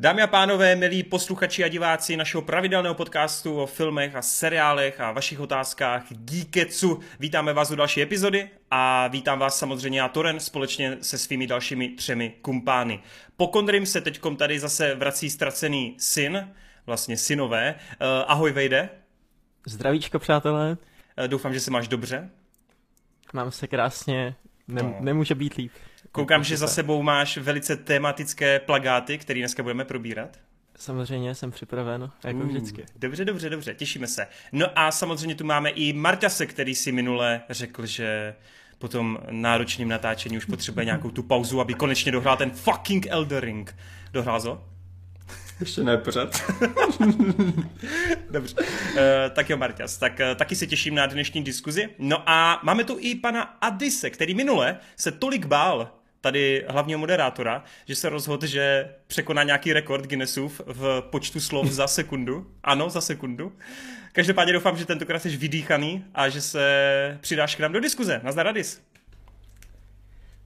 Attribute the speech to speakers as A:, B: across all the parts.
A: Dámy a pánové, milí posluchači a diváci našeho pravidelného podcastu o filmech a seriálech a vašich otázkách Geeketsu, vítáme vás u další epizody a vítám vás samozřejmě já Toren společně se svými dalšími třemi kumpány. Po Kondrim se teďkom tady zase vrací ztracený syn, vlastně synové. Uh, ahoj Vejde.
B: Zdravíčko přátelé.
A: Uh, doufám, že se máš dobře.
B: Mám se krásně, Nem, no. nemůže být líp.
A: Koukám, že za sebou máš velice tematické plagáty, které dneska budeme probírat.
B: Samozřejmě jsem připraven, jako uh, vždycky.
A: Dobře, dobře, dobře, těšíme se. No a samozřejmě tu máme i Marťase, který si minule řekl, že po tom náročném natáčení už potřebuje nějakou tu pauzu, aby konečně dohrál ten fucking Elder Ring. Dohrál to?
C: Ještě ne, pořád.
A: Dobře. Uh, tak jo, Marťas, tak uh, taky se těším na dnešní diskuzi. No a máme tu i pana Adise, který minule se tolik bál tady hlavního moderátora, že se rozhodl, že překoná nějaký rekord Guinnessův v počtu slov za sekundu. Ano, za sekundu. Každopádně doufám, že tentokrát jsi vydýchaný a že se přidáš k nám do diskuze. Nazdar Adis.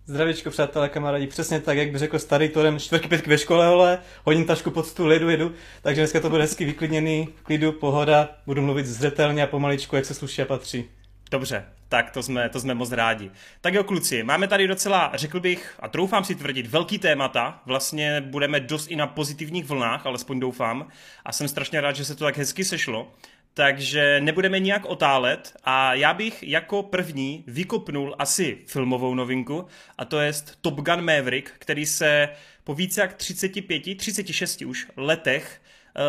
D: Zdravíčko, přátelé, kamarádi, přesně tak, jak by řekl starý Torem, čtvrtky, pětky ve škole, ale hodím tašku pod stůl, jedu, jedu, takže dneska to bude hezky vyklidněný, klidu, pohoda, budu mluvit zřetelně a pomaličku, jak se sluší a patří.
A: Dobře, tak to jsme, to jsme moc rádi. Tak jo, kluci, máme tady docela, řekl bych, a troufám si tvrdit, velký témata. Vlastně budeme dost i na pozitivních vlnách, alespoň doufám. A jsem strašně rád, že se to tak hezky sešlo takže nebudeme nijak otálet a já bych jako první vykopnul asi filmovou novinku a to je Top Gun Maverick, který se po více jak 35, 36 už letech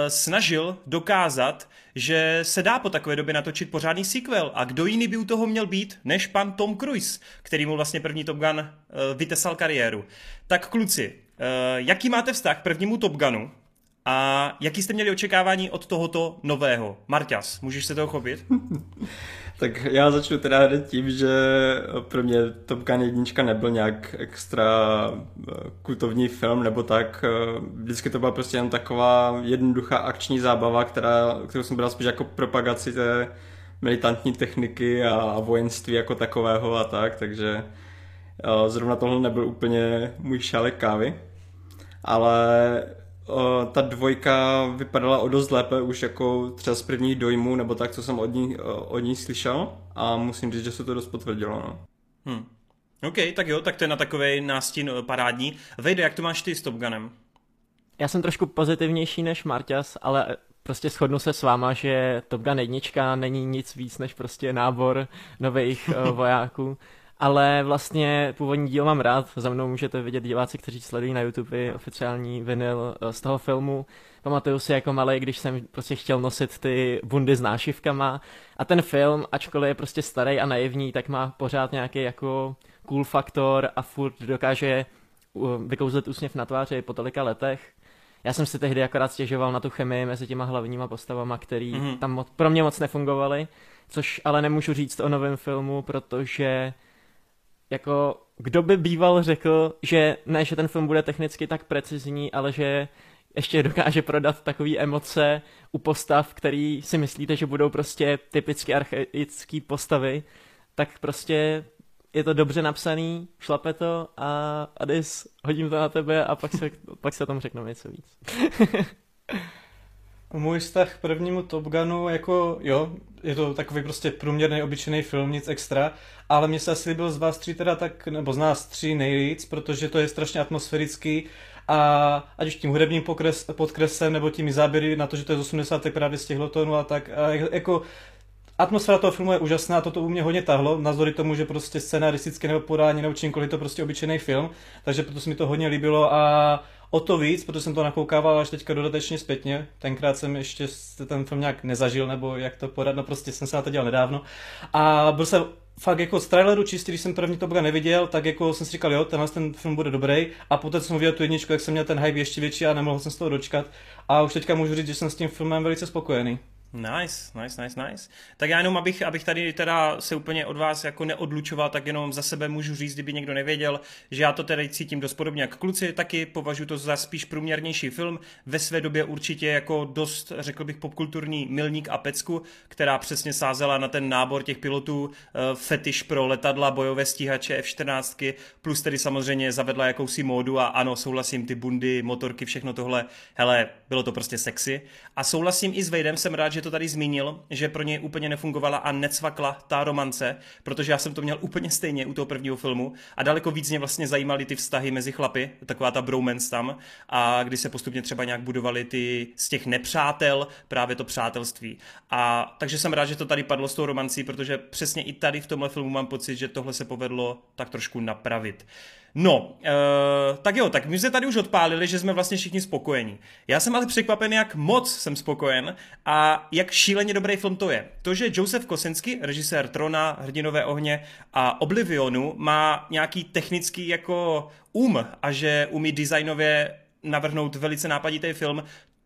A: snažil dokázat, že se dá po takové době natočit pořádný sequel. A kdo jiný by u toho měl být, než pan Tom Cruise, který mu vlastně první Top Gun uh, vytesal kariéru. Tak kluci, uh, jaký máte vztah k prvnímu Top Gunu? A jaký jste měli očekávání od tohoto nového? Marťas, můžeš se toho chopit?
C: tak já začnu teda tím, že pro mě Top Gun jednička nebyl nějak extra eh, kultovní film nebo tak. Eh, vždycky to byla prostě jen taková jednoduchá akční zábava, která, kterou jsem bral spíš jako propagaci té militantní techniky a vojenství jako takového a tak, takže eh, zrovna tohle nebyl úplně můj šálek kávy. Ale Uh, ta dvojka vypadala o dost lépe už jako třeba z prvních dojmů, nebo tak, co jsem od ní, uh, od ní slyšel a musím říct, že se to dost potvrdilo. No.
A: Hmm. OK, tak jo, tak to je na takový nástin eh, parádní. Vejde, jak to máš ty s Top Gunem?
B: Já jsem trošku pozitivnější než Marťas, ale prostě shodnu se s váma, že Top Gun jednička není nic víc než prostě nábor nových uh, vojáků ale vlastně původní díl mám rád. Za mnou můžete vidět diváci, kteří sledují na YouTube oficiální vinyl eh, z toho filmu. Pamatuju si jako malý, když jsem prostě chtěl nosit ty bundy s nášivkama a ten film, ačkoliv je prostě starý a naivní, tak má pořád nějaký jako cool faktor a furt dokáže vykouzlet úsměv na tváři po tolika letech. Já jsem si tehdy akorát stěžoval na tu chemii mezi těma hlavníma postavama, který mm-hmm. tam moc, pro mě moc nefungovaly, což ale nemůžu říct o novém filmu, protože jako kdo by býval řekl, že ne, že ten film bude technicky tak precizní, ale že ještě dokáže prodat takové emoce u postav, který si myslíte, že budou prostě typicky archaické postavy, tak prostě je to dobře napsaný, šlape to a Adis, hodím to na tebe a pak se, pak se o tom řeknu něco víc.
D: Můj vztah k prvnímu Top Gunu, jako jo, je to takový prostě průměrný, obyčejný film, nic extra, ale mně se asi líbil z vás tří teda tak, nebo z nás tří nejvíc, protože to je strašně atmosférický a ať už tím hudebním pokres, podkresem nebo tím záběry na to, že to je z 80. právě z těch a tak a jako Atmosféra toho filmu je úžasná, toto u mě hodně tahlo, navzdory tomu, že prostě scenaristicky nebo podání nebo čímkoliv to prostě obyčejný film, takže proto se mi to hodně líbilo a o to víc, protože jsem to nakoukával až teďka dodatečně zpětně. Tenkrát jsem ještě ten film nějak nezažil, nebo jak to podat, no prostě jsem se na to dělal nedávno. A byl jsem fakt jako z traileru čistý, když jsem první Gun neviděl, tak jako jsem si říkal, jo, tenhle ten film bude dobrý. A poté, jsem viděl tu jedničku, jak jsem měl ten hype ještě větší a nemohl jsem z toho dočkat. A už teďka můžu říct, že jsem s tím filmem velice spokojený.
A: Nice, nice, nice, nice. Tak já jenom, abych, abych tady teda se úplně od vás jako neodlučoval, tak jenom za sebe můžu říct, kdyby někdo nevěděl, že já to tedy cítím dost podobně jak kluci, taky považuji to za spíš průměrnější film, ve své době určitě jako dost, řekl bych, popkulturní milník a pecku, která přesně sázela na ten nábor těch pilotů, eh, fetiš pro letadla, bojové stíhače F-14, plus tedy samozřejmě zavedla jakousi módu a ano, souhlasím, ty bundy, motorky, všechno tohle, hele, bylo to prostě sexy. A souhlasím i s Vejdem, jsem rád, že to tady zmínil, že pro něj úplně nefungovala a necvakla ta romance, protože já jsem to měl úplně stejně u toho prvního filmu a daleko víc mě vlastně zajímaly ty vztahy mezi chlapy, taková ta bromance tam a kdy se postupně třeba nějak budovali ty z těch nepřátel právě to přátelství. A takže jsem rád, že to tady padlo s tou romancí, protože přesně i tady v tomhle filmu mám pocit, že tohle se povedlo tak trošku napravit. No, uh, tak jo, tak my jsme tady už odpálili, že jsme vlastně všichni spokojení. Já jsem ale překvapen, jak moc jsem spokojen a jak šíleně dobrý film to je. To, že Josef Kosinski, režisér Trona, Hrdinové ohně a Oblivionu, má nějaký technický jako um a že umí designově navrhnout velice nápaditý film,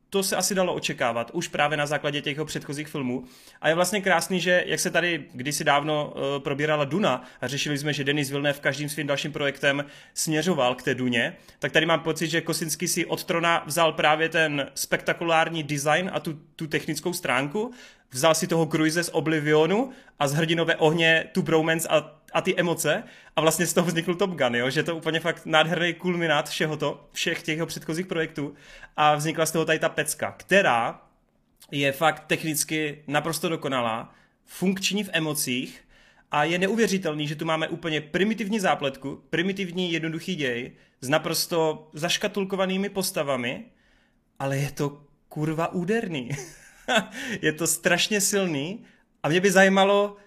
A: to se asi dalo očekávat, už právě na základě těch jeho předchozích filmů. A je vlastně krásný, že jak se tady kdysi dávno uh, probírala Duna a řešili jsme, že Denis Villeneuve každým svým dalším projektem směřoval k té Duně, tak tady mám pocit, že Kosinski si od Trona vzal právě ten spektakulární design a tu, tu technickou stránku, vzal si toho Cruise z Oblivionu a z Hrdinové ohně tu bromance a a ty emoce a vlastně z toho vznikl Top Gun, jo? že to úplně fakt nádherný kulminát všeho to, všech těch jeho předchozích projektů a vznikla z toho tady ta pecka, která je fakt technicky naprosto dokonalá, funkční v emocích a je neuvěřitelný, že tu máme úplně primitivní zápletku, primitivní jednoduchý děj s naprosto zaškatulkovanými postavami, ale je to kurva úderný. je to strašně silný a mě by zajímalo,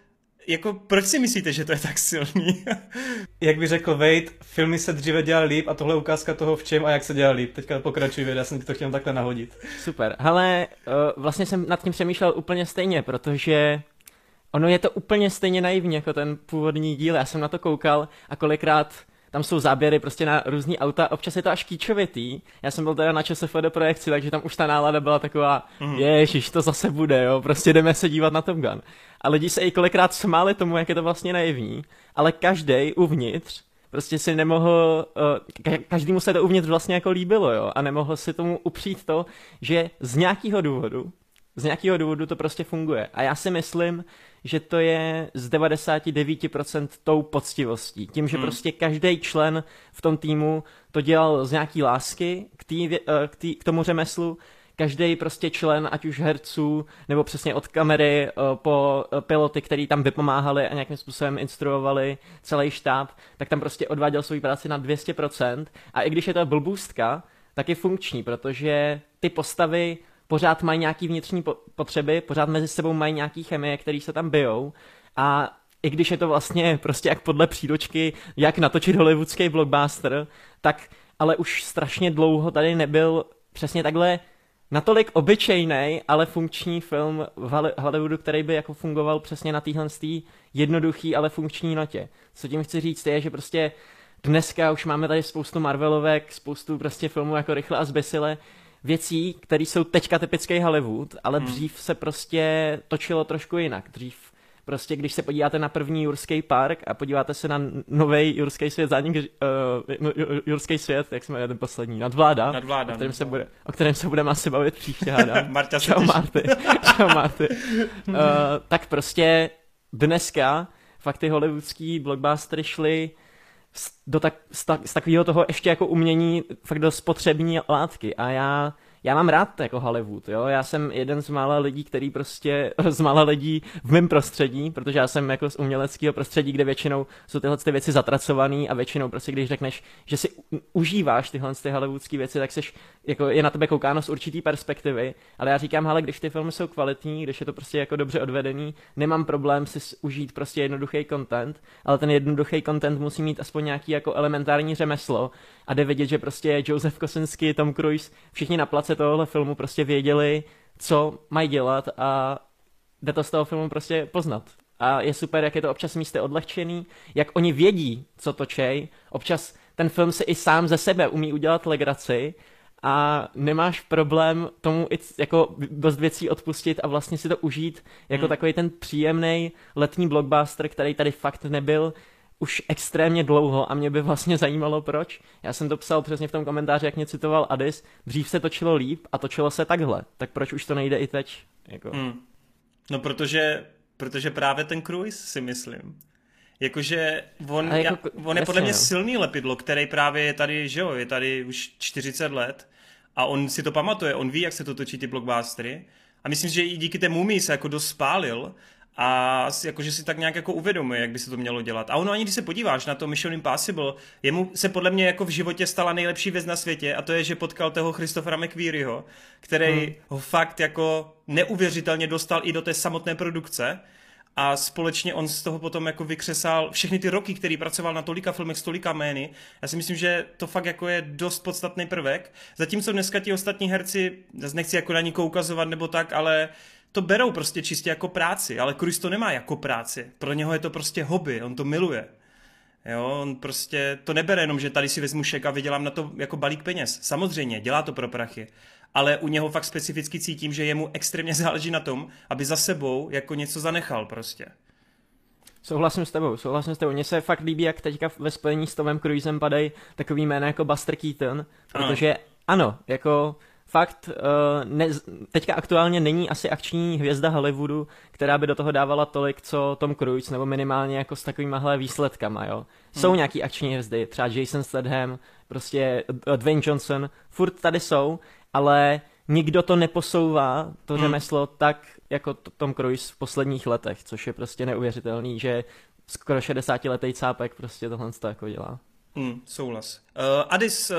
A: jako proč si myslíte, že to je tak silný?
D: jak by řekl Wade, filmy se dříve dělaly líp a tohle je ukázka toho, v čem a jak se dělá líp. Teďka pokračuji, já jsem ti to chtěl takhle nahodit.
B: Super, ale uh, vlastně jsem nad tím přemýšlel úplně stejně, protože ono je to úplně stejně naivní jako ten původní díl. Já jsem na to koukal a kolikrát tam jsou záběry prostě na různý auta, občas je to až kýčovitý. Já jsem byl teda na do projekci, takže tam už ta nálada byla taková, mm. ježiš, to zase bude, jo, prostě jdeme se dívat na Top Gun. A lidi se i kolikrát smáli tomu, jak je to vlastně naivní, ale každý uvnitř prostě si nemohl, uh, každému se to uvnitř vlastně jako líbilo, jo, a nemohl si tomu upřít to, že z nějakého důvodu, z nějakého důvodu to prostě funguje. A já si myslím, že to je z 99% tou poctivostí. Tím, že hmm. prostě každý člen v tom týmu to dělal z nějaký lásky k, tý, eh, k, tý, k tomu řemeslu, každý prostě člen, ať už herců, nebo přesně od kamery eh, po eh, piloty, který tam vypomáhali a nějakým způsobem instruovali celý štáb, tak tam prostě odváděl svou práci na 200%. A i když je to blbůstka, tak je funkční, protože ty postavy pořád mají nějaký vnitřní potřeby, pořád mezi sebou mají nějaký chemie, který se tam bijou a i když je to vlastně prostě jak podle přídočky, jak natočit hollywoodský blockbuster, tak ale už strašně dlouho tady nebyl přesně takhle natolik obyčejný, ale funkční film v Hollywoodu, který by jako fungoval přesně na téhle jednoduchý, ale funkční notě. Co tím chci říct je, že prostě dneska už máme tady spoustu Marvelovek, spoustu prostě filmů jako Rychle a zbesile, věcí, které jsou teďka typický Hollywood, ale hmm. dřív se prostě točilo trošku jinak. Dřív prostě, když se podíváte na první Jurský park a podíváte se na nový Jurský svět, zánik, uh, Jurský svět, jak jsme ten poslední, nadvláda,
A: nadvláda
B: o, kterém se bude, o kterém se budeme asi bavit příště, hádám.
A: Marta
B: Čau, Marty. Čau, Marty. Uh, tak prostě dneska fakt ty hollywoodský blockbustery šly do tak, z, tak, z takového toho ještě jako umění fakt do spotřební látky. A já já mám rád jako Hollywood, jo, já jsem jeden z mála lidí, který prostě, z mála lidí v mém prostředí, protože já jsem jako z uměleckého prostředí, kde většinou jsou tyhle ty věci zatracované a většinou prostě, když řekneš, že si užíváš tyhle ty hollywoodské věci, tak seš, jako je na tebe koukáno z určitý perspektivy, ale já říkám, ale když ty filmy jsou kvalitní, když je to prostě jako dobře odvedený, nemám problém si užít prostě jednoduchý content, ale ten jednoduchý content musí mít aspoň nějaký jako elementární řemeslo a jde vidět, že prostě Joseph Kosinski, Tom Cruise, všichni na place tohohle filmu prostě věděli, co mají dělat a jde to z toho filmu prostě poznat. A je super, jak je to občas místy odlehčený, jak oni vědí, co točej. Občas ten film si i sám ze sebe umí udělat legraci a nemáš problém tomu i jako dost věcí odpustit a vlastně si to užít jako hmm. takový ten příjemný letní blockbuster, který tady fakt nebyl už extrémně dlouho a mě by vlastně zajímalo proč. Já jsem to psal přesně v tom komentáři, jak mě citoval Adis, dřív se točilo líp a točilo se takhle, tak proč už to nejde i teď? Jako. Hmm.
A: No protože, protože právě ten Cruise si myslím. Jakože on, jako, já, on je podle mě silný lepidlo, který právě je tady, že jo, je tady už 40 let a on si to pamatuje, on ví, jak se to točí ty blockbustery a myslím, že i díky té mumii se jako dost spálil a jakože si tak nějak jako uvědomuje, jak by se to mělo dělat. A ono ani když se podíváš na to Mission Impossible, jemu se podle mě jako v životě stala nejlepší věc na světě a to je, že potkal toho Christophera McQuarrieho, který hmm. ho fakt jako neuvěřitelně dostal i do té samotné produkce a společně on z toho potom jako vykřesal všechny ty roky, který pracoval na tolika filmech s tolika jmény. Já si myslím, že to fakt jako je dost podstatný prvek. Zatímco dneska ti ostatní herci, nechci jako na ní ukazovat nebo tak, ale to berou prostě čistě jako práci, ale Chris to nemá jako práci. Pro něho je to prostě hobby, on to miluje. Jo, on prostě to nebere jenom, že tady si vezmu šek a vydělám na to jako balík peněz. Samozřejmě, dělá to pro prachy. Ale u něho fakt specificky cítím, že jemu extrémně záleží na tom, aby za sebou jako něco zanechal prostě.
B: Souhlasím s tebou, souhlasím s tebou. Mně se fakt líbí, jak teďka ve spojení s Tomem Cruisem padají takový jména jako Buster Keaton, protože ano, ano jako fakt uh, ne, teďka aktuálně není asi akční hvězda Hollywoodu, která by do toho dávala tolik, co Tom Cruise, nebo minimálně jako s takovýmahle výsledkama, jo. Jsou hmm. nějaký akční hvězdy, třeba Jason Statham, prostě Dwayne Johnson, furt tady jsou, ale nikdo to neposouvá, to hmm. řemeslo, tak jako Tom Cruise v posledních letech, což je prostě neuvěřitelný, že skoro 60 letý cápek prostě tohle to jako dělá.
A: Hmm, souhlas. Uh, Adis, uh,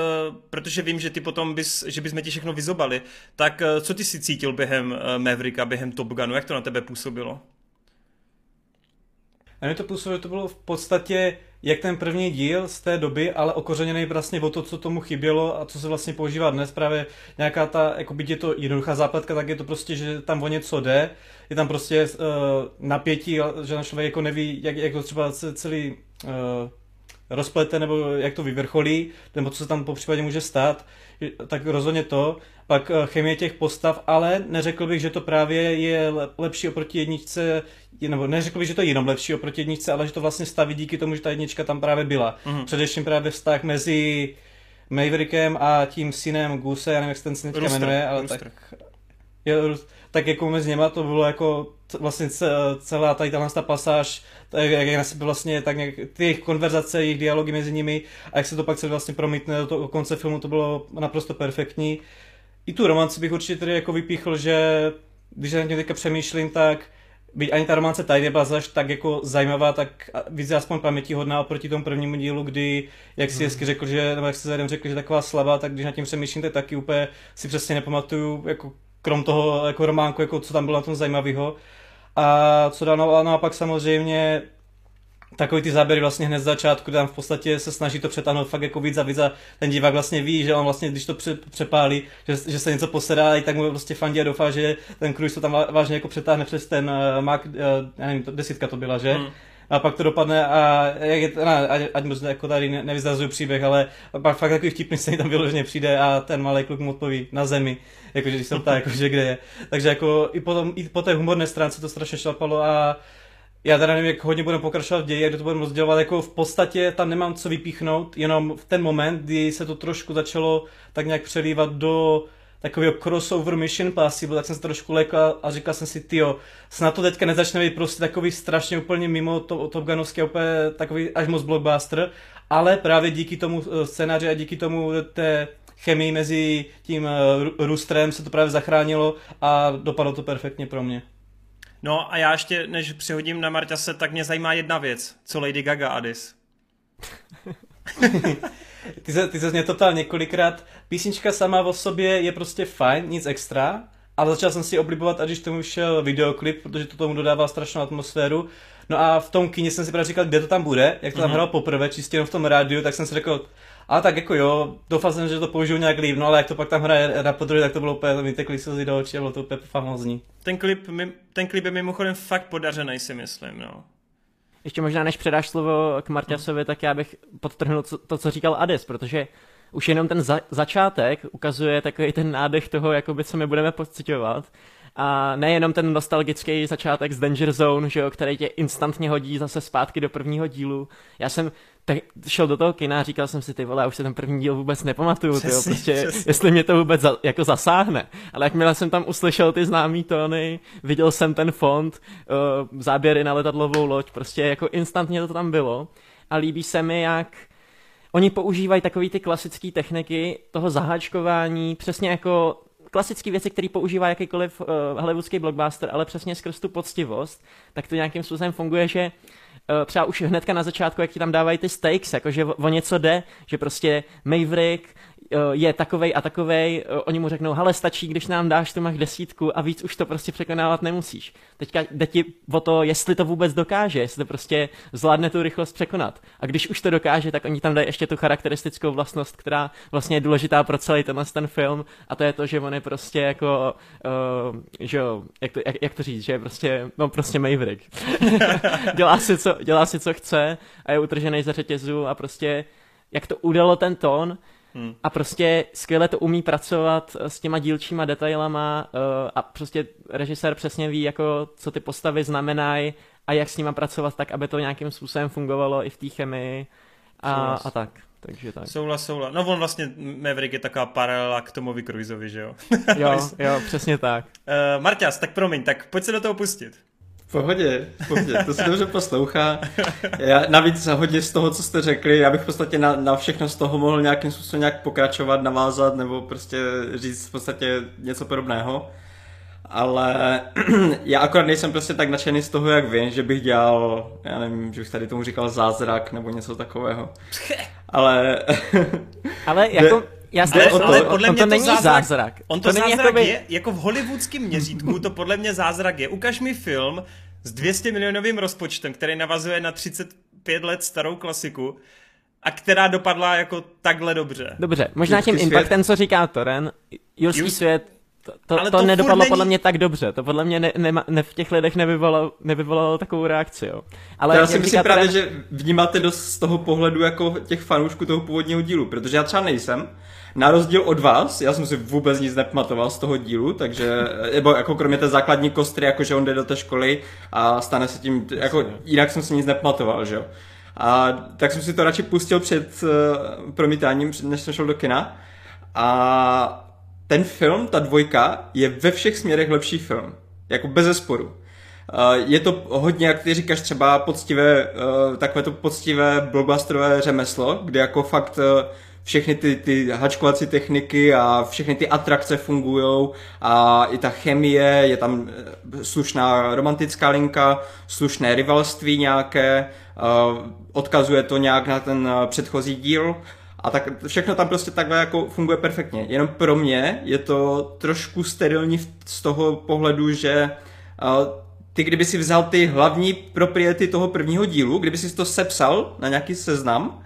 A: protože vím, že ty potom bys, že bychom ti všechno vyzobali, tak uh, co ty si cítil během uh, Mavericka, během Top Gunu, jak to na tebe působilo?
D: A mě to působilo, to bylo v podstatě jak ten první díl z té doby, ale okořeněný vlastně o to, co tomu chybělo a co se vlastně používá dnes. Právě nějaká ta, jako byť je to jednoduchá zápletka, tak je to prostě, že tam o něco jde. Je tam prostě uh, napětí, že na člověk jako neví, jak, jak to třeba celý uh, rozplete, nebo jak to vyvrcholí, nebo co se tam po případě může stát, tak rozhodně to. Pak eh, chemie těch postav, ale neřekl bych, že to právě je lepší oproti jedničce, nebo neřekl bych, že to je jenom lepší oproti jedničce, ale že to vlastně staví díky tomu, že ta jednička tam právě byla. Mm-hmm. Především právě vztah mezi Maverickem a tím synem Guse, já nevím, jak se ten syn jmenuje, ale Rooster. tak... Je, tak jako mezi něma to bylo jako vlastně celá tady ta pasáž, tak jak na sebe vlastně tak nějak, ty jejich konverzace, jejich dialogy mezi nimi a jak se to pak se vlastně promítne do toho konce filmu, to bylo naprosto perfektní. I tu romanci bych určitě tedy jako vypíchl, že když na tím teďka přemýšlím, tak byť ani ta romance tady nebyla zaž tak jako zajímavá, tak víc aspoň paměti hodná oproti tomu prvnímu dílu, kdy, jak si hmm. hezky řekl, že, nebo jak se zadem řekl, že taková slabá, tak když na tím přemýšlím, tak taky úplně si přesně nepamatuju, jako krom toho jako románku, jako co tam bylo na tom zajímavého. A co dál, no, no a pak samozřejmě takový ty záběry vlastně hned z začátku, tam v podstatě se snaží to přetáhnout fakt jako víc a víc a ten divák vlastně ví, že on vlastně, když to přepálí, že, že se něco posedá, i tak mu prostě fandí a doufá, že ten Cruise to tam vážně jako přetáhne přes ten uh, Mac, uh, já nevím, to desítka to byla, že? Hmm a pak to dopadne a jak je, na, ať, ať moc jako tady ne, nevyzrazuju příběh, ale pak fakt takový vtipný se tam vyloženě přijde a ten malý kluk mu odpoví na zemi, jakože když jsem ptá, jakože kde je. Takže jako i, potom, i po té humorné stránce to strašně šlapalo a já teda nevím, jak hodně budeme pokračovat v ději, jak to budeme rozdělovat, jako v podstatě tam nemám co vypíchnout, jenom v ten moment, kdy se to trošku začalo tak nějak přelívat do takového crossover Mission Possible, tak jsem se trošku lekl a říkal jsem si, tyjo, snad to teďka nezačne být prostě takový strašně úplně mimo to, Top Gunovský, úplně takový až moc blockbuster, ale právě díky tomu eh, scénáři a díky tomu té chemii mezi tím uh, Roosterem se to právě zachránilo a dopadlo to perfektně pro mě.
A: No a já ještě, než přihodím na Marťase, tak mě zajímá jedna věc. Co Lady Gaga, Adis?
D: ty, se, ty se mě to ptal několikrát. Písnička sama o sobě je prostě fajn, nic extra, ale začal jsem si oblibovat, a když tomu šel videoklip, protože to tomu dodává strašnou atmosféru. No a v tom kyně jsem si právě říkal, kde to tam bude, jak to tam mm-hmm. hrál poprvé, čistě jenom v tom rádiu, tak jsem si řekl, a tak jako jo, doufal jsem, že to použiju nějak líp, no ale jak to pak tam hraje na podruhé, tak to bylo úplně, mi tekli slzy do očí a bylo to úplně famózní.
A: Ten klip, ten klip je mimochodem fakt podařený, si myslím, no.
B: Ještě možná, než předáš slovo k Marťasovi, tak já bych podtrhnul to, co říkal Adis, protože už jenom ten za- začátek ukazuje takový ten nádech toho, jakoby, co my budeme pocitovat. A nejenom ten nostalgický začátek z Danger Zone, že jo, který tě instantně hodí zase zpátky do prvního dílu. Já jsem tak šel do toho kina a říkal jsem si, ty vole, já už se ten první díl vůbec nepamatuju, tyjo, prostě, jestli mě to vůbec za, jako zasáhne. Ale jakmile jsem tam uslyšel ty známý tóny, viděl jsem ten fond, uh, záběry na letadlovou loď, prostě jako instantně to tam bylo. A líbí se mi, jak oni používají takové ty klasické techniky toho zaháčkování, přesně jako klasické věci, které používá jakýkoliv uh, hollywoodský blockbuster, ale přesně skrz tu poctivost, tak to nějakým způsobem funguje, že uh, třeba už hnedka na začátku, jak ti tam dávají ty stakes, jakože o, o něco jde, že prostě Maverick je takovej a takovej, eh, oni mu řeknou, hele, stačí, když nám dáš tu mach desítku a víc už to prostě překonávat nemusíš. Teďka jde ti o to, jestli to vůbec dokáže, jestli to prostě zvládne tu rychlost překonat. A když už to dokáže, tak oni tam dají ještě tu charakteristickou vlastnost, která vlastně je důležitá pro celý tenhle ten film a to je to, že on je prostě jako, uh, že jo, jak to, jak, jak to říct, že je prostě, no prostě Maverick. dělá, si, co, dělá si, co chce a je utržený za řetězu a prostě jak to udalo ten tón, Hmm. A prostě skvěle to umí pracovat s těma dílčíma detailama uh, a prostě režisér přesně ví, jako co ty postavy znamenají a jak s nima pracovat tak, aby to nějakým způsobem fungovalo i v té chemii a, a tak. Takže tak.
A: Souhlas, souhlas. No on vlastně, Maverick je taková paralela k Tomovi Cruiseovi, že jo?
B: jo, jo, přesně tak.
A: Uh, Marťas, tak promiň, tak pojď se do toho pustit
C: pohodě, pohodě, to se dobře poslouchá. Já, navíc hodně z toho, co jste řekli, já bych v podstatě na, na všechno z toho mohl nějakým způsobem nějak pokračovat, navázat nebo prostě říct v podstatě něco podobného. Ale já akorát nejsem prostě tak nadšený z toho, jak vím, že bych dělal, já nevím, že bych tady tomu říkal zázrak nebo něco takového. Ale...
B: Ale jako... Já ale, to, ale podle on mě to, to není zázrak. zázrak.
A: On to, to zázrak jakoby... je, jako v hollywoodském měřítku to podle mě zázrak je. Ukaž mi film s 200 milionovým rozpočtem, který navazuje na 35 let starou klasiku a která dopadla jako takhle dobře.
B: Dobře, možná tím impactem, co říká Toren, Jurský Jur... svět to, to, ale to, to nedopadlo není... podle mě tak dobře. To podle mě ne, ne, ne, v těch lidech nevyvolalo, nevyvolalo takovou reakci. Jo.
C: Ale já si myslím právě, že vnímáte dost z toho pohledu jako těch fanoušků toho původního dílu, protože já třeba nejsem. Na rozdíl od vás, já jsem si vůbec nic nepamatoval z toho dílu, takže, nebo jako kromě té základní kostry, jako že on jde do té školy a stane se tím, jako jinak jsem si nic nepamatoval, že jo. A tak jsem si to radši pustil před uh, promítáním, než jsem šel do kina. A ten film, ta dvojka, je ve všech směrech lepší film. Jako bez zesporu. Uh, je to hodně, jak ty říkáš, třeba poctivé, uh, takové to poctivé blockbusterové řemeslo, kde jako fakt uh, všechny ty, ty hačkovací techniky a všechny ty atrakce fungují a i ta chemie, je tam eh, slušná romantická linka, slušné rivalství nějaké, eh, odkazuje to nějak na ten eh, předchozí díl a tak všechno tam prostě takhle jako funguje perfektně. Jenom pro mě je to trošku sterilní z toho pohledu, že ty kdyby si vzal ty hlavní propriety toho prvního dílu, kdyby si to sepsal na nějaký seznam,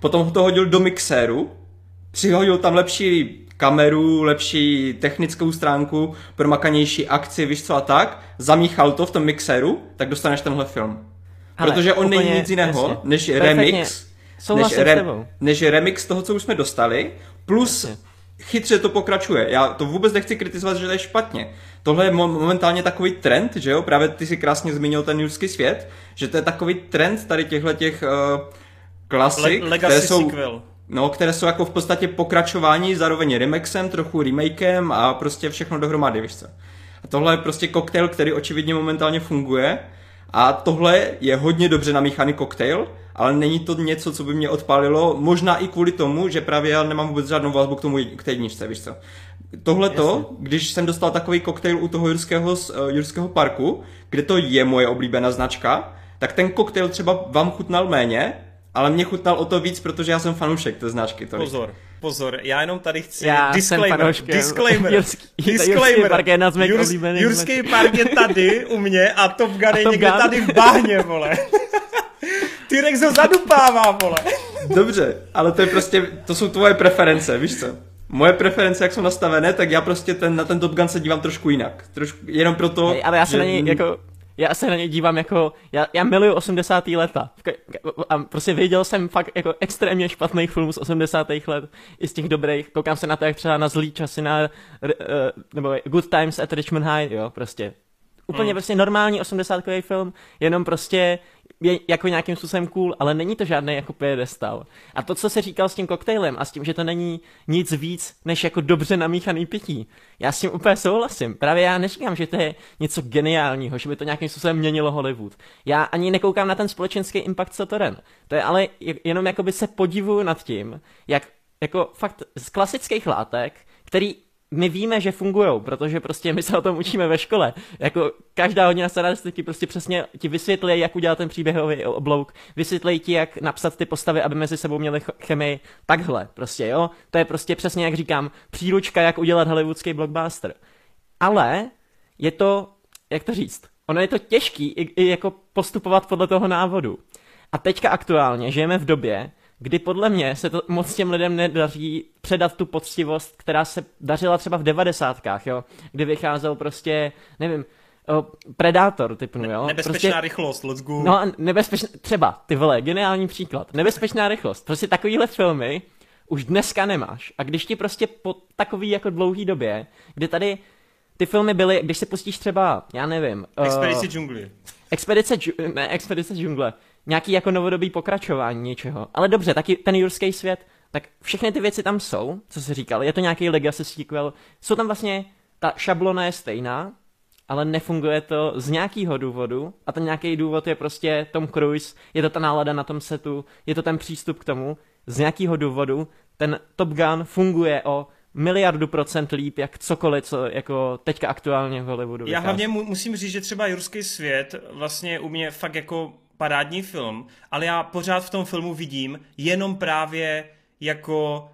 C: potom to hodil do mixéru, přihodil tam lepší kameru, lepší technickou stránku, promakanější akci, víš co a tak, zamíchal to v tom mixéru, tak dostaneš tenhle film. Ale, Protože on není nic jiného, jasně. než Perfektně. remix, než, re, než remix toho, co už jsme dostali, plus jasně. chytře to pokračuje. Já to vůbec nechci kritizovat, že to je špatně. Tohle je momentálně takový trend, že jo? Právě ty si krásně zmínil ten jurský svět, že to je takový trend tady těchto těch uh, klasik,
A: Le- které jsou... Sequel.
C: No, které jsou jako v podstatě pokračování, zároveň remixem, trochu remakem a prostě všechno dohromady, víš co. A tohle je prostě koktejl, který očividně momentálně funguje a tohle je hodně dobře namíchaný koktejl, ale není to něco, co by mě odpálilo, možná i kvůli tomu, že právě já nemám vůbec žádnou vazbu k tomu, k té jedničce, víš co. Tohle to, když jsem dostal takový koktejl u toho jurského, uh, jurského parku, kde to je moje oblíbená značka, tak ten koktejl třeba vám chutnal méně, ale mě chutnal o to víc, protože já jsem fanoušek té značky. Tolik.
A: Pozor, pozor, já jenom tady chci
B: já
A: disclaimer,
B: jsem
A: disclaimer,
B: Jurský, disclaimer, park je Jurs,
A: Jurský park je tady u mě a Top Gun je někde tady v bahně, vole. T-Rex ho zadupává, vole.
C: Dobře, ale to je prostě, to jsou tvoje preference, víš co? Moje preference, jak jsou nastavené, tak já prostě ten, na ten Top Gun se dívám trošku jinak. Trošku, jenom proto,
B: Hej, ale já se že... na něj jako já se na ně dívám jako, já, já miluju 80. leta. A prostě viděl jsem fakt jako extrémně špatných filmů z 80. let, i z těch dobrých. Koukám se na to, jak třeba na zlý časy, na, uh, nebo Good Times at Richmond High, jo, prostě. Úplně mm. prostě normální 80 film, jenom prostě je jako nějakým způsobem cool, ale není to žádný jako piedestal. A to, co se říkal s tím koktejlem a s tím, že to není nic víc, než jako dobře namíchaný pití, já s tím úplně souhlasím. Právě já neříkám, že to je něco geniálního, že by to nějakým způsobem měnilo Hollywood. Já ani nekoukám na ten společenský impact Sotoren. To je ale jenom jakoby se podivuju nad tím, jak jako fakt z klasických látek, který my víme, že fungují, protože prostě my se o tom učíme ve škole. Jako každá hodina statistiky prostě přesně ti vysvětlí, jak udělat ten příběhový oblouk, vysvětlí ti, jak napsat ty postavy, aby mezi sebou měli chemii. Takhle prostě, jo. To je prostě přesně, jak říkám, příručka, jak udělat hollywoodský blockbuster. Ale je to, jak to říct, ono je to těžký i, i jako postupovat podle toho návodu. A teďka aktuálně žijeme v době, kdy podle mě se to moc těm lidem nedaří předat tu poctivost, která se dařila třeba v devadesátkách, jo, kdy vycházel prostě, nevím, o, Predátor typnu, jo.
A: Nebezpečná
B: prostě,
A: rychlost, let's go.
B: No, nebezpečná, třeba, ty vole, geniální příklad. Nebezpečná rychlost. Prostě takovýhle filmy už dneska nemáš. A když ti prostě po takový jako dlouhý době, kdy tady ty filmy byly, když se pustíš třeba, já nevím.
A: Expedice uh, džungly.
B: Expedice, ne, Expedice džungle nějaký jako novodobý pokračování něčeho. Ale dobře, taky ten jurský svět, tak všechny ty věci tam jsou, co se říkal, je to nějaký legacy sequel, jsou tam vlastně, ta šablona je stejná, ale nefunguje to z nějakého důvodu. A ten nějaký důvod je prostě Tom Cruise, je to ta nálada na tom setu, je to ten přístup k tomu, z nějakého důvodu ten Top Gun funguje o miliardu procent líp, jak cokoliv, co jako teďka aktuálně v Hollywoodu
A: Já hlavně mu, musím říct, že třeba Jurský svět vlastně u mě fakt jako parádní film, ale já pořád v tom filmu vidím jenom právě jako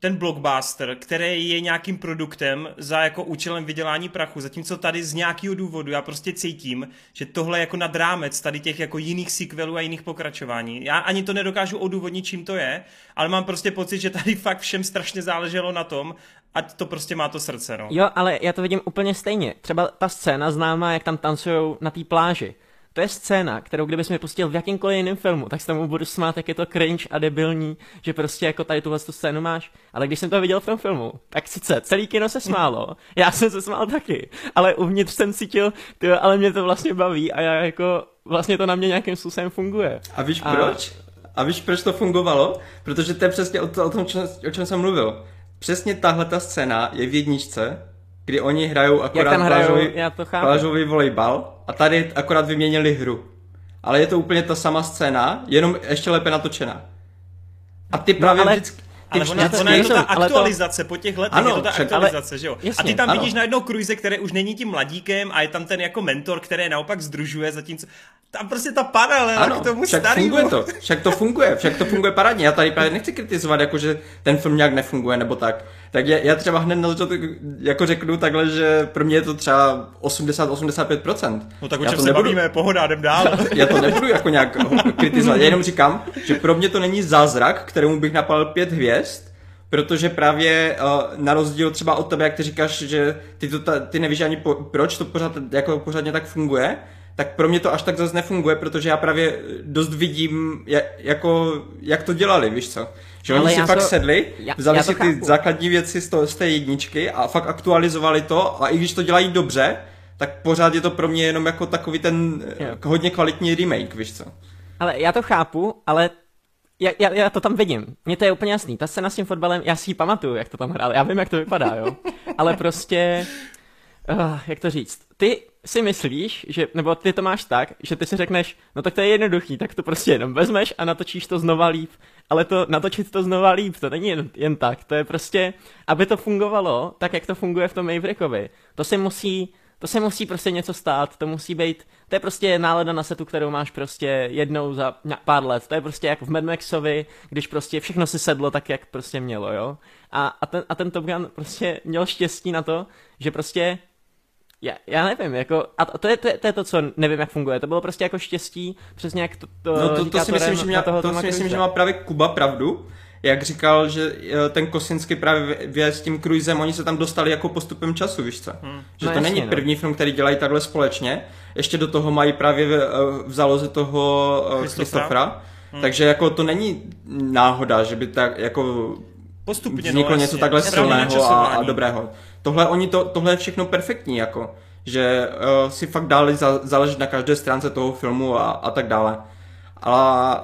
A: ten blockbuster, který je nějakým produktem za jako účelem vydělání prachu, zatímco tady z nějakého důvodu já prostě cítím, že tohle je jako nad rámec tady těch jako jiných sequelů a jiných pokračování. Já ani to nedokážu odůvodnit, čím to je, ale mám prostě pocit, že tady fakt všem strašně záleželo na tom, ať to prostě má to srdce, no.
B: Jo, ale já to vidím úplně stejně. Třeba ta scéna známá, jak tam tancují na té pláži to je scéna, kterou kdybys mi pustil v jakýmkoliv jiném filmu, tak se tomu budu smát, jak je to cringe a debilní, že prostě jako tady tuhle tu scénu máš. Ale když jsem to viděl v tom filmu, tak sice celý kino se smálo, já jsem se smál taky, ale uvnitř jsem cítil, tyjo, ale mě to vlastně baví a já jako vlastně to na mě nějakým způsobem funguje.
C: A víš a... proč? A víš, proč to fungovalo? Protože to je přesně o, to, o tom, o čem jsem mluvil. Přesně tahle ta scéna je v jedničce kdy oni hrajou akorát plážový, plážový volejbal a tady akorát vyměnili hru. Ale je to úplně ta sama scéna, jenom ještě lépe natočená. A ty no, právě no, ale... vždycky,
A: ale ona, ona je to ta aktualizace to... po těch letech, ano, je to ta však, aktualizace, ale... že jo? Jasně, a ty tam ano. vidíš najednou Cruise, který už není tím mladíkem a je tam ten jako mentor, který naopak združuje, zatímco tam prostě ta paralela ano, k tomu
C: však
A: starýmu.
C: funguje to, však to funguje, však to funguje parádně. Já tady právě nechci kritizovat, jako že ten film nějak nefunguje nebo tak. Tak já, já třeba hned na začátku jako řeknu takhle, že pro mě je to třeba 80-85%.
A: No tak o čem se nebudu, bavíme, pohoda, jdem dál.
C: Já to nebudu jako nějak kritizovat, já jenom říkám, že pro mě to není zázrak, kterému bych napal pět hvězd, protože právě uh, na rozdíl třeba od tebe, jak ty říkáš, že ty, to, ta, ty nevíš ani po, proč to pořád, jako pořádně tak funguje, tak pro mě to až tak zase nefunguje, protože já právě dost vidím, jak, jako, jak to dělali, víš co? Že Ale oni si fakt to, sedli, já, vzali já si ty chápu. základní věci z, to, z té jedničky a fakt aktualizovali to a i když to dělají dobře, tak pořád je to pro mě jenom jako takový ten jo. hodně kvalitní remake, víš co?
B: Ale já to chápu, ale já, já, já to tam vidím. Mně to je úplně jasný. Ta scéna s tím fotbalem, já si ji pamatuju, jak to tam hrál. Já vím, jak to vypadá, jo. Ale prostě, uh, jak to říct, ty si myslíš, že, nebo ty to máš tak, že ty si řekneš, no tak to je jednoduchý, tak to prostě jenom vezmeš a natočíš to znova líp. Ale to natočit to znova líp, to není jen, jen tak, to je prostě, aby to fungovalo tak, jak to funguje v tom Maverickovi, to se musí, to se musí prostě něco stát, to musí být, to je prostě nálada na setu, kterou máš prostě jednou za pár let, to je prostě jako v Mad Maxovi, když prostě všechno si sedlo tak, jak prostě mělo, jo. A, a, ten, a ten Top Gun prostě měl štěstí na to, že prostě já, já nevím, jako, a to je, to, je, to je to, co nevím, jak funguje. To bylo prostě jako štěstí, přesně jak to, to
C: No to, to si myslím, že, mě, to si myslím, že má právě Kuba pravdu, jak říkal, že eh, ten Kosinský právě s tím Cruisem, oni se tam dostali jako postupem času, víš co? Hmm. Že
B: No
C: to
B: jasně,
C: není
B: no.
C: první film, který dělají takhle společně. Ještě do toho mají právě v, eh, v záloze toho eh,
A: Christophera.
C: Hmm. Takže jako to není náhoda, že by tak jako
A: Postupně,
C: vzniklo
A: no,
C: něco
A: jasně.
C: takhle silného a, a dobrého. Tohle, oni to, tohle je všechno perfektní, jako, že uh, si fakt dali za, záležet na každé stránce toho filmu a, a tak dále. Ale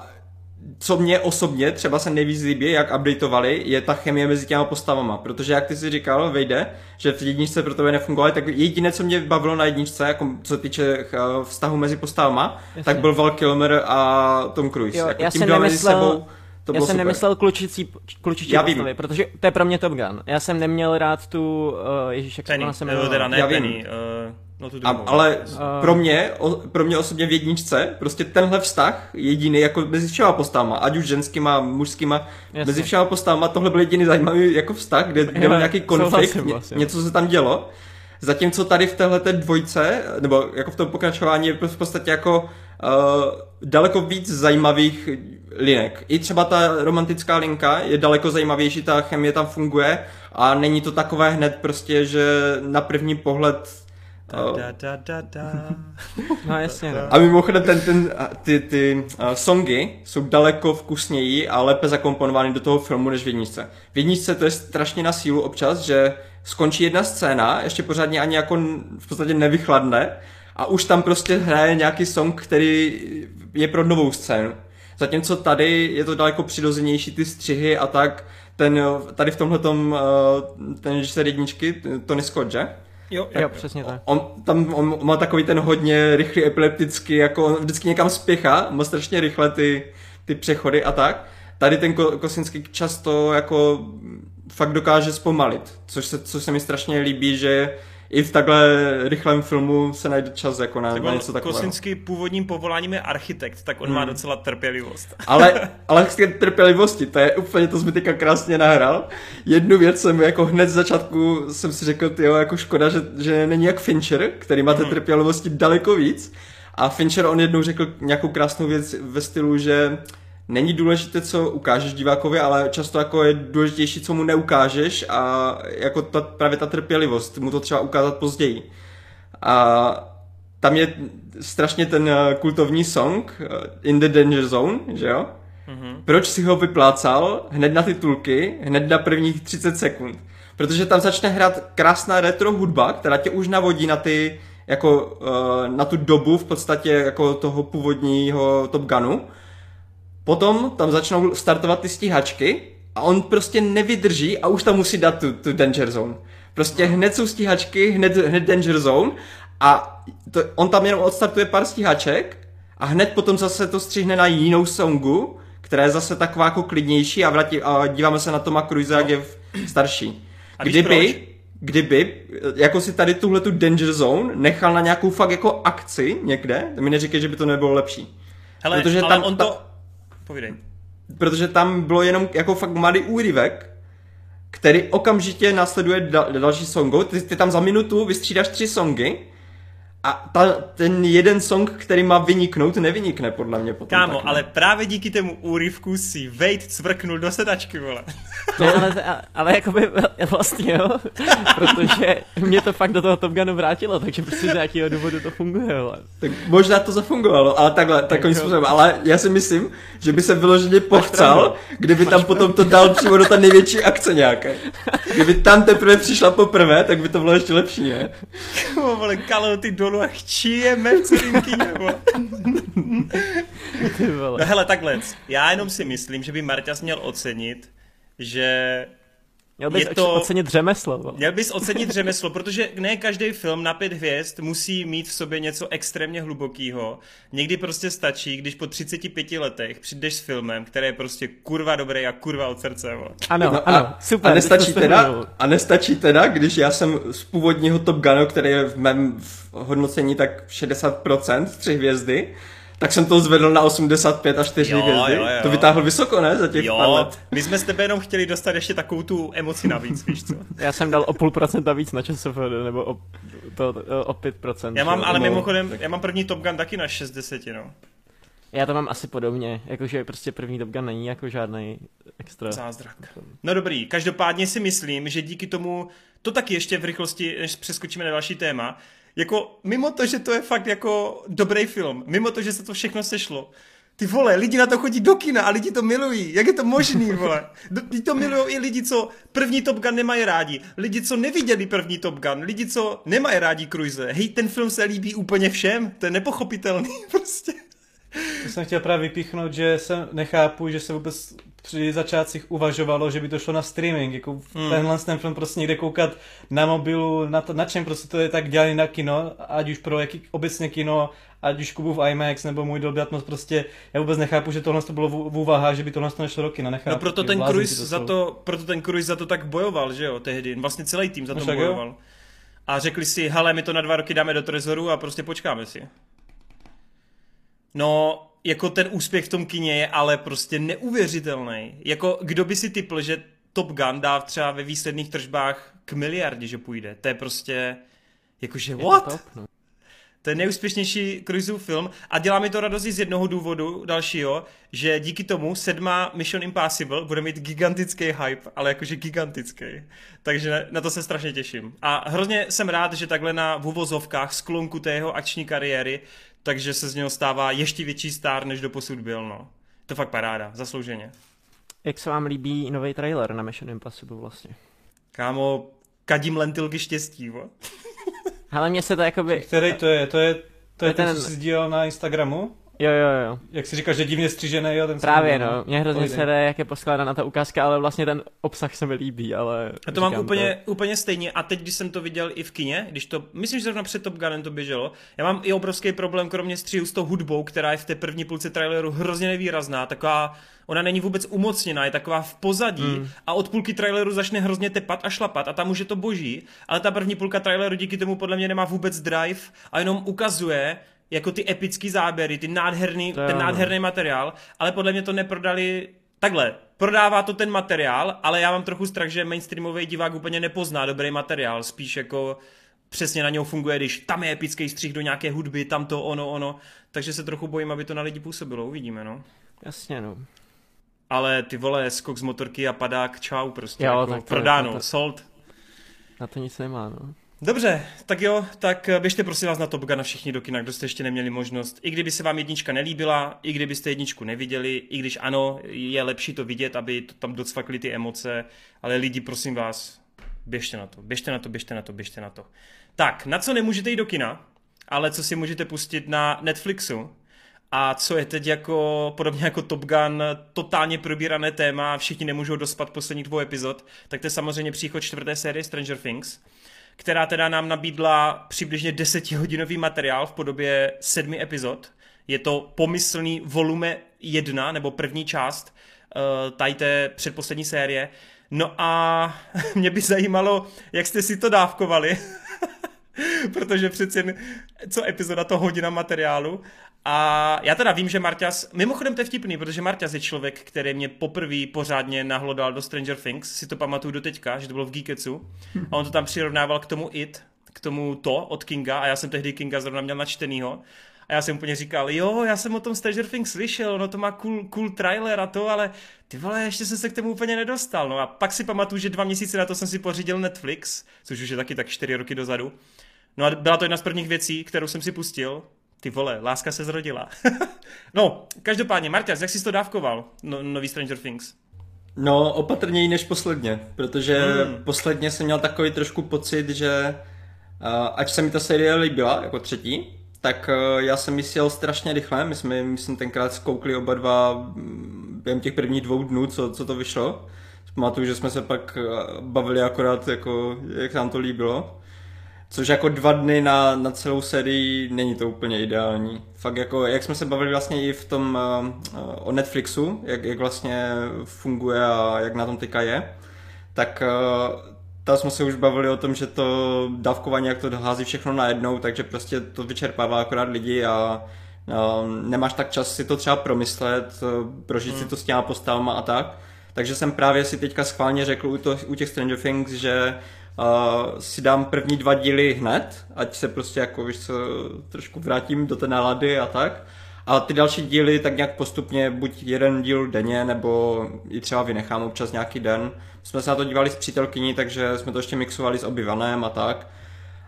C: co mě osobně třeba se nejvíc líbí, jak updateovali, je ta chemie mezi těma postavama, protože jak ty si říkal, vejde, že v jedničce pro tebe nefungovaly, tak jediné, co mě bavilo na jedničce, jako co se týče eh, vztahu mezi postavama,
B: Jasně.
C: tak byl Val Kilmer a Tom Cruise.
B: Jo,
C: jako
B: já
C: tím
B: jsem
C: dvěma mezi
B: nemyslel-
C: sebou, to
B: já
C: bylo
B: jsem
C: super.
B: nemyslel klučicí, klučičí
C: Já vím.
B: postavy, protože to je pro mě Top Gun. Já jsem neměl rád tu, uh, ježíš, jak se
A: Penny,
B: se
A: eh,
B: jmenovala?
A: teda ne
C: Já vím.
A: Penny, uh, no tu
C: A,
A: druhou.
C: ale
B: Uh,
C: pro mě, o, pro mě osobně v jedničce, prostě tenhle vztah jediný jako mezi všema postavama, ať už ženskýma, mužskýma,
B: Jasně.
C: mezi všema postavama, tohle byl jediný zajímavý jako vztah, kde, kde
B: Jo,
C: byl nějaký konflikt,
B: vlastně.
C: něco se tam dělo. Zatímco tady v téhle dvojce, nebo jako v tom pokračování je v podstatě jako daleko víc zajímavých linek. I třeba ta romantická linka je daleko zajímavější, ta chemie tam funguje a není to takové hned prostě, že na první pohled
A: Da, da, da, da.
B: No jasně, no.
C: a mimochodem ten, ten, ty, ty uh, songy jsou daleko vkusněji a lépe zakomponovány do toho filmu než v jedničce. V jedničce to je strašně na sílu občas, že skončí jedna scéna, ještě pořádně ani jako v podstatě nevychladne a už tam prostě hraje nějaký song, který je pro novou scénu. Zatímco tady je to daleko přirozenější ty střihy a tak. Ten, tady v tomhletom uh, ten režisér jedničky, Tony Scott, že?
A: Jo,
B: Jo, přesně tak.
C: On, tam on má takový ten hodně rychlý epileptický, jako on vždycky někam spěchá, má strašně rychle ty, ty přechody a tak. Tady ten Ko- Kosinský často jako fakt dokáže zpomalit, což se, což se mi strašně líbí, že i v takhle rychlém filmu se najde čas jako na,
A: Tak
C: na něco takového.
A: Kosinský původním povoláním je architekt, tak on
C: Hmm.
A: má docela trpělivost.
C: Ale, ale z té trpělivosti, to je úplně, to jsi mi teďka krásně nahrál. Jednu věc jsem jako hned z začátku jsem si řekl, tyjo, jako škoda, že, že není jak Fincher, který má té trpělivosti daleko víc. A Fincher on jednou řekl nějakou krásnou věc ve stylu, že není důležité, co ukážeš divákovi, ale často jako je důležitější, co mu neukážeš a jako ta, právě ta trpělivost, mu to třeba ukázat později. A tam je strašně ten eh, kultovní song eh, In the Danger Zone, že jo? Mm-hmm. Proč si ho vyplácal hned na titulky, hned na prvních 30 sekund? Protože tam začne hrát krásná retro hudba, která tě už navodí na ty, jako eh, na tu dobu v podstatě jako toho původního Top Gunu. Potom tam začnou startovat ty stíhačky a on prostě nevydrží a už tam musí dát tu, tu Danger Zone. Prostě hned jsou stíhačky, hned, hned Danger Zone a to, on tam jenom odstartuje pár stíhaček a hned potom zase to střihne na jinou songu, která je zase taková jako klidnější a, vrátí, a díváme se na Toma Cruise, jak je v- starší.
A: A?
C: Kdyby, kdyby, jako si tady tuhle tu Danger Zone nechal na nějakou fakt jako akci někde, to mi neříkej, že by to nebylo lepší.
A: Hele,
C: Protože
A: ale
C: tam-
A: on to... Povídej.
C: protože tam bylo jenom jako fakt malý úryvek, který okamžitě následuje dal, další songu. Ty, ty tam za minutu vystřídáš tři songy a ta, ten jeden song, který má vyniknout, nevynikne podle mě potom.
A: Kámo,
C: taky.
A: ale právě díky tému úryvku si Wade cvrknul do sedačky, vole.
B: Ne, ale, ale jakoby vlastně jo, protože mě to fakt do toho Top Gunu vrátilo, takže prostě z nějakého důvodu to funguje, ale.
C: Tak možná to zafungovalo, ale takhle, takovým způsobem. Ale já si myslím, že by se vyloženě pochcal, kdyby tam potom to dal přímo do té největší akce nějaké. Kdyby tam teprve přišla poprvé, tak by to bylo ještě lepší, ne?
A: Kámo, vole, kalhoty dolů a chčijeme v celým kyně. No hele, takhle, já jenom si myslím, že by Marťas měl ocenit, že
B: Měl bys
A: je
B: to... ocenit řemeslo. vole.
A: Měl bys ocenit řemeslo, protože ne každý film na pět hvězd musí mít v sobě něco extrémně hlubokého. Někdy prostě stačí, když po 35 letech přijdeš s filmem, který je prostě kurva dobrý a kurva od srdce. Vole.
B: Ano,
C: No
B: ano,
C: a,
B: super.
C: a nestačí, teda, a nestačí teda, když já jsem z původního Top Gunu, který je v mém v hodnocení tak 60%, tři hvězdy, tak jsem to zvedl na 85 až 4
A: Jo,
C: hvězdy.
A: jo, jo.
C: To vytáhl vysoko, ne? Za těch pár
A: Jo,
C: let.
A: my jsme s tebe jenom chtěli dostat ještě takovou tu emoci navíc, víš co?
B: Já jsem dal o půl procenta víc na ČSFD, nebo o, to, o 5%.
A: Já mám, ale
C: No.
A: mimochodem, já mám první Top Gun taky na 60, no.
B: Já to mám asi podobně, jakože prostě první Top Gun není jako žádný extra.
A: Zázrak. No dobrý, každopádně si myslím, že díky tomu, to taky ještě v rychlosti, než přeskočíme na další téma, jako mimo to, že to je fakt jako dobrý film, mimo to, že se to všechno sešlo, ty vole, lidi na to chodí do kina a lidi to milují. Jak je to možný, vole? Ty to milují i lidi, co první Top Gun nemají rádi. Lidi, co neviděli první Top Gun. Lidi, co nemají rádi Cruise. Hej, ten film se líbí úplně všem. To je nepochopitelný prostě.
D: To jsem chtěl právě vypíchnout, že jsem nechápu, že se vůbec při začátcích uvažovalo, že by to šlo na streaming, jako hmm. tenhle ten film prostě někde koukat na mobilu, na, to, na čem prostě to je tak dělaný na kino, ať už pro jaký obecně kino, ať už Kubův IMAX nebo můj Dolby Atmos, prostě já vůbec nechápu, že tohle to bylo v, v úvahách, že by tohle to nešlo kina, nechápu.
A: No proto ten Cruise to za to, proto ten Cruise za to tak bojoval, že jo, tehdy, vlastně celý tým za to no bojoval. Jo. A řekli si, hele, my to na dva roky dáme do trezoru a prostě počkáme si. No, jako ten úspěch v tom kině je ale prostě neuvěřitelný. Jako kdo by si typl, že Top Gun dá třeba ve výsledných tržbách k miliardě, že půjde. To je prostě, jakože what? Je to, top, no. to je nejúspěšnější cruiseův film a dělá mi to radost z jednoho důvodu dalšího, že díky tomu sedma Mission Impossible bude mít gigantický hype, ale jakože gigantický. Takže na to se strašně těším. A hrozně jsem rád, že takhle na v uvozovkách sklonku té jeho akční kariéry takže se z něho stává ještě větší star, než do posud byl, no. To fakt paráda, zaslouženě.
B: Jak se vám líbí nový trailer na Mission Impossible vlastně?
A: Kámo, kadím lentilky štěstí, vo.
B: Ale mně se to jakoby...
D: Který to je? To je, to je ten, ten co jsi sdílel na Instagramu?
B: Jo, jo, jo.
D: Jak si říkáš, že divně střížený, jo, ten
B: Právě, no. Mě hrozně se jde, jak je poskládána ta ukázka, ale vlastně ten obsah se mi líbí, ale...
A: A to mám úplně, to... úplně stejně. A teď, když jsem to viděl i v kině, když to, myslím, že zrovna před Top Gunem to běželo, já mám i obrovský problém, kromě střihu s tou hudbou, která je v té první půlce traileru hrozně nevýrazná, taková ona není vůbec umocněná, je taková v pozadí mm. a od půlky traileru začne hrozně tepat a šlapat a tam už je to boží, ale ta první půlka traileru díky tomu podle mě nemá vůbec drive a jenom ukazuje, jako ty epický záběry, ty nádherný, to ten nádherný materiál, ale podle mě to neprodali takhle. Prodává to ten materiál, ale já mám trochu strach, že mainstreamový divák úplně nepozná dobrý materiál, spíš jako přesně na něho funguje, když tam je epický střih do nějaké hudby, tam to ono, ono, takže se trochu bojím, aby to na lidi působilo, uvidíme, no.
B: Jasně, no.
A: Ale ty vole, skok z motorky a padák, čau prostě, jo, jako tak prodáno, to, sold.
B: Na to nic nemá, no.
A: Dobře, tak jo, tak běžte prosím vás na Top Gun na všichni do kina, kdo jste ještě neměli možnost. I kdyby se vám jednička nelíbila, i kdybyste jedničku neviděli, i když ano, je lepší to vidět, aby to tam docvakly ty emoce, ale lidi, prosím vás, běžte na to, běžte na to, běžte na to, běžte na to. Tak, na co nemůžete jít do kina, ale co si můžete pustit na Netflixu, a co je teď jako, podobně jako Top Gun, totálně probírané téma, všichni nemůžou dospat posledních dvou epizod, tak to je samozřejmě příchod čtvrté série Stranger Things která teda nám nabídla přibližně desetihodinový materiál v podobě sedmi epizod. Je to pomyslný volume jedna, nebo první část uh, tady té předposlední série. No a mě by zajímalo, jak jste si to dávkovali, protože přeci co epizoda to hodina materiálu a já teda vím, že Marťas, mimochodem to je vtipný, protože Marťas je člověk, který mě poprvé pořádně nahlodal do Stranger Things, si to pamatuju do teďka, že to bylo v Geeketsu. A on to tam přirovnával k tomu It, k tomu to od Kinga a já jsem tehdy Kinga zrovna měl načtenýho. A já jsem úplně říkal, jo, já jsem o tom Stranger Things slyšel, no to má cool, cool trailer a to, ale ty vole, ještě jsem se k tomu úplně nedostal. No a pak si pamatuju, že dva měsíce na to jsem si pořídil Netflix, což už je taky tak čtyři roky dozadu. No a byla to jedna z prvních věcí, kterou jsem si pustil ty vole, láska se zrodila. no, každopádně, Marťas, jak jsi to dávkoval, no, nový Stranger Things?
C: No, opatrněji než posledně, protože hmm. posledně jsem měl takový trošku pocit, že uh, ať se mi ta série líbila, jako třetí, tak uh, já jsem myslel strašně rychle, my jsme, myslím, tenkrát zkoukli oba dva mm, během těch prvních dvou dnů, co, co to vyšlo. Pamatuju, že jsme se pak bavili akorát, jako, jak nám to líbilo. Což jako dva dny na, na celou sérii není to úplně ideální. Fakt jako, jak jsme se bavili vlastně i v tom uh, o Netflixu, jak, jak vlastně funguje a jak na tom teďka je, tak uh, tam jsme se už bavili o tom, že to dávkování, jak to dohází všechno najednou, takže prostě to vyčerpává akorát lidi a uh, nemáš tak čas si to třeba promyslet, uh, prožít hmm. si to s těma postavama a tak. Takže jsem právě si teďka schválně řekl u, to, u těch Stranger Things, že uh, si dám první dva díly hned, ať se prostě jako, víš co, trošku vrátím do té nálady a tak. A ty další díly tak nějak postupně buď jeden díl denně, nebo i třeba vynechám občas nějaký den. Jsme se na to dívali s přítelkyní, takže jsme to ještě mixovali s obyvanem a tak.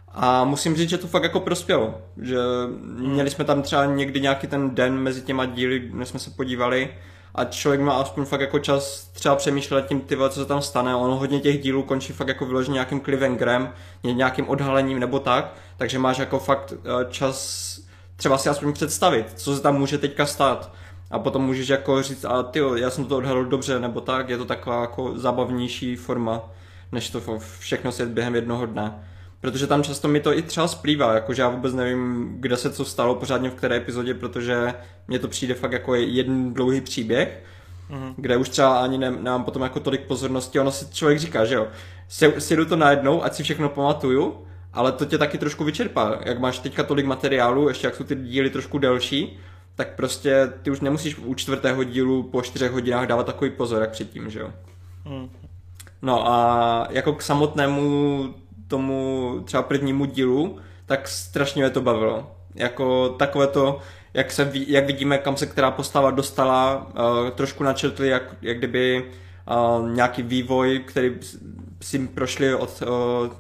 C: A musím říct, že to fakt jako prospělo, že měli jsme tam třeba někdy nějaký ten den mezi těma díly, než jsme se podívali a člověk má aspoň fakt jako čas třeba přemýšlet tím, ty co se tam stane. On hodně těch dílů končí fakt jako vyloženě nějakým cliffhangerem, nějakým odhalením nebo tak, takže máš jako fakt eh, čas třeba si aspoň představit, co se tam může teďka stát. A potom můžeš jako říct, a ty, já jsem to odhalil dobře, nebo tak, je to taková jako zábavnější forma, než to všechno svět během jednoho dne. Protože tam často mi to i třeba splývá, jakože já vůbec nevím, kde se co stalo pořádně v které epizodě, protože mně to přijde fakt jako jeden dlouhý příběh, mm-hmm. kde už třeba ani ne, nemám potom jako tolik pozornosti, ono si člověk říká, že jo, sjedu to najednou, ať si všechno pamatuju, ale to tě taky trošku vyčerpá. Jak máš teďka tolik materiálu, ještě jak jsou ty díly trošku delší, tak prostě ty už nemusíš u čtvrtého dílu po čtyřech hodinách dávat takový pozor, jak předtím, že jo. Mm. No a jako k samotnému tomu třeba prvnímu dílu, tak strašně mě to bavilo. Jako takové to, jak, se, jak vidíme, kam se která postava dostala, uh, trošku načrtli, jak, jak kdyby uh, nějaký vývoj, který si prošli od uh,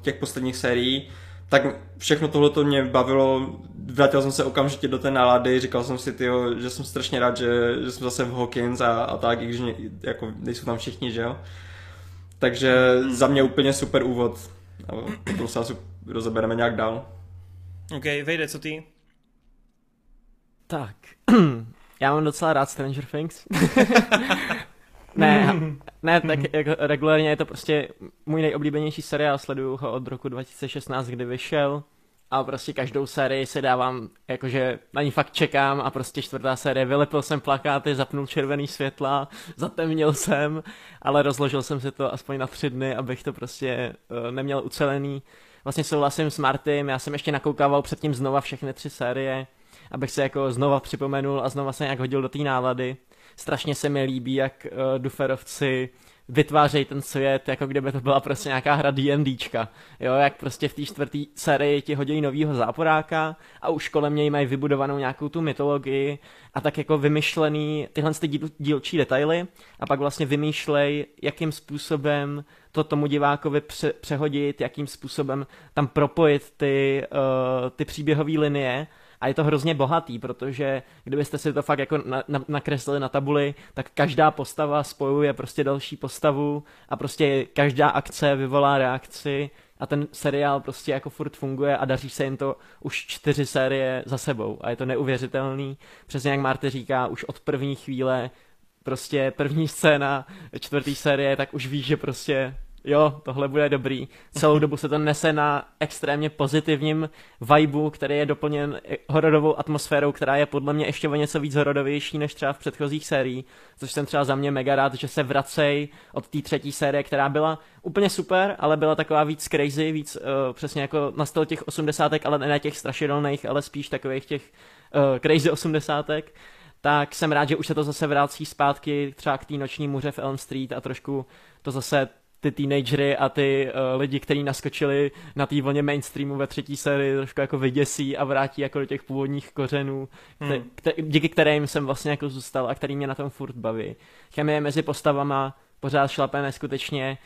C: těch posledních sérií, tak všechno tohle to mě bavilo, vrátil jsem se okamžitě do té nálady, říkal jsem si, tyjo, že jsem strašně rád, že, že jsem zase v Hawkins a, a tak, i když mě, jako nejsou tam všichni, že jo. Takže za mě úplně super úvod. A to se asi rozebereme nějak dál.
A: OK, vejde, co ty?
B: Tak, já mám docela rád Stranger Things. ne, ne, tak jako regulárně je to prostě můj nejoblíbenější seriál, sleduju ho od roku 2016, kdy vyšel a prostě každou sérii se dávám, jakože na ní fakt čekám a prostě čtvrtá série, vylepil jsem plakáty, zapnul červený světla, zatemnil jsem, ale rozložil jsem si to aspoň na tři dny, abych to prostě uh, neměl ucelený. Vlastně souhlasím s Martym, já jsem ještě nakoukával předtím znova všechny tři série, abych se jako znova připomenul a znova se nějak hodil do té nálady. Strašně se mi líbí, jak uh, Duferovci vytvářejí ten svět, jako kdyby to byla prostě nějaká hra D&Dčka. Jo, jak prostě v té čtvrté sérii ti hodí novýho záporáka a už kolem něj mají vybudovanou nějakou tu mytologii a tak jako vymyšlený tyhle ty díl, dílčí detaily a pak vlastně vymýšlej, jakým způsobem to tomu divákovi pře- přehodit, jakým způsobem tam propojit ty, uh, ty příběhové linie a je to hrozně bohatý, protože kdybyste si to fakt jako na, na, nakreslili na tabuli, tak každá postava spojuje prostě další postavu a prostě každá akce vyvolá reakci a ten seriál prostě jako furt funguje a daří se jim to už čtyři série za sebou a je to neuvěřitelný. Přesně jak Marty říká, už od první chvíle prostě první scéna čtvrtý série, tak už víš, že prostě jo, tohle bude dobrý. Celou dobu se to nese na extrémně pozitivním vibu, který je doplněn hororovou atmosférou, která je podle mě ještě o něco víc hororovější než třeba v předchozích sériích, což jsem třeba za mě mega rád, že se vracej od té třetí série, která byla úplně super, ale byla taková víc crazy, víc uh, přesně jako na styl těch osmdesátek, ale ne těch strašidelných, ale spíš takových těch uh, crazy osmdesátek tak jsem rád, že už se to zase vrací zpátky třeba k té noční muře v Elm Street a trošku to zase ty teenagery a ty uh, lidi, kteří naskočili na té vlně mainstreamu ve třetí sérii, trošku jako vyděsí a vrátí jako do těch původních kořenů, hmm. kte- díky kterým jsem vlastně jako zůstal a který mě na tom furt baví. Chemie mezi postavama pořád šlape neskutečně,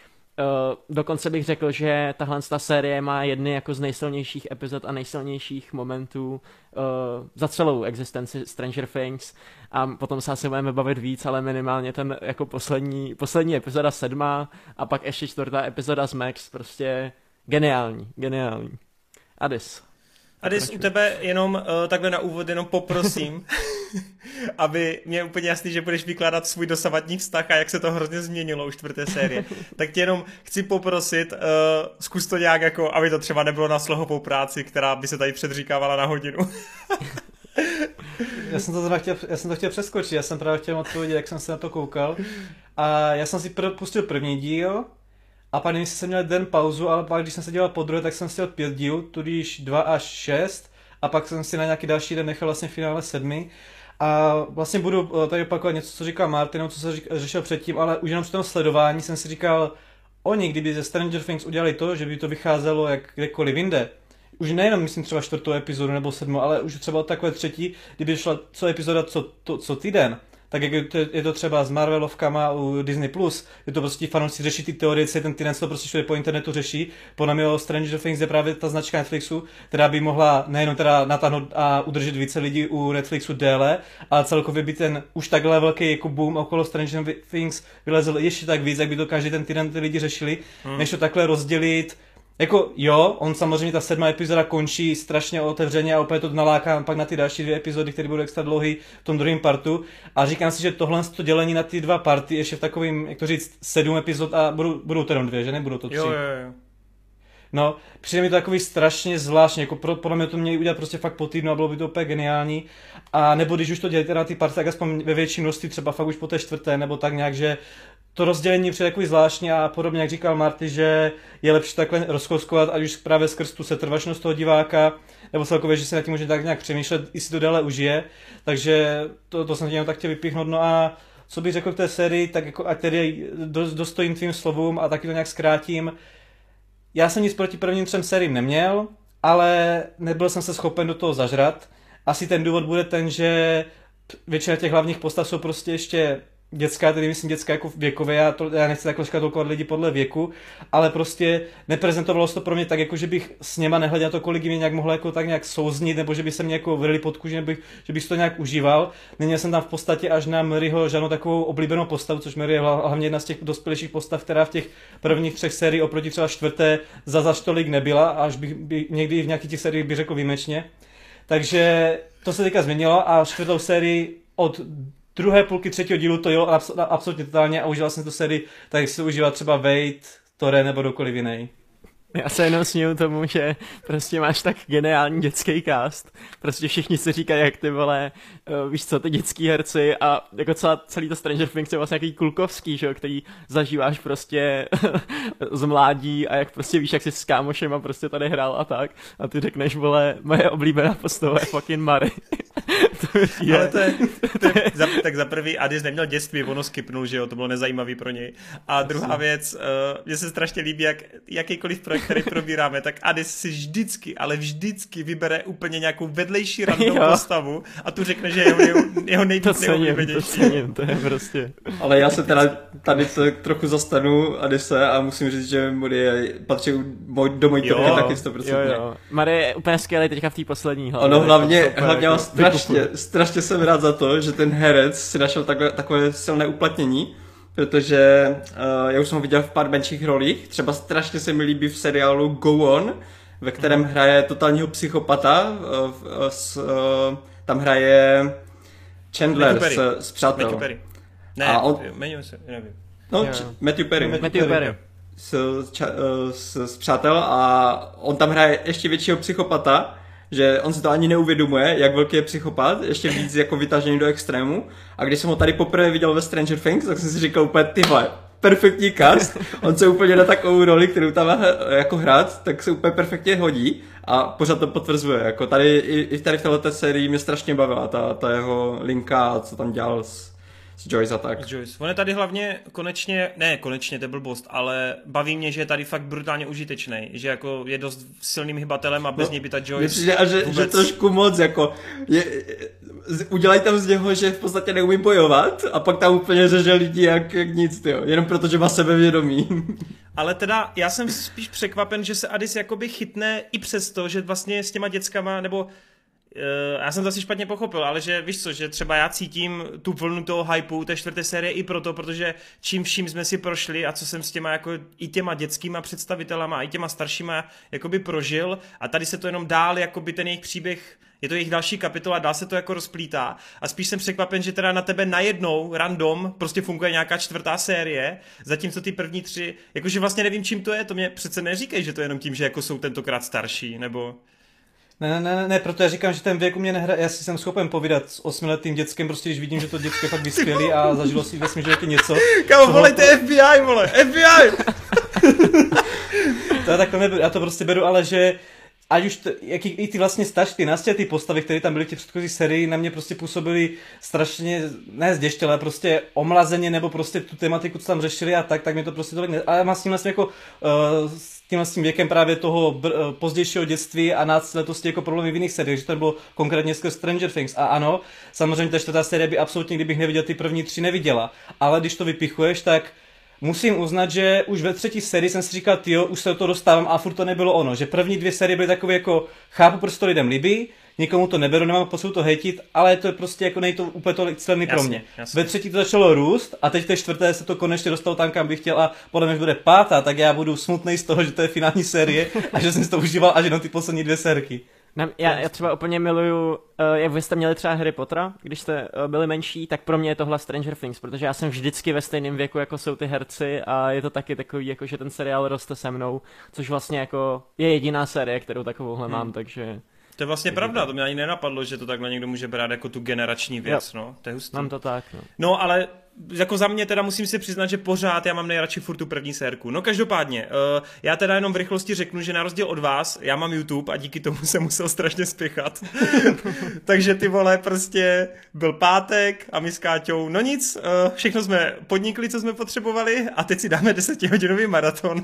B: dokonce bych řekl, že tahle ta série má jedny jako z nejsilnějších epizod a nejsilnějších momentů uh, za celou existenci Stranger Things a potom se asi budeme bavit víc, ale minimálně ten jako poslední, poslední epizoda sedma a pak ještě čtvrtá epizoda z Max, prostě geniální, geniální. Adis.
A: Adis, u tebe jenom uh, takhle na úvod jenom poprosím, aby mě úplně jasný, že budeš vykládat svůj dosavadní vztah a jak se to hrozně změnilo už čtvrté série. tak tě jenom chci poprosit, uh, zkus to nějak jako, aby to třeba nebylo na slohovou práci, která by se tady předříkávala na hodinu.
D: já jsem to teda chtěl, já jsem to chtěl přeskočit, já jsem právě chtěl odpovědět, jak jsem se na to koukal. A já jsem si pr- pustil první díl, a pak nevím, jestli jsem měl den pauzu, ale pak když jsem se dělal po druhé, tak jsem si pět dílů, tudíž dva až šest. A pak jsem si na nějaký další den nechal vlastně finále sedmi. A vlastně budu eh, tady opakovat něco, co říkal Martin, co se řešil předtím, ale už jenom při tom sledování jsem si říkal, oni kdyby ze Stranger Things udělali to, že by to vycházelo jak kdekoliv jinde, už nejenom myslím třeba čtvrtou epizodu nebo sedmou, ale už třeba takové třetí, kdyby šla co epizoda co, to, co týden, tak jak je to, je to třeba s Marvelovkama u Disney+, Plus, je to prostě fanoušci řeší ty teorie, celý ten týden to prostě všude po internetu řeší. Podle mě o Stranger Things je právě ta značka Netflixu, která by mohla nejenom teda natáhnout a udržet více lidí u Netflixu déle, ale celkově by ten už takhle velký jako boom okolo Stranger Things vylezl ještě tak víc, jak by to každý ten týden ty lidi řešili, hmm. než to takhle rozdělit jako jo, on samozřejmě ta sedmá epizoda končí strašně otevřeně a opět to naláká pak na ty další dvě epizody, které budou extra dlouhé v tom druhém partu. A říkám si, že tohle to dělení na ty dva party ještě v takovým, jak to říct, sedm epizod a budou, budou to jenom dvě, že nebudou to tři.
A: Jo, jo, jo.
D: No, přijde mi to takový strašně zvláštní, jako pro, podle mě to měli udělat prostě fakt po týdnu a bylo by to úplně geniální. A nebo když už to děláte na ty party, tak aspoň ve větším množství, třeba fakt už po té čtvrté, nebo tak nějak, že to rozdělení přijde takový zvláštní a podobně, jak říkal Marty, že je lepší takhle rozkouskovat, ať už právě skrz tu setrvačnost toho diváka, nebo celkově, že se na tím může tak nějak přemýšlet, i si to déle užije. Takže to, to jsem chtěl tak chtěl vypíchnout. No a co bych řekl k té sérii, tak jako, a tedy dost, dostojím tvým slovům a taky to nějak zkrátím. Já jsem nic proti prvním třem sériím neměl, ale nebyl jsem se schopen do toho zažrat. Asi ten důvod bude ten, že většina těch hlavních postav jsou prostě ještě dětská, tedy myslím dětská jako věkově, já, to, já nechci takhle říkat lidi podle věku, ale prostě neprezentovalo se to pro mě tak, jako že bych s něma nehleděl na to, kolik mě nějak mohlo jako tak nějak souznit, nebo že by se mě jako vrili pod kůži, nebo že bych to nějak užíval. Neměl jsem tam v podstatě až na Maryho žádnou takovou oblíbenou postavu, což Mary je hlavně jedna z těch dospělejších postav, která v těch prvních třech sériích oproti třeba čtvrté za zaž tolik nebyla, až bych by, někdy v nějakých těch sériích bych řekl výjimečně. Takže to se teďka změnilo a čtvrtou sérii od druhé půlky třetího dílu to jelo absolutně totálně a užíval jsem to sérii, tak si užíval třeba Wade, Tore nebo dokoliv jiný.
B: Já se jenom směju tomu, že prostě máš tak geniální dětský cast. Prostě všichni si říkají, jak ty vole, uh, víš co, ty dětský herci a jako celá, celý to Stranger Things je vlastně nějaký kulkovský, že jo, který zažíváš prostě z mládí a jak prostě víš, jak jsi s kámošem a prostě tady hrál a tak. A ty řekneš, vole, moje oblíbená postava je fucking Mary.
A: to je, Ale to je, to je za, tak za prvý Adis neměl dětství, ono skipnul, že jo, to bylo nezajímavý pro něj. A druhá věc, uh, mně se strašně líbí, jak jakýkoliv projekt, který probíráme, tak Adis si vždycky, ale vždycky vybere úplně nějakou vedlejší random jo. postavu a tu řekne, že je jeho, jeho, jeho nej, to
B: to to je prostě.
C: Ale já se teda tady se trochu zastanu Adise a musím říct, že Marie patří do mojí topky taky 100%. Jo, jo.
B: Marie je úplně skvělý teďka v té poslední.
C: Hlavně, ono hlavně, hlavně jako strašně, strašně jsem rád za to, že ten herec si našel takové, takové silné uplatnění, protože uh, já už jsem ho viděl v pár menších rolích, třeba strašně se mi líbí v seriálu Go On, ve kterém mm. hraje totálního psychopata, uh, s, uh, tam hraje Chandler s, s přátel.
A: Matthew Perry. Ne, a on... jmenuje se, nevím.
C: No, yeah. Matthew Perry.
B: Matthew Perry.
C: S, s, s, s přátel a on tam hraje ještě většího psychopata, že on si to ani neuvědomuje, jak velký je psychopat, ještě víc jako vytažený do extrému. A když jsem ho tady poprvé viděl ve Stranger Things, tak jsem si říkal úplně, ty perfektní cast, on se úplně na takovou roli, kterou tam jako hrát, tak se úplně perfektně hodí a pořád to potvrzuje. Jako tady, i, i tady v této sérii mě strašně bavila ta, ta jeho linka, co tam dělal s, s Joyce a tak.
A: Joyce. On je tady hlavně konečně, ne konečně, to je blbost, ale baví mě, že je tady fakt brutálně užitečný, že jako je dost silným hybatelem a bez no, něj by ta Joyce
C: že, a že, vůbec... že trošku moc, jako je, udělají tam z něho, že v podstatě neumí bojovat a pak tam úplně řeže lidi jak, jak nic, tyjo. jenom protože má sebevědomí.
A: Ale teda já jsem spíš překvapen, že se Adis jakoby chytne i přesto, že vlastně s těma dětskama, nebo já jsem to asi špatně pochopil, ale že víš co, že třeba já cítím tu vlnu toho hypeu té čtvrté série i proto, protože čím vším jsme si prošli a co jsem s těma jako i těma dětskýma představitelama, i těma staršíma jakoby prožil a tady se to jenom dál jakoby ten jejich příběh je to jejich další kapitola, dál se to jako rozplítá a spíš jsem překvapen, že teda na tebe najednou random prostě funguje nějaká čtvrtá série, zatímco ty první tři, jakože vlastně nevím, čím to je, to mě přece neříkej, že to je jenom tím, že jako jsou tentokrát starší, nebo...
D: Ne, ne, ne, ne, proto já říkám, že ten věk u mě nehra, já si jsem schopen povídat s osmiletým dětskem, prostě když vidím, že to dětské fakt vyskvělý a zažilo si ve že je něco.
A: Kámo, volejte to... FBI, vole, FBI!
D: to já tak to neberu, já to prostě beru, ale že ať už t, jaký, i ty vlastně starší, ty nastělé postavy, které tam byly v těch předchozí sérii, na mě prostě působily strašně, ne zděštěle, prostě omlazeně, nebo prostě tu tematiku, co tam řešili a tak, tak mě to prostě tolik ne... Ale mám s tím vlastně jako uh, tímhle s tím věkem právě toho br- eh, pozdějšího dětství a nácletosti jako problémy v jiných seriích, že to bylo konkrétně skrz Stranger Things. A ano, samozřejmě ta čtvrtá série by absolutně, kdybych neviděl ty první tři, neviděla. Ale když to vypichuješ, tak musím uznat, že už ve třetí sérii jsem si říkal, jo, už se toho dostávám a furt to nebylo ono. Že první dvě série byly takové jako, chápu, proč to lidem líbí, nikomu to neberu, nemám potřebu to hejtit, ale to je prostě jako nejto úplně to pro mě. Jasně. Ve třetí to začalo růst a teď v té čtvrté se to konečně dostalo tam, kam bych chtěl a podle mě bude pátá, tak já budu smutný z toho, že to je finální série a že jsem si to užíval až jenom ty poslední dvě sérky.
B: Ne, já, já třeba úplně miluju, uh, jak vy jste měli třeba Harry Pottera, když jste uh, byli menší, tak pro mě je tohle Stranger Things, protože já jsem vždycky ve stejném věku, jako jsou ty herci a je to taky takový, jako že ten seriál roste se mnou, což vlastně jako je jediná série, kterou takovouhle hmm. mám, takže...
A: To je vlastně pravda, to mě ani nenapadlo, že to takhle někdo může brát jako tu generační věc, jo. no, to je hustý.
B: Mám to tak, no.
A: No, ale jako za mě teda musím si přiznat, že pořád já mám nejradši furt tu první sérku. No každopádně, uh, já teda jenom v rychlosti řeknu, že na rozdíl od vás, já mám YouTube a díky tomu jsem musel strašně spěchat. Takže ty vole, prostě byl pátek a my s Káťou, no nic, uh, všechno jsme podnikli, co jsme potřebovali a teď si dáme desetihodinový maraton.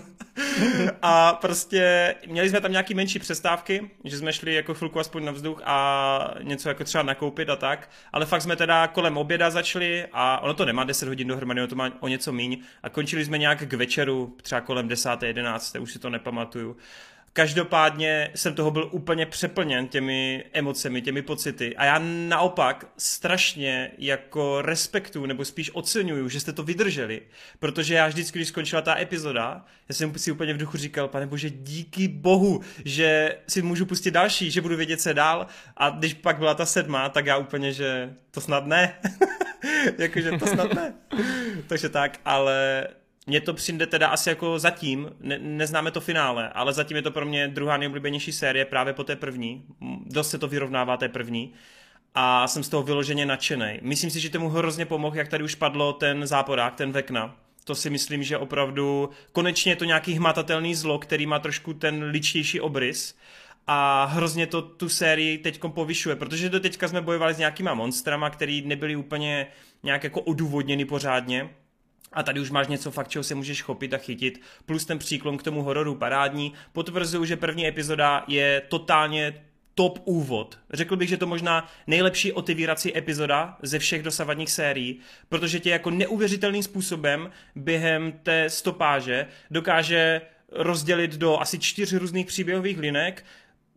A: a prostě měli jsme tam nějaký menší přestávky, že jsme šli jako chvilku aspoň na vzduch a něco jako třeba nakoupit a tak, ale fakt jsme teda kolem oběda začali a ono to nemá 10 hodin dohromady, ono to má o něco míň a končili jsme nějak k večeru, třeba kolem 10. 11. už si to nepamatuju. Každopádně jsem toho byl úplně přeplněn těmi emocemi, těmi pocity a já naopak strašně jako respektu nebo spíš oceňuju, že jste to vydrželi, protože já vždycky, když skončila ta epizoda, já jsem si úplně v duchu říkal, pane bože, díky bohu, že si můžu pustit další, že budu vědět, co dál a když pak byla ta sedma, tak já úplně, že to snad ne. Jakože to snad ne. Takže tak, ale mně to přijde teda asi jako zatím, ne, neznáme to finále, ale zatím je to pro mě druhá nejoblíbenější série právě po té první. Dost se to vyrovnává té první a jsem z toho vyloženě nadšený. Myslím si, že tomu hrozně pomohl, jak tady už padlo ten záporák, ten Vekna. To si myslím, že opravdu konečně je to nějaký hmatatelný zlo, který má trošku ten ličtější obrys a hrozně to tu sérii teď povyšuje, protože do teďka jsme bojovali s nějakýma monstrama, který nebyly úplně nějak jako odůvodněny pořádně. A tady už máš něco fakt, čeho se můžeš chopit a chytit, plus ten příklon k tomu hororu parádní. Potvrzuju, že první epizoda je totálně top úvod. Řekl bych, že to možná nejlepší otevírací epizoda ze všech dosavadních sérií, protože tě jako neuvěřitelným způsobem během té stopáže dokáže rozdělit do asi čtyř různých příběhových linek,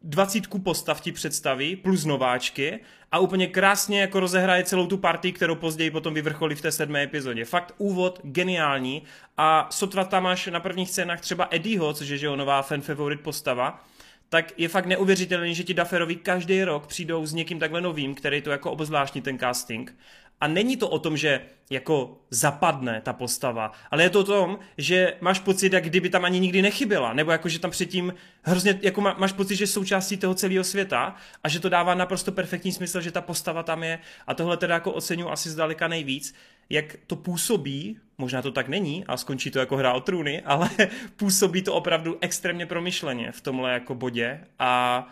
A: dvacítku postav ti představí, plus nováčky a úplně krásně jako rozehraje celou tu partii, kterou později potom vyvrcholí v té sedmé epizodě. Fakt úvod geniální a sotva tam máš na prvních scénách třeba Eddieho, což je že jo, nová fan favorite postava, tak je fakt neuvěřitelný, že ti Dufferovi každý rok přijdou s někým takhle novým, který to jako obzvláštní ten casting a není to o tom, že jako zapadne ta postava, ale je to o tom, že máš pocit, jak kdyby tam ani nikdy nechyběla, nebo jako, že tam předtím hrozně, jako má, máš pocit, že je součástí toho celého světa a že to dává naprosto perfektní smysl, že ta postava tam je. A tohle teda jako oceňuji asi zdaleka nejvíc, jak to působí, možná to tak není a skončí to jako hra o trůny, ale působí to opravdu extrémně promyšleně v tomhle jako bodě. A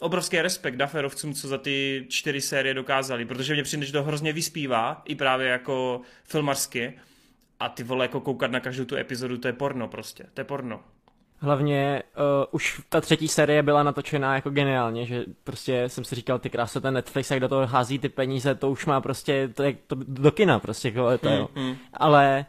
A: obrovský respekt Dufferovcům, co za ty čtyři série dokázali, protože mě přijde, že to hrozně vyspívá, i právě jako filmarsky. A ty vole, jako koukat na každou tu epizodu, to je porno prostě, to je porno.
B: Hlavně uh, už ta třetí série byla natočená jako geniálně, že prostě jsem si říkal, ty krása, ten Netflix, jak do toho hází ty peníze, to už má prostě, to je to do kina prostě, jako to, jo. Mm, mm. Ale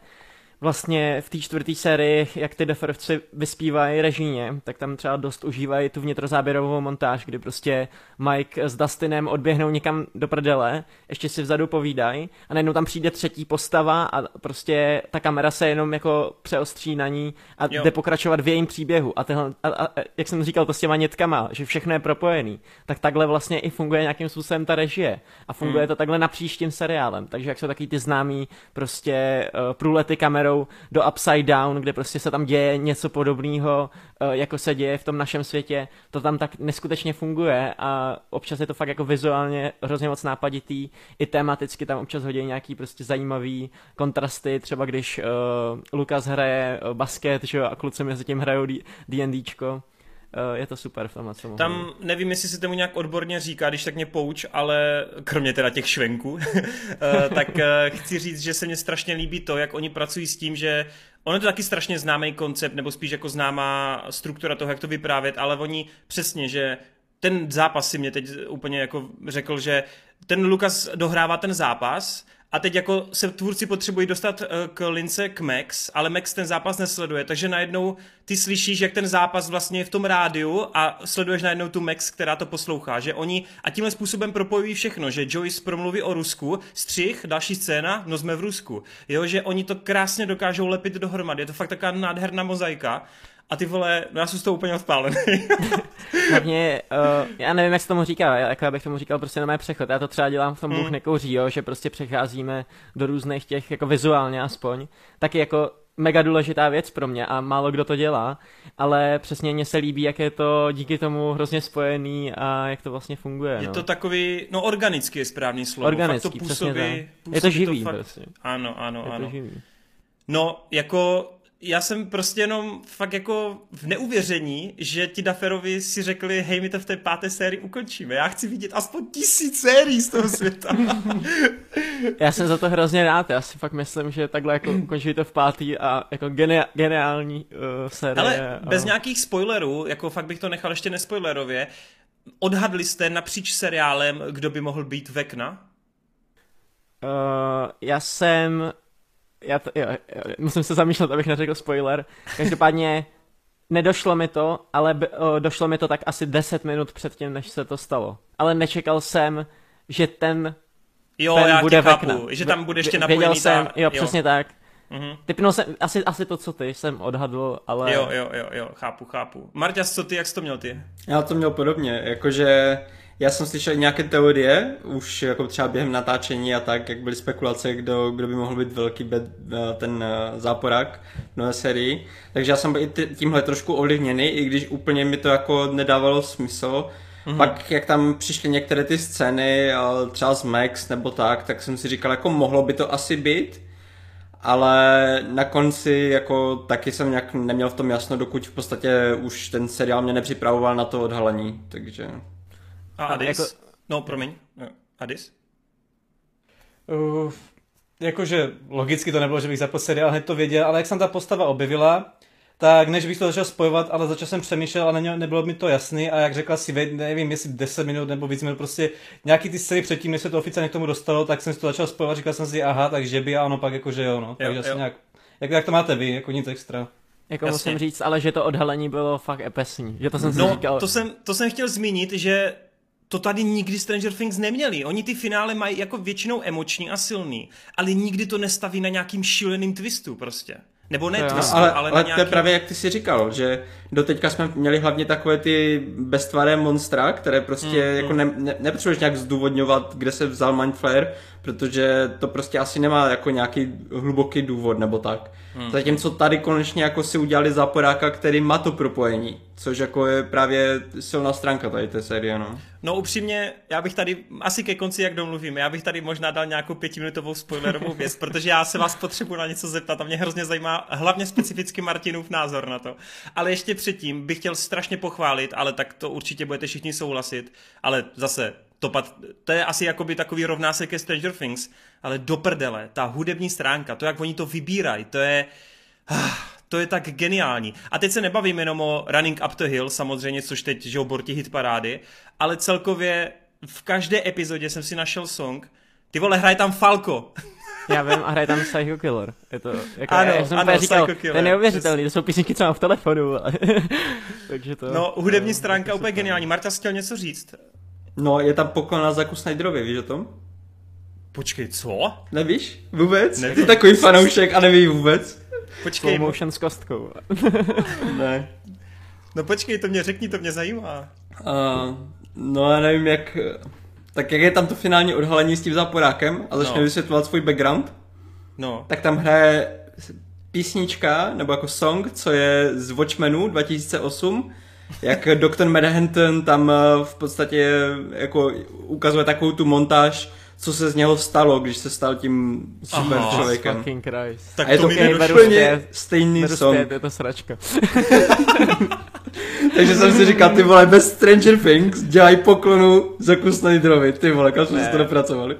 B: vlastně v té čtvrté sérii, jak ty deferovci vyspívají režíně, tak tam třeba dost užívají tu vnitrozáběrovou montáž, kdy prostě Mike s Dustinem odběhnou někam do prdele, ještě si vzadu povídají a najednou tam přijde třetí postava a prostě ta kamera se jenom jako přeostří na ní a jo. jde pokračovat v jejím příběhu. A, tyhle, a, a, jak jsem říkal, to s těma nětkama, že všechno je propojený, tak takhle vlastně i funguje nějakým způsobem ta režie. A funguje hmm. to takhle napříč tím seriálem. Takže jak jsou taky ty známý prostě uh, průlety kamerou kamerou do Upside Down, kde prostě se tam děje něco podobného, eh, jako se děje v tom našem světě, to tam tak neskutečně funguje a občas je to fakt jako vizuálně hrozně moc nápaditý, i tematicky tam občas hodí nějaký prostě zajímavý kontrasty, třeba když uh, Lukas hraje eh, basket, že jo, a kluci mezi tím hrajou D&Dčko, je to super v tomhle
A: samohonu. Tam nevím, jestli se tomu nějak odborně říká, když tak mě pouč, ale kromě teda těch švenků, eh, tak eh, chci říct, že se mně strašně líbí to, jak oni pracují s tím, že Ono je to taky strašně známý koncept, nebo spíš jako známá struktura toho, jak to vyprávět, ale oni přesně, že ten zápas si mě teď úplně jako řekl, že ten Lukas dohrává ten zápas a teď jako se tvůrci potřebují dostat eh, k lince k Max, ale Max ten zápas nesleduje, takže najednou ty slyšíš, jak ten zápas vlastně je v tom rádiu a sleduješ najednou tu Max, která to poslouchá, že oni a tímhle způsobem propojují všechno, že Joyce promluví o Rusku, střih, další scéna, no jsme v Rusku, jo, že oni to krásně dokážou lepit dohromady, je to fakt taková nádherná mozaika a ty vole, no já jsem z toho úplně odpálený.
B: Hlavně, uh, já nevím, jak se tomu říká, jako já bych tomu říkal prostě na mé přechod. Já to třeba dělám v tom hmm. Bůh nekouří, jo, že prostě přecházíme do různých těch, jako vizuálně aspoň. Taky jako mega důležitá věc pro mě a málo kdo to dělá, ale přesně mně se líbí, jak je to díky tomu hrozně spojený a jak to vlastně funguje.
A: Je
B: no.
A: to takový, no organický je správný slovo.
B: Organický,
A: fakt to
B: působí,
A: působí,
B: působí je to živý
A: to fakt,
B: prostě.
A: Ano, ano,
B: je
A: ano.
B: To živý.
A: No, jako já jsem prostě jenom fakt jako v neuvěření, že ti Daferovi si řekli, hej, my to v té páté sérii ukončíme. Já chci vidět aspoň tisíc sérií z toho světa.
B: já jsem za to hrozně rád, já si fakt myslím, že takhle jako ukončí to v pátý a jako gene, geniální uh, série.
A: Ale
B: a...
A: bez nějakých spoilerů, jako fakt bych to nechal ještě nespoilerově, odhadli jste napříč seriálem, kdo by mohl být Vekna?
B: Uh, já jsem já to, jo, jo, musím se zamýšlet, abych neřekl spoiler. Každopádně nedošlo mi to, ale o, došlo mi to tak asi 10 minut předtím, než se to stalo. Ale nečekal jsem, že ten
A: Jo,
B: ten
A: já
B: bude
A: chápu,
B: vekna.
A: že tam bude ještě
B: Věděl
A: napojený
B: jsem,
A: ta...
B: jo, přesně jo. tak.
A: Mhm.
B: Typnul jsem, asi, asi to, co ty jsem odhadl, ale...
A: Jo, jo, jo, jo, chápu, chápu. Marťas, co ty, jak jsi to měl ty?
C: Já to měl podobně, jakože já jsem slyšel nějaké teorie, už jako třeba během natáčení a tak, jak byly spekulace, kdo, kdo by mohl být velký bed, eh, ten eh, záporák v nové sérii. Takže já jsem byl i tímhle trošku ovlivněný, i když úplně mi to jako nedávalo smysl. Mm-hmm. Pak jak tam přišly některé ty scény, třeba z Max nebo tak, tak jsem si říkal, jako mohlo by to asi být, ale na konci jako taky jsem nějak neměl v tom jasno, dokud v podstatě už ten seriál mě nepřipravoval na to odhalení, takže...
A: A Adis? Jako... No, promiň. Adis?
D: Uh, jakože logicky to nebylo, že bych za seriál hned to věděl, ale jak jsem ta postava objevila, tak než bych to začal spojovat, ale začal jsem přemýšlet a ne, nebylo mi to jasný a jak řekla si, nevím, jestli 10 minut nebo víc minut, prostě nějaký ty scény předtím, než se to oficiálně k tomu dostalo, tak jsem si to začal spojovat, říkal jsem si, aha, takže by a ono pak jakože jo, no. Takže jo, jo. nějak, jak, jak, to máte vy, jako nic extra.
B: Jako Jasně. musím říct, ale že to odhalení bylo fakt epesní, že to jsem
A: no,
B: si říkal.
A: To jsem, to jsem chtěl zmínit, že to tady nikdy Stranger Things neměli. Oni ty finále mají jako většinou emoční a silný, ale nikdy to nestaví na nějakým šíleným twistu prostě. Nebo ne twistu, ale, ale, ale
C: nějaký... to je právě jak ty si říkal, že doteďka jsme měli hlavně takové ty beztvaré monstra, které prostě mm, jako mm. ne, ne, nepotřebuješ nějak zdůvodňovat, kde se vzal Mindflayer, protože to prostě asi nemá jako nějaký hluboký důvod nebo tak. Hmm. Zatímco tady konečně jako si udělali záporáka, který má to propojení, což jako je právě silná stránka tady té série, no.
A: No upřímně, já bych tady, asi ke konci, jak domluvíme, já bych tady možná dal nějakou pětiminutovou spoilerovou věc, protože já se vás potřebuji na něco zeptat a mě hrozně zajímá hlavně specificky Martinův názor na to. Ale ještě předtím bych chtěl strašně pochválit, ale tak to určitě budete všichni souhlasit, ale zase to, pat, to je asi jakoby takový rovná se ke Stranger Things, ale do prdele, ta hudební stránka, to jak oni to vybírají, to je... Ah, to je tak geniální. A teď se nebavím jenom o Running Up the Hill, samozřejmě, což teď, že borti hit parády, ale celkově v každé epizodě jsem si našel song, ty vole, hraje tam Falco.
B: Já vím, a hraje tam Psycho Killer. Je to, jako,
A: ano,
B: já jsem
A: ano,
B: říkal, Killer. To je neuvěřitelný, to jsou písničky, co mám v telefonu. Takže to...
A: No, hudební stránka úplně geniální. Marta chtěl něco říct?
C: No, je tam poklon na Zaku Snyderovi, víš o tom?
A: Počkej, co?
C: Nevíš? Vůbec?
A: Nevím.
C: Ty takový fanoušek a neví vůbec?
A: Počkej.
B: Slow motion s kostkou.
C: ne.
A: No počkej, to mě řekni, to mě zajímá.
C: Uh, no já nevím jak... Tak jak je tam to finální odhalení s tím záporákem a začne no. vysvětlovat svůj background,
A: no.
C: tak tam hraje písnička, nebo jako song, co je z Watchmenu 2008, jak Dr. Manhattan tam eh, v podstatě jako ukazuje takovou tu montáž, co se z něho stalo, když se stal tím super Aha, člověkem.
B: Fucking Christ.
A: Tak
C: a je
A: to,
C: to
A: je
C: úplně stejný song.
B: je to sračka.
C: Takže jsem si říkal, ty vole, bez Stranger Things dělají poklonu za Snyderovi, ty vole, kam jsme se to dopracovali.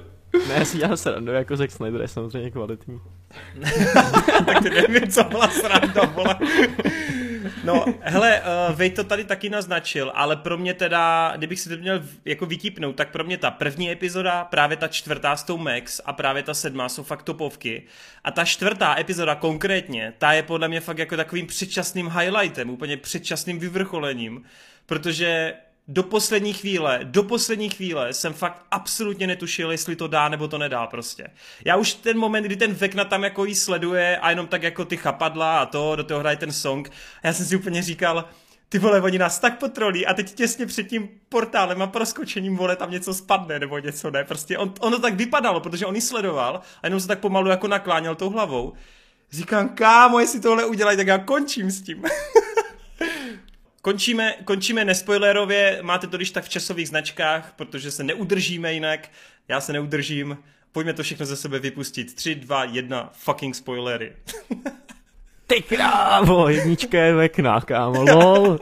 B: Ne, já si dělám srandu, jako Zack Snyder je samozřejmě kvalitní.
A: tak ty nevím, co byla sranda, vole. No, hele, uh, Vej to tady taky naznačil, ale pro mě teda, kdybych si to měl jako vytipnout, tak pro mě ta první epizoda, právě ta čtvrtá s tou Max a právě ta sedmá jsou fakt topovky. A ta čtvrtá epizoda konkrétně, ta je podle mě fakt jako takovým předčasným highlightem, úplně předčasným vyvrcholením, protože do poslední chvíle, do poslední chvíle jsem fakt absolutně netušil, jestli to dá nebo to nedá prostě. Já už ten moment, kdy ten Vekna tam jako jí sleduje a jenom tak jako ty chapadla a to, do toho hraje ten song, já jsem si úplně říkal, ty vole, oni nás tak potrolí a teď těsně před tím portálem a proskočením, vole, tam něco spadne nebo něco, ne, prostě on, ono tak vypadalo, protože on ji sledoval a jenom se tak pomalu jako nakláněl tou hlavou. Říkám, kámo, jestli tohle udělají, tak já končím s tím. Končíme, končíme nespoilerově, máte to když tak v časových značkách, protože se neudržíme jinak, já se neudržím, pojďme to všechno ze sebe vypustit. 3, 2, 1, fucking spoilery.
B: Ty krávo, jednička je vekna, kámo, lol.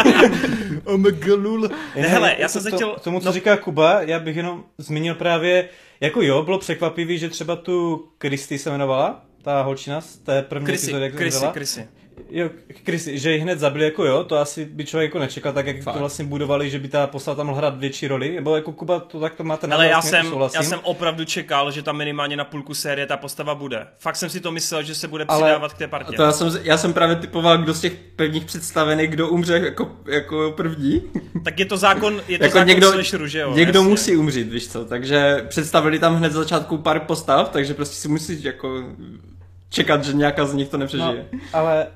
A: Omegalul. Ne, hele, já jsem
D: to,
A: začal...
D: Tomu, co
A: no,
D: říká Kuba, já bych jenom zmínil právě, jako jo, bylo překvapivý, že třeba tu Kristy se jmenovala, ta holčina z té první
A: Chrissy,
D: epizody, jak
A: Chrissy. Chrissy.
D: Jo, Chris, že ji hned zabili jako jo, to asi by člověk jako nečekal, tak jak
C: Fakt.
D: to vlastně budovali, že by ta postava tam mohla hrát větší roli, nebo jako Kuba, to tak to máte na
A: Ale já
D: vlastně,
A: jsem, já jsem opravdu čekal, že tam minimálně na půlku série ta postava bude. Fakt jsem si to myslel, že se bude
D: Ale-
A: přidávat k té
C: A
A: partě.
C: to já jsem, já jsem právě typoval, kdo z těch prvních představených, kdo umře jako, jako první.
A: Tak je to zákon, je to
C: jako
A: zákon
C: někdo,
A: slasheru, že jo?
C: někdo
A: jasně.
C: musí umřít, víš co, takže představili tam hned z začátku pár postav, takže prostě si musíš jako čekat, že nějaká z nich to
D: No,
C: nepřežije.
D: ale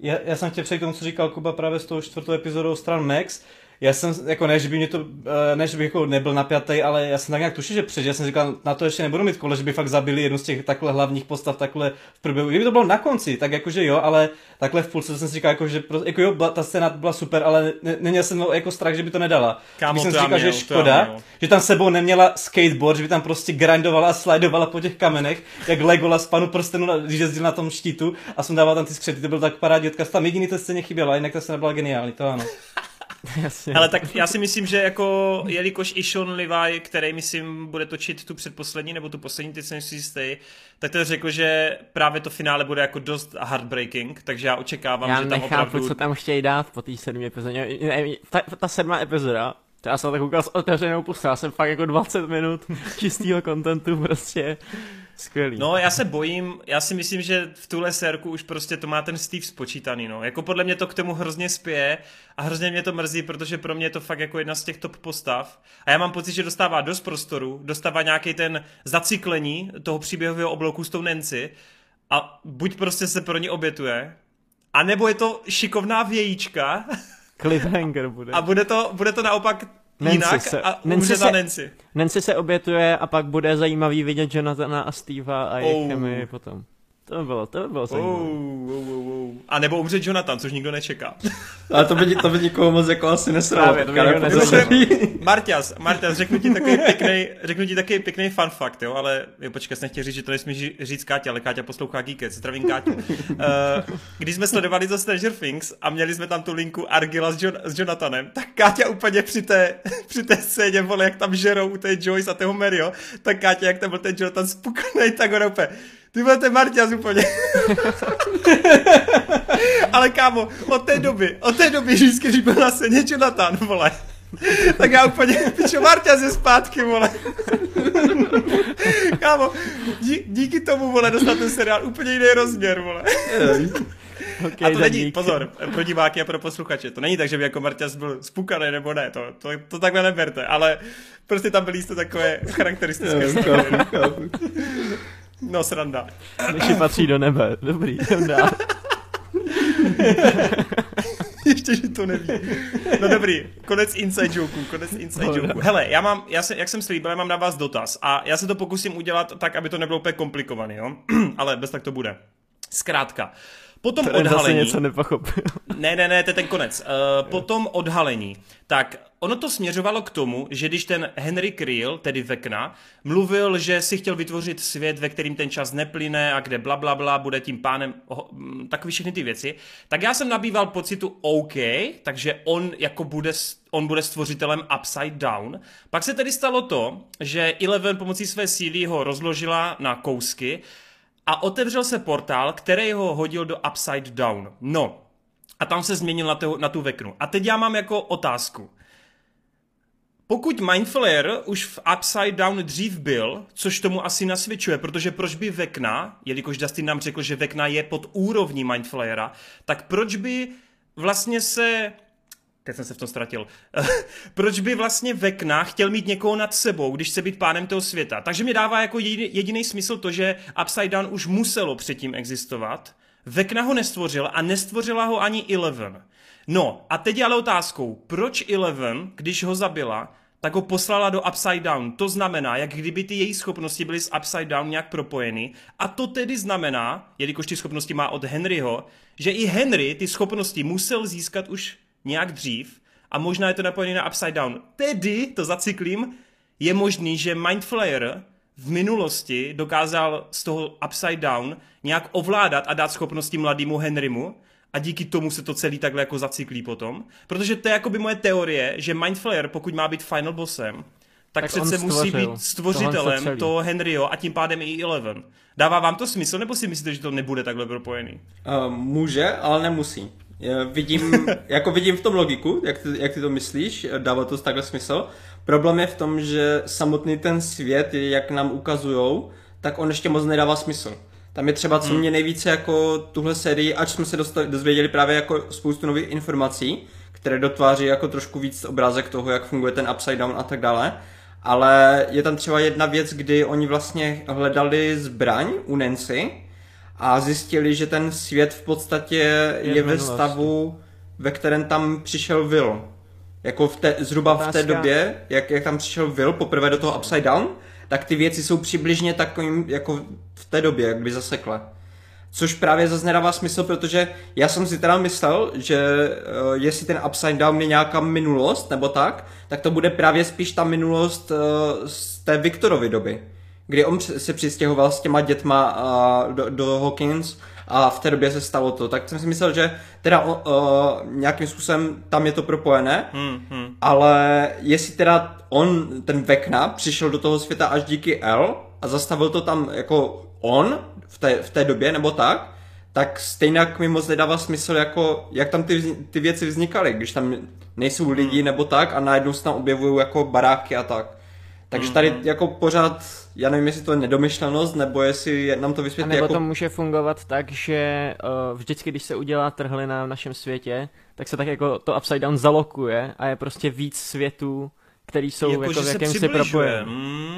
D: já, já jsem chtěl přejít k tomu, co říkal Kuba právě s tou čtvrtou epizodou stran Max. Já jsem, jako ne, že by mě to, eh, ne, že bych jako nebyl napjatý, ale já jsem tak nějak tušil, že před, já jsem říkal, na to ještě nebudu mít kole, že by fakt zabili jednu z těch takhle hlavních postav takhle v průběhu. Kdyby to bylo na konci, tak jakože jo, ale takhle v půlce jsem si říkal, jako, že prostě, jako jo, ta scéna byla super, ale ne, neměl jsem jako strach, že by to nedala.
A: Kámo,
D: Když jsem
A: to
D: si říkal, že
A: měl, já
D: škoda,
A: měl.
D: že tam sebou neměla skateboard, že by tam prostě grindovala a slidovala po těch kamenech, jak Legolas panu prstenu, když jezdil na tom štítu a jsem dával tam ty skřety, to byl tak parádní odkaz. Tam jediný té scéně chyběla, jinak ta scéna byla geniální, to ano.
B: Jasně.
A: Ale tak já si myslím, že jako, jelikož i Sean Levi, který myslím bude točit tu předposlední nebo tu poslední, teď jsem si jistý, tak to řekl, že právě to finále bude jako dost heartbreaking, takže já očekávám,
B: já
A: že tam
B: nechápu,
A: opravdu...
B: co tam chtějí dát po té sedmé epizodě. Ne, Ta, ta sedmá epizoda, to já jsem tak koukal s otevřenou pusou, já jsem fakt jako 20 minut čistého kontentu prostě skvělý.
A: No, já se bojím, já si myslím, že v tuhle sérku už prostě to má ten Steve spočítaný, no. Jako podle mě to k tomu hrozně spěje a hrozně mě to mrzí, protože pro mě je to fakt jako jedna z těch top postav. A já mám pocit, že dostává dost prostoru, dostává nějaký ten zacyklení toho příběhového oblouku s tou Nancy a buď prostě se pro ní obětuje, a nebo je to šikovná vějíčka
B: Cliffhanger bude.
A: a bude to, bude to naopak
B: Nancy
A: jinak
B: se-
A: a
B: Nancy
A: umře
B: se-
A: Nancy.
B: Nancy se obětuje a pak bude zajímavý vidět Jonathana a Steva a jejich
A: Oh.
B: chemii potom. To by bylo, to by bylo zajímavé.
A: Oh, oh, oh, oh. A nebo umře Jonathan, což nikdo nečeká.
C: Ale to by, to by nikoho moc jako asi nesralo.
A: Marťas, Marťas, řeknu ti takový pěkný, řeknu ti takový pěkný fun fact, jo, ale jo, počkej, jsem nechtěl říct, že to nesmíš říct Káťa, ale Káťa poslouchá Geekec, zdravím Káťu. Uh, když jsme sledovali to Stranger Things a měli jsme tam tu linku Argila s, John, s Jonathanem, tak Káťa úplně při té, při té scéně, vole, jak tam žerou u té Joyce a toho Mario, tak Káťa, jak tam byl ten Jonathan spukaný, tak on úplně, ty ten Marťas úplně. ale kámo, od té doby, od té doby vždycky, když byl na scéně Jonathan, vole, tak já úplně, pičo, Marťas je zpátky, vole. Kámo, dí, díky tomu, vole, dostat ten seriál úplně jiný rozměr, vole.
B: Okay,
A: A to není, pozor, pro diváky a pro posluchače, to není tak, že by jako Marťas byl spukaný nebo ne, to, to, to takhle neberte, ale prostě tam byly jistě takové charakteristické
C: chápu, chápu.
A: No, sranda.
B: Myši patří do nebe. Dobrý, jdem dál.
A: Ještě, že to neví. No dobrý, konec inside joke, konec inside joke. Hele, já mám, já se, jak jsem slíbil, já mám na vás dotaz a já se to pokusím udělat tak, aby to nebylo úplně komplikovaný, jo? Ale bez tak to bude. Zkrátka, Potom
B: to
A: odhalení.
B: zase něco nepochopil.
A: Ne, ne, ne, to je ten konec. Uh, potom odhalení. Tak ono to směřovalo k tomu, že když ten Henry Creel, tedy Vekna, mluvil, že si chtěl vytvořit svět, ve kterým ten čas neplyne a kde bla, bla, bla bude tím pánem, oh, takový všechny ty věci, tak já jsem nabýval pocitu OK, takže on jako bude, on bude stvořitelem Upside Down. Pak se tedy stalo to, že Eleven pomocí své síly ho rozložila na kousky a otevřel se portál, který ho hodil do Upside Down. No, a tam se změnil na, tu, na tu veknu. A teď já mám jako otázku. Pokud Mindflayer už v Upside Down dřív byl, což tomu asi nasvědčuje, protože proč by Vekna, jelikož Dustin nám řekl, že Vekna je pod úrovní Mindflayera, tak proč by vlastně se Teď jsem se v tom ztratil. Proč by vlastně Vekna chtěl mít někoho nad sebou, když chce být pánem toho světa? Takže mi dává jako jediný smysl to, že Upside Down už muselo předtím existovat. Vekna ho nestvořil a nestvořila ho ani Eleven. No a teď ale otázkou, proč Eleven, když ho zabila, tak ho poslala do Upside Down. To znamená, jak kdyby ty její schopnosti byly s Upside Down nějak propojeny. A to tedy znamená, jelikož ty schopnosti má od Henryho, že i Henry ty schopnosti musel získat už nějak dřív a možná je to napojené na Upside Down. Tedy, to zacyklím, je možný, že Mindflayer v minulosti dokázal z toho Upside Down nějak ovládat a dát schopnosti mladému Henrymu a díky tomu se to celý takhle jako zacyklí potom. Protože to je jako by moje teorie, že Mindflayer, pokud má být final bossem, tak, tak přece musí být stvořitelem toho Henryho a tím pádem i Eleven. Dává vám to smysl, nebo si myslíte, že to nebude takhle propojený?
C: Uh, může, ale nemusí. Já vidím, jako vidím v tom logiku, jak ty, jak ty to myslíš, dává to takhle smysl. Problém je v tom, že samotný ten svět, jak nám ukazujou, tak on ještě moc nedává smysl. Tam je třeba, co hmm. mě nejvíce jako tuhle sérii, ač jsme se dostali, dozvěděli právě jako spoustu nových informací, které dotváří jako trošku víc obrázek toho, jak funguje ten upside down a tak dále. Ale je tam třeba jedna věc, kdy oni vlastně hledali zbraň u Nancy a zjistili, že ten svět v podstatě je, je ve stavu, ve kterém tam přišel Will. Jako v té, zhruba v té době, jak, jak tam přišel Will poprvé do toho Upside Down, tak ty věci jsou přibližně takovým, jako v té době, jak by zasekle. Což právě zase nedává smysl, protože já jsem si teda myslel, že uh, jestli ten Upside Down je nějaká minulost nebo tak, tak to bude právě spíš ta minulost uh, z té Viktorovy doby, kdy on se přistěhoval s těma dětma uh, do, do Hawkins a v té době se stalo to. Tak jsem si myslel, že teda uh, nějakým způsobem tam je to propojené, hmm, hmm. ale jestli teda on, ten Vekna, přišel do toho světa až díky L a zastavil to tam jako on v té, v té době nebo tak, tak stejně mi moc nedává smysl, jako, jak tam ty, ty věci vznikaly, když tam nejsou lidi hmm. nebo tak a najednou se tam objevují jako baráky a tak. Takže tady mm-hmm. jako pořád, já nevím, jestli to je nedomyšlenost, nebo jestli nám to vysvětlí.
B: nebo
C: jako...
B: to může fungovat tak, že uh, vždycky, když se udělá trhlina v našem světě, tak se tak jako to Upside Down zalokuje a je prostě víc světů, který jsou jako, jako v jakémsi propojen.
A: Mm,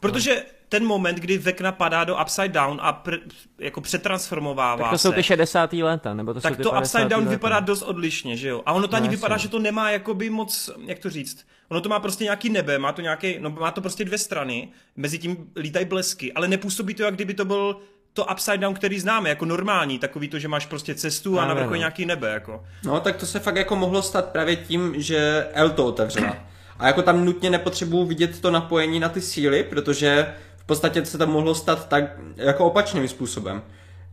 A: protože no. ten moment, kdy Vekna padá do Upside Down a pr, jako přetransformovává
B: Tak to
A: se,
B: jsou ty 60. léta, nebo to
A: tak
B: jsou ty
A: to Upside Down
B: léta.
A: vypadá dost odlišně, že jo? A ono to ani no, vypadá, že to nemá jakoby moc, jak to říct, ono to má prostě nějaký nebe, má to nějaký, no má to prostě dvě strany, mezi tím lítají blesky, ale nepůsobí to, jak kdyby to byl to upside down, který známe, jako normální, takový to, že máš prostě cestu a na vrchu nějaký nebe, jako.
C: No, tak to se fakt jako mohlo stát právě tím, že L to otevřela. A jako tam nutně nepotřebuju vidět to napojení na ty síly, protože v podstatě se tam mohlo stát tak jako opačným způsobem.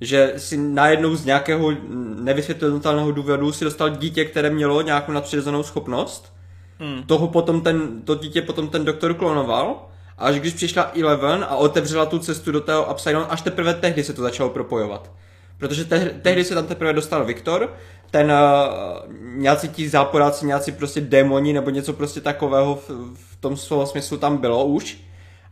C: Že si najednou z nějakého nevysvětlitelného důvodu si dostal dítě, které mělo nějakou nadpřirozenou schopnost. Hmm. Toho potom ten, to dítě potom ten doktor klonoval. A až když přišla Eleven a otevřela tu cestu do toho Upside Down, až teprve tehdy se to začalo propojovat. Protože te- tehdy se tam teprve dostal Viktor, ten uh, nějací ti záporáci, nějací prostě démoni nebo něco prostě takového v, v tom slova smyslu tam bylo už.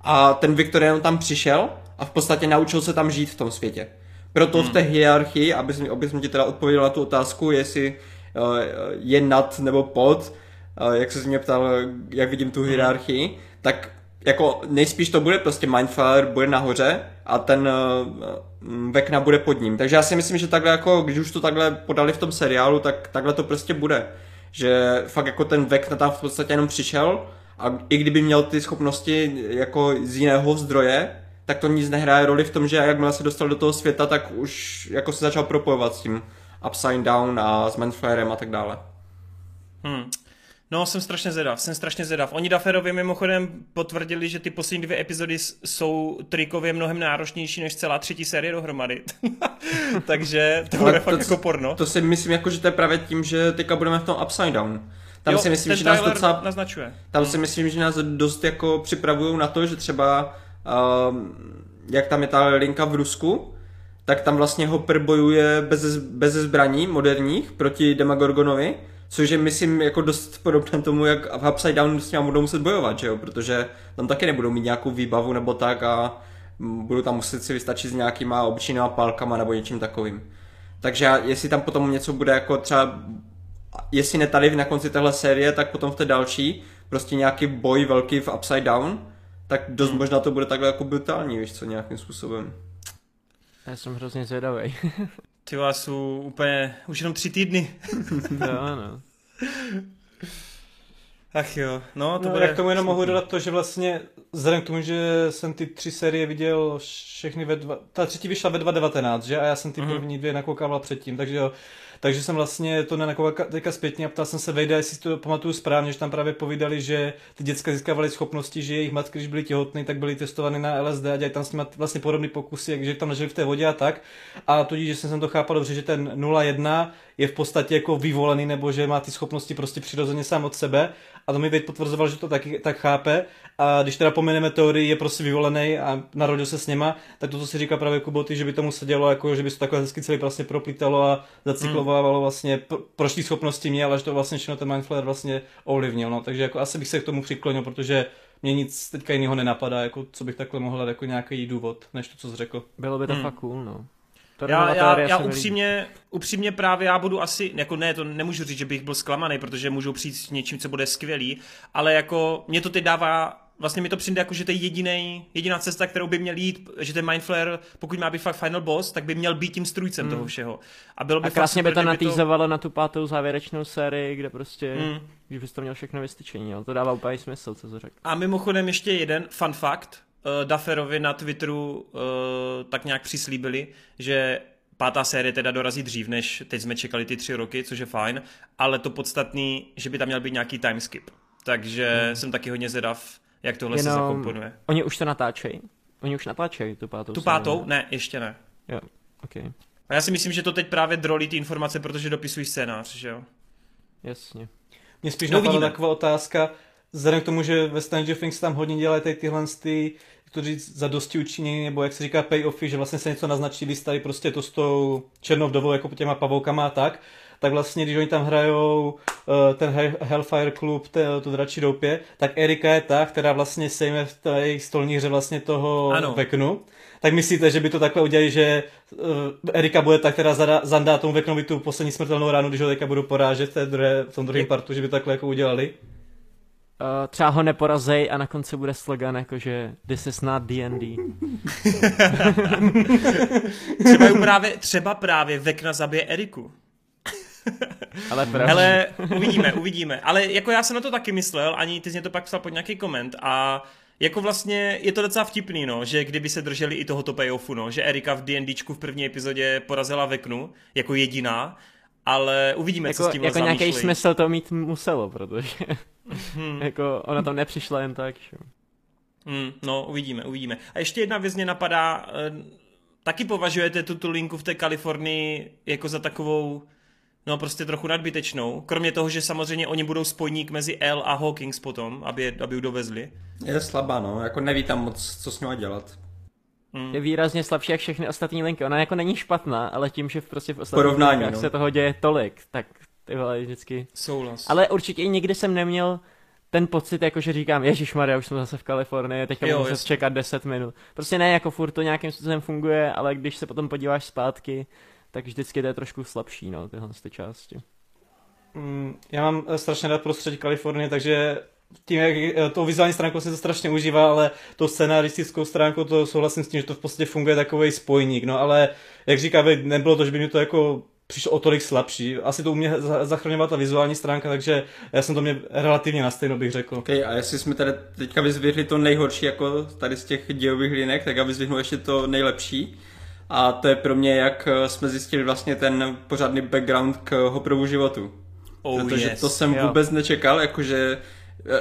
C: A ten Viktor jenom tam přišel a v podstatě naučil se tam žít v tom světě. Proto hmm. v té hierarchii, aby jsme, aby jsme ti teda odpověděli na tu otázku, jestli uh, je nad nebo pod, uh, jak se mě ptal, jak vidím tu hierarchii, hmm. tak jako nejspíš to bude prostě Mindfire bude nahoře a ten uh, Vekna bude pod ním. Takže já si myslím, že takhle jako, když už to takhle podali v tom seriálu, tak takhle to prostě bude. Že fakt jako ten Vekna tam v podstatě jenom přišel a i kdyby měl ty schopnosti jako z jiného zdroje, tak to nic nehraje roli v tom, že jakmile se dostal do toho světa, tak už jako se začal propojovat s tím Upside Down a s Manflarem a tak dále.
A: Hmm. No, jsem strašně zvědav, jsem strašně zvědav. Oni Daferovi mimochodem potvrdili, že ty poslední dvě epizody jsou trikově mnohem náročnější než celá třetí série dohromady. Takže to bude fakt jako porno.
C: To si myslím, jako, že to je právě tím, že teďka budeme v tom Upside Down. Tam
A: jo,
C: si myslím, že nás docela,
A: naznačuje.
C: Tam si myslím, že nás dost jako připravují na to, že třeba um, jak tam je ta linka v Rusku, tak tam vlastně Hopper bojuje bez, bez zbraní moderních proti Demagorgonovi Což je, myslím, jako dost podobné tomu, jak v Upside Down s ním budou muset bojovat, že jo? Protože tam taky nebudou mít nějakou výbavu nebo tak a budou tam muset si vystačit s nějakýma obyčejnýma pálkama nebo něčím takovým. Takže jestli tam potom něco bude jako třeba, jestli ne tady na konci téhle série, tak potom v té další, prostě nějaký boj velký v Upside Down, tak dost hmm. možná to bude takhle jako brutální, víš co, nějakým způsobem.
B: Já jsem hrozně zvědavý.
A: Ty vás jsou úplně už jenom tři týdny.
B: jo, no.
A: Ach jo, no to
D: no,
A: bude...
D: Jak tomu jenom mohu dodat to, že vlastně vzhledem k tomu, že jsem ty tři série viděl všechny ve dva... Ta třetí vyšla ve 2019, že? A já jsem ty mm-hmm. první dvě nakoukával předtím, takže jo, takže jsem vlastně to nenakoukal teďka zpětně a ptal jsem se Vejda, jestli to pamatuju správně, že tam právě povídali, že ty děcka získávaly schopnosti, že jejich matky, když byly těhotné, tak byly testovány na LSD a dělají tam s nimi vlastně podobné pokusy, že tam nežili v té vodě a tak. A tudíž, že jsem to chápal dobře, že ten 0,1 je v podstatě jako vyvolený, nebo že má ty schopnosti prostě přirozeně sám od sebe. A to mi Vejt potvrzoval, že to taky tak chápe. A když teda pomeneme teorii, je prostě vyvolený a narodil se s něma, tak to, co si říká právě Kuboty, že by tomu se dělo, jako, že by se takhle hezky celý vlastně proplítalo a zacyklovávalo vlastně, pro, proč ty schopnosti měl, ale že to vlastně všechno ten Mindflayer vlastně ovlivnil. No. Takže jako asi bych se k tomu přiklonil, protože mě nic teďka jiného nenapadá, jako co bych takhle mohl dát jako nějaký důvod, než to, co jsi řekl.
B: Bylo by to hmm. fakt cool, no.
A: Já, já, já upřímně, upřímně právě já budu asi, jako ne, to nemůžu říct, že bych byl zklamaný, protože můžu přijít s něčím, co bude skvělý, ale jako mě to teď dává vlastně mi to přijde jako, že to je jediný, jediná cesta, kterou by měl jít, že ten Mindflare, pokud má být fakt final boss, tak by měl být tím strujcem hmm. toho všeho.
B: A, bylo by a krásně super, by to natýzovalo to... na tu pátou závěrečnou sérii, kde prostě, hmm. když bys to měl všechno vystyčení, jo. to dává úplně smysl, co to řekl.
A: A mimochodem ještě jeden fun fact, uh, Dufferovi na Twitteru uh, tak nějak přislíbili, že pátá série teda dorazí dřív, než teď jsme čekali ty tři roky, což je fajn, ale to podstatný, že by tam měl být nějaký timeskip. Takže hmm. jsem taky hodně zvědav, jak tohle Jenom... se zakomponuje.
B: Oni už to natáčejí. Oni už natáčejí tu pátou
A: Tu pátou? Série. Ne, ještě ne.
B: Jo, ok.
A: A já si myslím, že to teď právě drolí ty informace, protože dopisují scénář, že jo?
B: Jasně.
D: Mě spíš no, napadla taková otázka, vzhledem k tomu, že ve Stranger Things tam hodně dělají tady tyhle ty, jak to říct, za dosti učinění, nebo jak se říká payoffy, že vlastně se něco naznačí, vystaví prostě to s tou černou vdovou, jako těma pavoukama a tak, tak vlastně, když oni tam hrajou uh, ten Hellfire Club, to dračí doupě, tak Erika je ta, která vlastně sejme v té jejich stolní hře vlastně toho ano. Veknu. Tak myslíte, že by to takhle udělali, že uh, Erika bude ta, která zada, zandá tomu Veknovi tu poslední smrtelnou ránu, když ho teďka budu porážet v, té druhé, v tom druhém partu, že by to takhle jako udělali?
B: Uh, třeba ho neporazej a na konci bude slogan jako, že this is not D&D.
A: třeba, právě, třeba právě Vekna zabije Eriku.
B: Ale
A: Ale uvidíme, uvidíme. Ale jako já jsem na to taky myslel, ani ty jsi mě to pak psal pod nějaký koment a jako vlastně je to docela vtipný, no, že kdyby se drželi i tohoto payoffu, no, že Erika v D&Dčku v první epizodě porazila Veknu jako jediná, ale uvidíme,
B: jako,
A: co s tím
B: Jako nějaký smysl to mít muselo, protože hmm. jako ona tam nepřišla jen tak. Že?
A: Hmm, no, uvidíme, uvidíme. A ještě jedna věc mě napadá, eh, taky považujete tuto linku v té Kalifornii jako za takovou no prostě trochu nadbytečnou. Kromě toho, že samozřejmě oni budou spojník mezi L a Hawkins potom, aby, aby ji dovezli.
C: Je slabá, no, jako neví tam moc, co s ní dělat.
B: Mm. Je výrazně slabší jak všechny ostatní linky. Ona jako není špatná, ale tím, že prostě v ostatních Porovnání, linkách no. se toho děje tolik, tak ty vole vždycky...
A: Souhlas.
B: Ale určitě i nikdy jsem neměl ten pocit, jako že říkám, Ježíš Maria, už jsme zase v Kalifornii, teďka jo, muset čekat 10 minut. Prostě ne, jako furt to nějakým způsobem funguje, ale když se potom podíváš zpátky, tak vždycky to je trošku slabší, no, tyhle ty části.
D: Mm, já mám eh, strašně rád prostředí Kalifornie, takže tím, jak eh, tou vizuální stránkou se to strašně užívá, ale tou scenaristickou stránkou to souhlasím s tím, že to v podstatě funguje takový spojník, no ale jak říká, nebylo to, že by mi to jako přišlo o tolik slabší. Asi to u mě zachraňovala ta vizuální stránka, takže já jsem to mě relativně na stejno bych řekl.
C: Okay, a jestli jsme tady teďka vyzvihli to nejhorší jako tady z těch dějových linek, tak já vyzvihnu ještě to nejlepší. A to je pro mě, jak jsme zjistili vlastně ten pořádný background k Hoprovu životu. Oh, Protože yes. to jsem jo. vůbec nečekal, jakože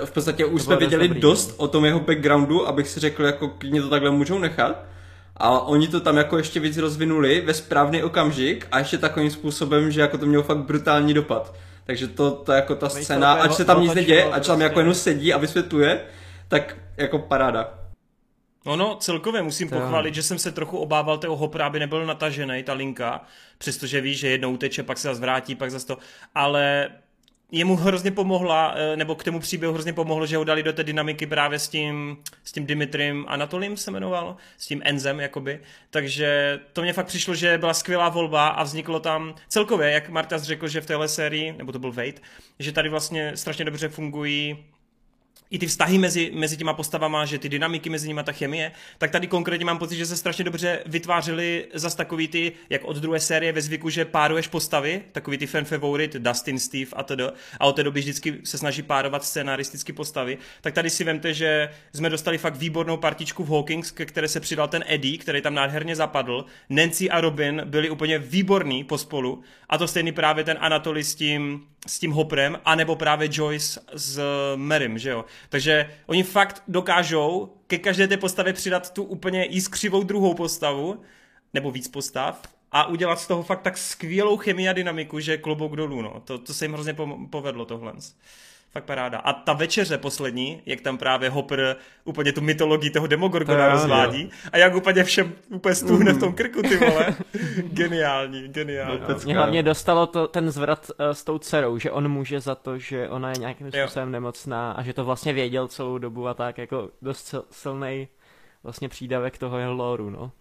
C: v podstatě už jsme věděli dobrý. dost o tom jeho backgroundu, abych si řekl, jako klidně to takhle můžou nechat. A oni to tam jako ještě víc rozvinuli ve správný okamžik a ještě takovým způsobem, že jako to mělo fakt brutální dopad. Takže to, to jako ta scéna, ať se tam nic neděje, ať tam jako jenom sedí a vysvětluje, tak jako paráda.
A: Ono celkově musím to pochválit, že jsem se trochu obával toho hopra, aby nebyl natažený, ta linka, přestože víš, že jednou uteče, pak se zase vrátí, pak zase to, ale jemu hrozně pomohla, eh, nebo k tomu příběhu hrozně pomohlo, že ho dali do té dynamiky právě s tím, s tím Dimitrim Anatolim se jmenoval, s tím Enzem jakoby, takže to mě fakt přišlo, že byla skvělá volba a vzniklo tam celkově, jak Martas řekl, že v téhle sérii, nebo to byl Wade, že tady vlastně strašně dobře fungují i ty vztahy mezi, mezi těma postavama, že ty dynamiky mezi nimi, ta chemie, tak tady konkrétně mám pocit, že se strašně dobře vytvářely zas takový ty, jak od druhé série ve zvyku, že páruješ postavy, takový ty fan favorite, Dustin, Steve a td. A od té doby vždycky se snaží párovat scénaristicky postavy. Tak tady si vemte, že jsme dostali fakt výbornou partičku v Hawkins, ke které se přidal ten Eddie, který tam nádherně zapadl. Nancy a Robin byli úplně výborní pospolu. A to stejný právě ten Anatoly s tím, s tím Hoprem, anebo právě Joyce s Merym, že jo. Takže oni fakt dokážou ke každé té postavě přidat tu úplně jiskřivou druhou postavu, nebo víc postav, a udělat z toho fakt tak skvělou chemii a dynamiku, že klobouk dolů, no. To, to se jim hrozně povedlo tohle fakt paráda. A ta večeře poslední, jak tam právě Hopper úplně tu mytologii toho Demogorgona to rozvádí jo. a jak úplně všem úplně stuhne mm. v tom krku, ty vole. geniální, geniální. No,
B: Mě hlavně dostalo to, ten zvrat uh, s tou dcerou, že on může za to, že ona je nějakým způsobem jo. nemocná a že to vlastně věděl celou dobu a tak jako dost silný vlastně přídavek toho jeho loru, no.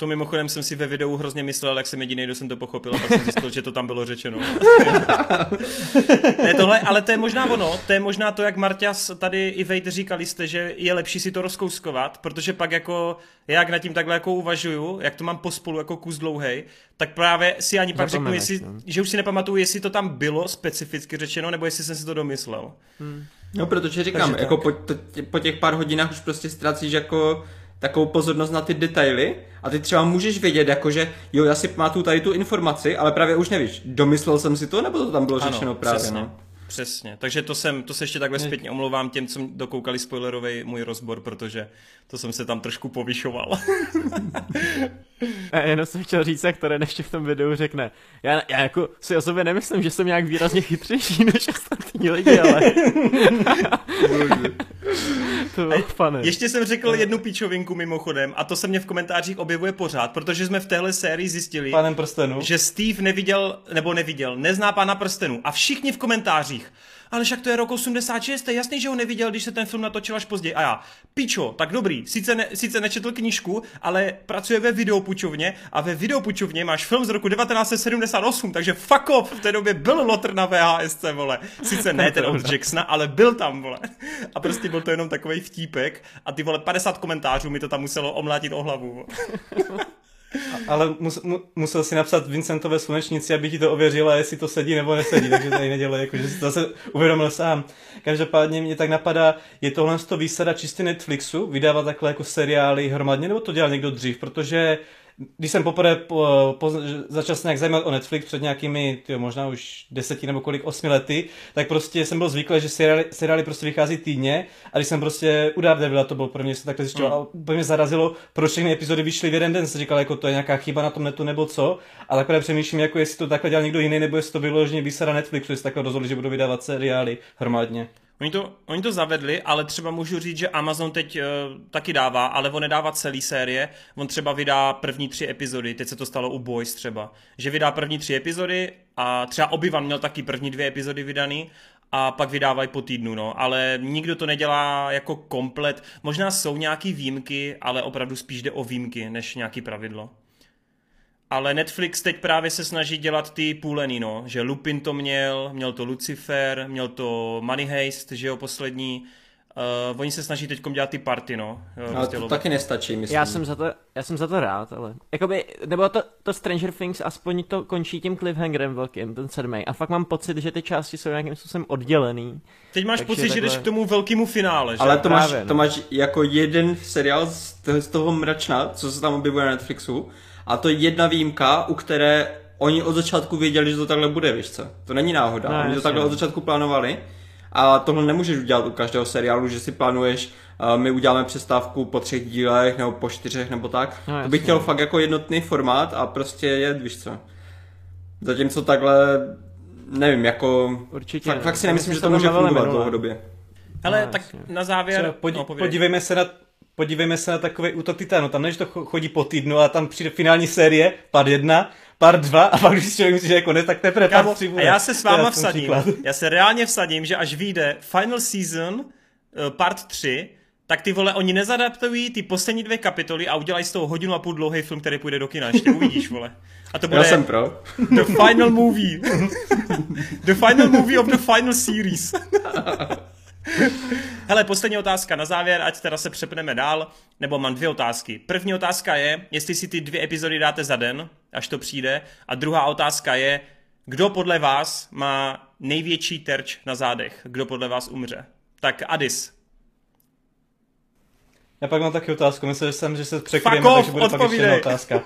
A: To mimochodem jsem si ve videu hrozně myslel, jak jsem jediný, kdo jsem to pochopil, a pak jsem zjistil, že to tam bylo řečeno. ne, tohle, ale to je možná ono, to je možná to, jak Marťas tady i Vejt říkali jste, že je lepší si to rozkouskovat, protože pak jako, jak nad tím takhle jako uvažuju, jak to mám pospolu jako kus dlouhej, tak právě si ani pak řeknu, jestli, no. že už si nepamatuju, jestli to tam bylo specificky řečeno, nebo jestli jsem si to domyslel.
C: Hmm. No, protože říkám, Takže jako po, to, po těch pár hodinách už prostě ztrácíš jako takovou pozornost na ty detaily a ty třeba můžeš vědět, jakože jo, já si pamatuju tady tu informaci, ale právě už nevíš, domyslel jsem si to, nebo to tam bylo ano, řečeno právě,
A: přesně. no? Přesně, takže to jsem, to se ještě takhle zpětně omlouvám těm, co dokoukali spoilerový můj rozbor, protože to jsem se tam trošku povyšoval.
B: a jenom jsem chtěl říct, jak to ještě v tom videu řekne. Já, já jako si o sobě nemyslím, že jsem nějak výrazně chytřejší než ostatní lidi, ale... to bylo funny.
A: Ještě jsem řekl jednu píčovinku mimochodem a to se mě v komentářích objevuje pořád, protože jsme v téhle sérii zjistili,
D: Panem prstenu.
A: že Steve neviděl, nebo neviděl, nezná pána prstenu a všichni v komentářích ale však to je rok 86, je jasný, že ho neviděl, když se ten film natočil až později. A já, pičo, tak dobrý, sice, ne, sice nečetl knížku, ale pracuje ve videopučovně a ve videopučovně máš film z roku 1978, takže fuck off, v té době byl Lotr na VHSC, vole. Sice ne ten od Jacksona, ale byl tam, vole. A prostě byl to jenom takový vtípek a ty vole 50 komentářů mi to tam muselo omlátit o hlavu. Vole.
D: Ale mus, mu, musel si napsat Vincentové slunečnici, aby ti to ověřila, jestli to sedí nebo nesedí, takže tady nedělej, jakože si to zase uvědomil sám. Každopádně mě tak napadá, je tohle to výsada čistě Netflixu, vydávat takhle jako seriály hromadně, nebo to dělal někdo dřív, protože když jsem poprvé po, po, začal se nějak zajímat o Netflix před nějakými, tyjo, možná už deseti nebo kolik, osmi lety, tak prostě jsem byl zvyklý, že seriály, seriály prostě vychází týdně a když jsem prostě u Daredevila, to bylo pro mě, se takhle zjišťoval, mm. a úplně mě zarazilo, proč všechny epizody vyšly v jeden den, jsem říkal, jako to je nějaká chyba na tom netu nebo co, a takhle přemýšlím, jako jestli to takhle dělal někdo jiný, nebo jestli to vyloženě výsada Netflixu, jestli takhle rozhodli, že budou vydávat seriály hromadně.
A: Oni to, oni to zavedli, ale třeba můžu říct, že Amazon teď uh, taky dává, ale on nedává celý série, on třeba vydá první tři epizody, teď se to stalo u Boys třeba, že vydá první tři epizody a třeba Obi-Wan měl taky první dvě epizody vydaný a pak vydávají po týdnu, no, ale nikdo to nedělá jako komplet, možná jsou nějaký výjimky, ale opravdu spíš jde o výjimky, než nějaký pravidlo. Ale Netflix teď právě se snaží dělat ty půlený, no. Že Lupin to měl, měl to Lucifer, měl to Money Heist, že jo, poslední. Uh, oni se snaží teď dělat ty party, no.
C: Ale prostě to taky nestačí, myslím.
B: Já jsem za to, já jsem za to rád, ale jakoby, nebo to, to Stranger Things aspoň to končí tím cliffhangerem velkým, ten sedmý. A fakt mám pocit, že ty části jsou nějakým způsobem oddělený.
A: Teď máš pocit, takhle... že jdeš k tomu velkému finále, že?
C: Ale to máš, Právě, no. to máš jako jeden seriál z toho, z toho mračna, co se tam objevuje na Netflixu. A to je jedna výjimka, u které oni od začátku věděli, že to takhle bude, víš co? To není náhoda. No, oni to takhle od začátku plánovali. A tohle nemůžeš udělat u každého seriálu, že si plánuješ, uh, my uděláme přestávku po třech dílech nebo po čtyřech nebo tak. No, to bych chtěl fakt jako jednotný formát a prostě je, víš co. Zatímco takhle, nevím, jako... Určitě. Fakt, fakt si nemyslím, že to může fungovat dlouhodobě.
A: Ale no, tak jasně. na závěr...
D: podí, no, podívejme se na podívejme se na takový útok Titánu. Tam než to chodí po týdnu a tam přijde finální série, pad jedna, part 2 a pak když člověk myslí, že je konec, tak teprve part 3
A: bude. A já se s váma vsadím, příklad. já se reálně vsadím, že až vyjde Final Season uh, part 3, tak ty vole, oni nezadaptují ty poslední dvě kapitoly a udělají z toho hodinu a půl dlouhý film, který půjde do kina. Ještě uvidíš, vole.
C: A to bude Já jsem pro.
A: The final movie. the final movie of the final series. Hele, poslední otázka na závěr, ať teda se přepneme dál, nebo mám dvě otázky. První otázka je, jestli si ty dvě epizody dáte za den, až to přijde. A druhá otázka je, kdo podle vás má největší terč na zádech? Kdo podle vás umře? Tak Adis.
D: Já pak mám taky otázku, myslím, že jsem, že se překryjeme, takže bude pak ještě otázka.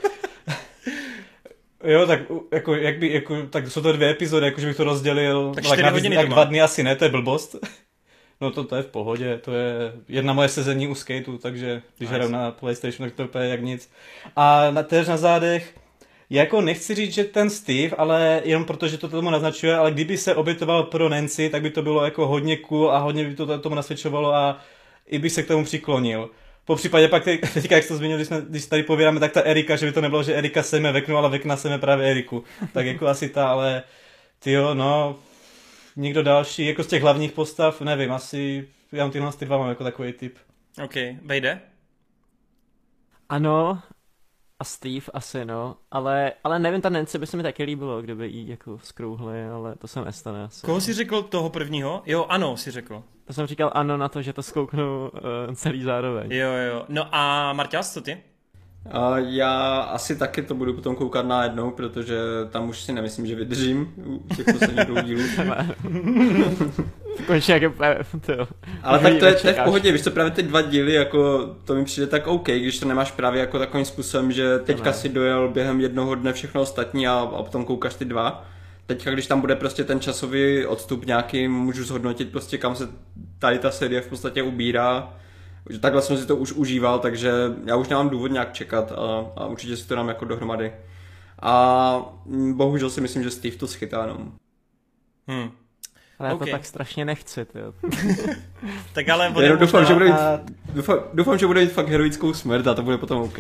D: Jo, tak jako, jak by, jako, tak jsou to dvě epizody, jakože bych to rozdělil, tak, tak, hodiny tak dva dny asi ne, to je blbost. No to, to je v pohodě, to je jedna moje sezení u skateu, takže když nice. hraju na PlayStation, tak to je jak nic. A na, též na zádech, jako nechci říct, že ten Steve, ale jenom protože to tomu naznačuje, ale kdyby se obětoval pro Nancy, tak by to bylo jako hodně cool a hodně by to tomu nasvědčovalo a i by se k tomu přiklonil. Po případě pak teď, teďka, jak jsi to zmínil, když, jsme, když tady povídáme, tak ta Erika, že by to nebylo, že Erika sejme veknu, ale vekna sejme právě Eriku. Tak jako asi ta, ale ty jo, no, někdo další, jako z těch hlavních postav, nevím, asi já mám tyhle ty dva mám jako takový typ.
A: OK, vejde?
B: Ano, a Steve asi, no. Ale, ale nevím, ta Nancy by se mi taky líbilo, kdyby jí jako skrouhli, ale to se nestane asi.
A: Koho jsi řekl toho prvního? Jo, ano, si řekl.
B: To jsem říkal ano na to, že to skouknu uh, celý zároveň.
A: Jo, jo. No a Marťas, co ty?
C: A já asi taky to budu potom koukat na jednou, protože tam už si nemyslím, že vydržím u těch posledních dvou dílů.
B: Konečně jak
C: to, Ale tak to je, to je v pohodě, víš co, právě ty dva díly, jako to mi přijde tak OK, když to nemáš právě jako takovým způsobem, že teďka si dojel během jednoho dne všechno ostatní a, a potom koukáš ty dva. Teďka, když tam bude prostě ten časový odstup nějaký, můžu zhodnotit prostě kam se tady ta série v podstatě ubírá takhle jsem si to už užíval, takže já už nemám důvod nějak čekat a, a určitě si to dám jako dohromady. A mm, bohužel si myslím, že Steve to schytá jenom.
B: Hmm. Ale já okay. to tak strašně nechci, ty.
A: tak ale
C: Jenom doufám, že bude mít, doufám, doufám, že bude mít fakt heroickou smrt a to bude potom OK.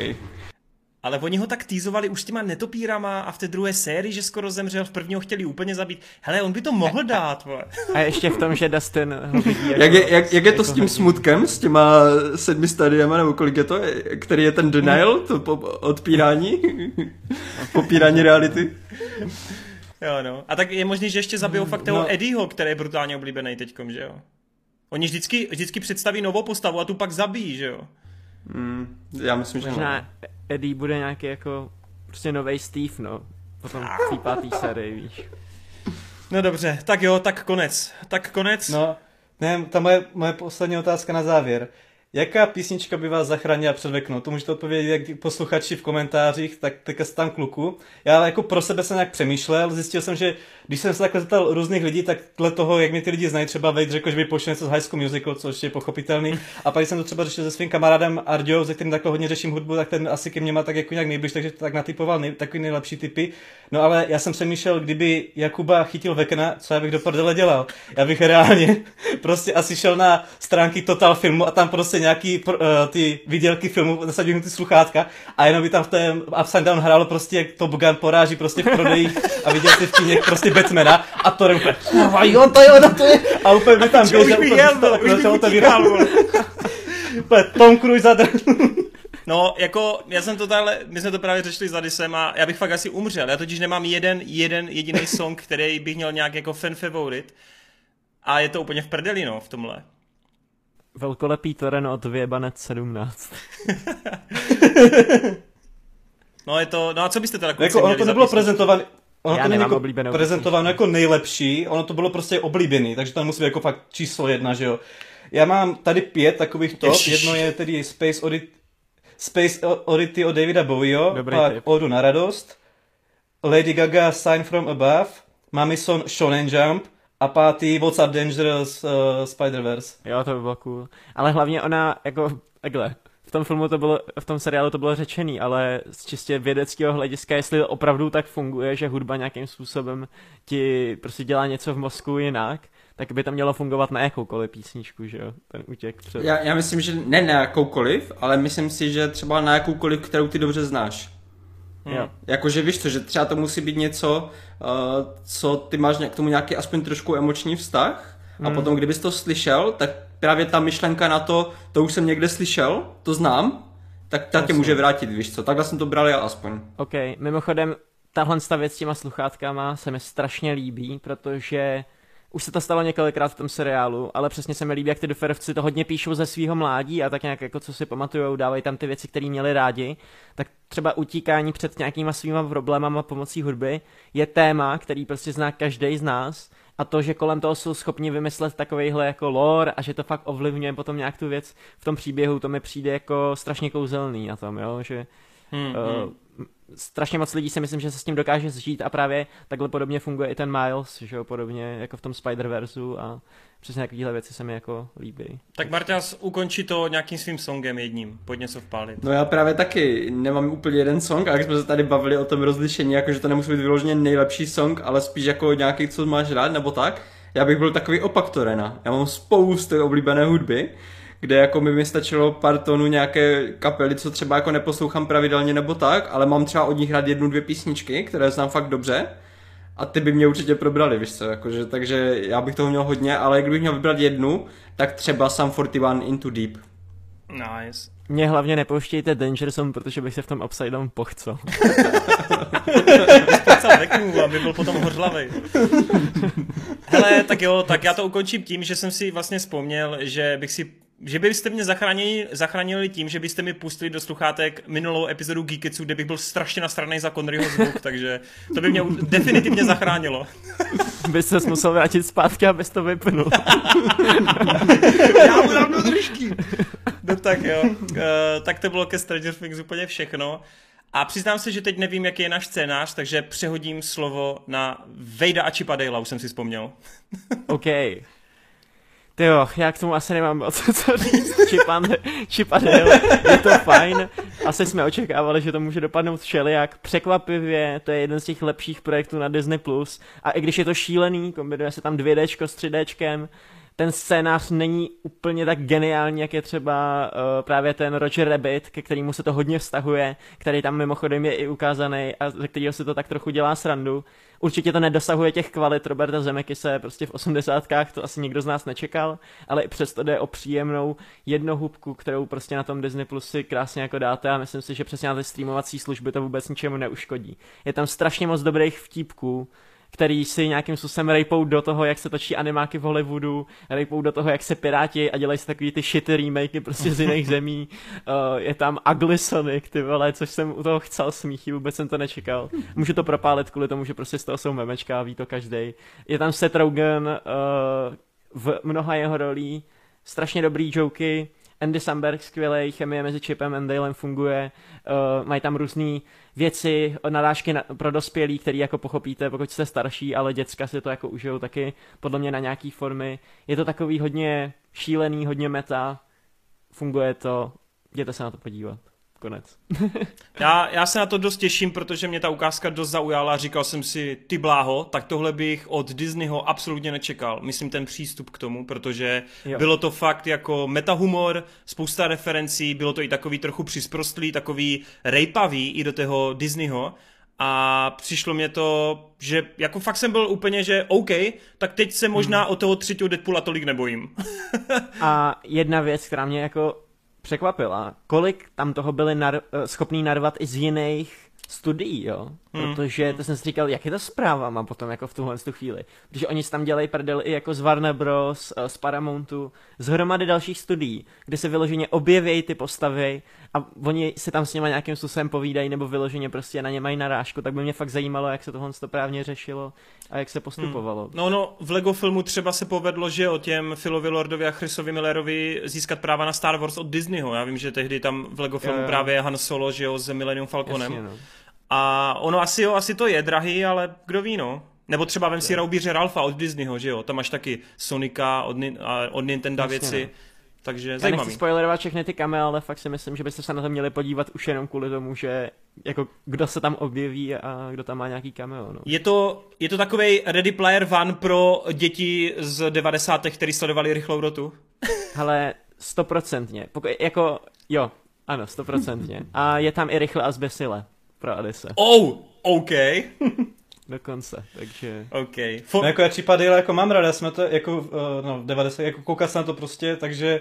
A: Ale oni ho tak týzovali už s těma netopírama a v té druhé sérii, že skoro zemřel, v první ho chtěli úplně zabít. Hele, on by to mohl dát, vole.
B: A ještě v tom, že Dustin
C: ho vidí jako, jak, je, jak, jak je to jako s tím smutkem, s těma sedmi stadiama, nebo kolik je to, který je ten denial, to po, odpírání, popírání reality?
A: Jo, no. A tak je možný, že ještě zabijou fakt toho no. Eddieho, který je brutálně oblíbený teďkom, že jo? Oni vždycky, vždycky představí novou postavu a tu pak zabijí, že jo?
C: Mm, já myslím, že
B: Možná Eddie bude nějaký jako prostě nový Steve, no. Potom v té pátý sérii, víš.
A: No dobře, tak jo, tak konec. Tak konec.
D: No, ne, ta moje, moje poslední otázka na závěr. Jaká písnička by vás zachránila před vekno? To můžete odpovědět jak posluchači v komentářích, tak teďka tam kluku. Já jako pro sebe jsem nějak přemýšlel, zjistil jsem, že když jsem se takhle zeptal různých lidí, tak dle toho, jak mě ty lidi znají, třeba Vejt řekl, že by pošel něco z High School Musical, což je pochopitelný. A pak jsem to třeba řešil se svým kamarádem Ardio, se kterým takhle hodně řeším hudbu, tak ten asi ke mně má tak jako nějak nejbliž, takže tak natypoval nej, takový nejlepší typy. No ale já jsem přemýšlel, kdyby Jakuba chytil Vekna, co já bych do dělal. Já bych reálně prostě asi šel na stránky Total Filmu a tam prostě nějaký uh, ty vidělky filmu, nasadil ty sluchátka a jenom by tam v té Upside Down hrálo prostě, jak Top Gun poráží prostě v prodejích a viděl si v kyně prostě Batmana a to úplně, jo, to jo, no to je. A úplně by tam běžel, úplně jel, no, už bych otevíral. Tom Cruise zadr.
A: No, jako, já jsem to tady, my jsme to právě řešili s Adisem a já bych fakt asi umřel. Já totiž nemám jeden, jeden jediný song, který bych měl nějak jako fan favorite. A je to úplně v prdeli, no, v tomhle.
B: Velkolepý Toren od Věbanec 17.
A: no je to, no a co byste teda
D: jako ono to nebylo prezentované, ono
B: Já
D: to není jako prezentováno jako nejlepší, ono to bylo prostě oblíbený, takže to musí být jako fakt číslo jedna, že jo. Já mám tady pět takových top,
A: Ježiš.
D: jedno je tedy Space Oddity, Space Oddity od Davida Bowieho,
B: Dobrý
D: pak
B: tip.
D: Odu na radost, Lady Gaga Sign from Above, Mamison Shonen Jump a pátý What's Up Dangerous uh, Spider-Verse.
B: Jo, to by bylo cool. Ale hlavně ona, jako, takhle, v tom filmu to bylo, v tom seriálu to bylo řečený, ale z čistě vědeckého hlediska, jestli opravdu tak funguje, že hudba nějakým způsobem ti prostě dělá něco v mozku jinak, tak by to mělo fungovat na jakoukoliv písničku, že jo, ten útěk před...
C: Já, já myslím, že ne na jakoukoliv, ale myslím si, že třeba na jakoukoliv, kterou ty dobře znáš.
B: Jo.
C: Jakože víš to, že třeba to musí být něco, uh, co ty máš k tomu nějaký aspoň trošku emoční vztah a
B: Hmm.
C: potom kdybys to slyšel, tak právě ta myšlenka na to, to už jsem někde slyšel, to znám, tak ta tě může vrátit, víš co, takhle jsem to bral já aspoň.
B: OK, mimochodem, tahle ta věc s těma sluchátkama se mi strašně líbí, protože už se to stalo několikrát v tom seriálu, ale přesně se mi líbí, jak ty doferovci to hodně píšou ze svého mládí a tak nějak jako co si pamatujou, dávají tam ty věci, které měli rádi, tak třeba utíkání před nějakýma svýma problémama pomocí hudby je téma, který prostě zná každý z nás. A to, že kolem toho jsou schopni vymyslet takovejhle jako lore a že to fakt ovlivňuje potom nějak tu věc v tom příběhu, to mi přijde jako strašně kouzelný na tom, jo, že
A: Hmm,
B: Uh,
A: hmm.
B: strašně moc lidí si myslím, že se s tím dokáže zžít a právě takhle podobně funguje i ten Miles, že jo, podobně jako v tom Spider-Versu a přesně takovéhle věci se mi jako líbí.
A: Tak Marťas, ukončí to nějakým svým songem jedním, pojď něco vpálit.
C: No já právě taky nemám úplně jeden song, a jak jsme se tady bavili o tom rozlišení, jakože to nemusí být vyloženě nejlepší song, ale spíš jako nějaký, co máš rád, nebo tak. Já bych byl takový opak Torena. Já mám spoustu oblíbené hudby, kde jako by mi stačilo pár tónů nějaké kapely, co třeba jako neposlouchám pravidelně nebo tak, ale mám třeba od nich rád jednu, dvě písničky, které znám fakt dobře. A ty by mě určitě probrali, víš co, jakože, takže já bych toho měl hodně, ale kdybych měl vybrat jednu, tak třeba Sam 41 Into Deep.
A: Nice.
B: Mě hlavně nepouštějte Danger Zone, protože bych se v tom Upside Down pochcel.
A: Pocel řeknu, aby byl potom hořlavý. Hele, tak jo, tak já to ukončím tím, že jsem si vlastně vzpomněl, že bych si že byste mě zachránili, zachránili tím, že byste mi pustili do sluchátek minulou epizodu Geeketsu, kde bych byl strašně nasranej za Conneryho zvuk, takže to by mě definitivně zachránilo.
B: Bys se musel vrátit zpátky, abys to vypnul.
A: Já mu dám do držky. No tak jo, uh, tak to bylo ke Stranger Things úplně všechno. A přiznám se, že teď nevím, jaký je náš scénář, takže přehodím slovo na Vejda a Chipadejla, už jsem si vzpomněl.
B: OK. Ty jo, já k tomu asi nemám moc co říct. Chipane, Chipadale, je to fajn. Asi jsme očekávali, že to může dopadnout všelijak. Překvapivě, to je jeden z těch lepších projektů na Disney+. Plus. A i když je to šílený, kombinuje se tam 2Dčko s 3Dčkem, ten scénář není úplně tak geniální, jak je třeba uh, právě ten Roger Rabbit, ke kterému se to hodně vztahuje, který tam mimochodem je i ukázaný a ze kterého se to tak trochu dělá srandu. Určitě to nedosahuje těch kvalit Roberta Zemekise prostě v osmdesátkách, to asi nikdo z nás nečekal, ale i přesto jde o příjemnou jednohubku, kterou prostě na tom Disney Plus si krásně jako dáte a myslím si, že přesně na ty streamovací služby to vůbec ničemu neuškodí. Je tam strašně moc dobrých vtípků, který si nějakým způsobem rejpou do toho, jak se točí animáky v Hollywoodu, rejpou do toho, jak se piráti a dělají si takový ty shitty remakey prostě z jiných zemí. Uh, je tam Ugly Sonic, ty vole, což jsem u toho chcel smíchy, vůbec jsem to nečekal. Můžu to propálit kvůli tomu, že prostě z toho jsou memečka a ví to každý. Je tam Seth Rogen uh, v mnoha jeho rolí, strašně dobrý joky, Andy Samberg skvělej, chemie mezi Chipem a Dalem funguje, uh, mají tam různé věci, narážky na, pro dospělí, který jako pochopíte, pokud jste starší, ale děcka si to jako užijou taky podle mě na nějaký formy. Je to takový hodně šílený, hodně meta, funguje to, jděte se na to podívat. Konec.
A: Já, já se na to dost těším, protože mě ta ukázka dost zaujala. Říkal jsem si, ty bláho, tak tohle bych od Disneyho absolutně nečekal. Myslím ten přístup k tomu, protože
B: Jo.
A: bylo to fakt jako metahumor, spousta referencí, bylo to i takový trochu přisprostlý, takový rejpavý i do toho Disneyho. A přišlo mě to, že jako fakt jsem byl úplně, že OK, tak teď se možná
B: Hmm.
A: o toho třetího Deadpoola tolik nebojím.
B: A jedna věc, která mě jako překvapila, kolik tam toho byli nar- eh, schopný narvat i z jiných studií, jo. Hmm. Protože to jsem si říkal, jak je to zpráva mám potom jako v tuhle tu chvíli. Protože oni tam dělají prdel i jako z Warner Bros, eh, z Paramountu, z hromady dalších studií, kde se vyloženě objevějí ty postavy a oni se tam s nimi nějakým způsobem povídají nebo vyloženě prostě na ně mají narážku, tak by mě fakt zajímalo, jak se tohle to právně řešilo a jak se postupovalo. Hmm.
A: No, no, v Lego filmu třeba se povedlo, že o těm Philovi Lordovi a Chrisovi Millerovi získat práva na Star Wars od Disneyho. Já vím, že tehdy tam v Lego filmu jo, jo. právě Han Solo, že jo, s Millennium Falconem. Jasně, no. A ono asi jo, asi to je drahý, ale kdo ví, no. Nebo třeba vem si Raubíře Ralfa od Disneyho, že jo, tam máš taky Sonika od, od Nintendo Jasně, věci. No. Takže Já zajímavý.
B: nechci spoilerovat všechny ty kame, ale fakt si myslím, že byste se na to měli podívat už jenom kvůli tomu, že jako kdo se tam objeví a kdo tam má nějaký cameo. No.
A: Je, to, je to takový Ready Player One pro děti z 90. kteří sledovali rychlou rotu?
B: Ale stoprocentně. Pokud, jako, jo, ano, stoprocentně. A je tam i rychle a zbesile pro Adise.
A: Oh, OK.
B: Dokonce, takže...
A: OK.
D: For... No, jako já případy, jako mám ráda, jsme to jako, uh, no, 90, jako koukat se na to prostě, takže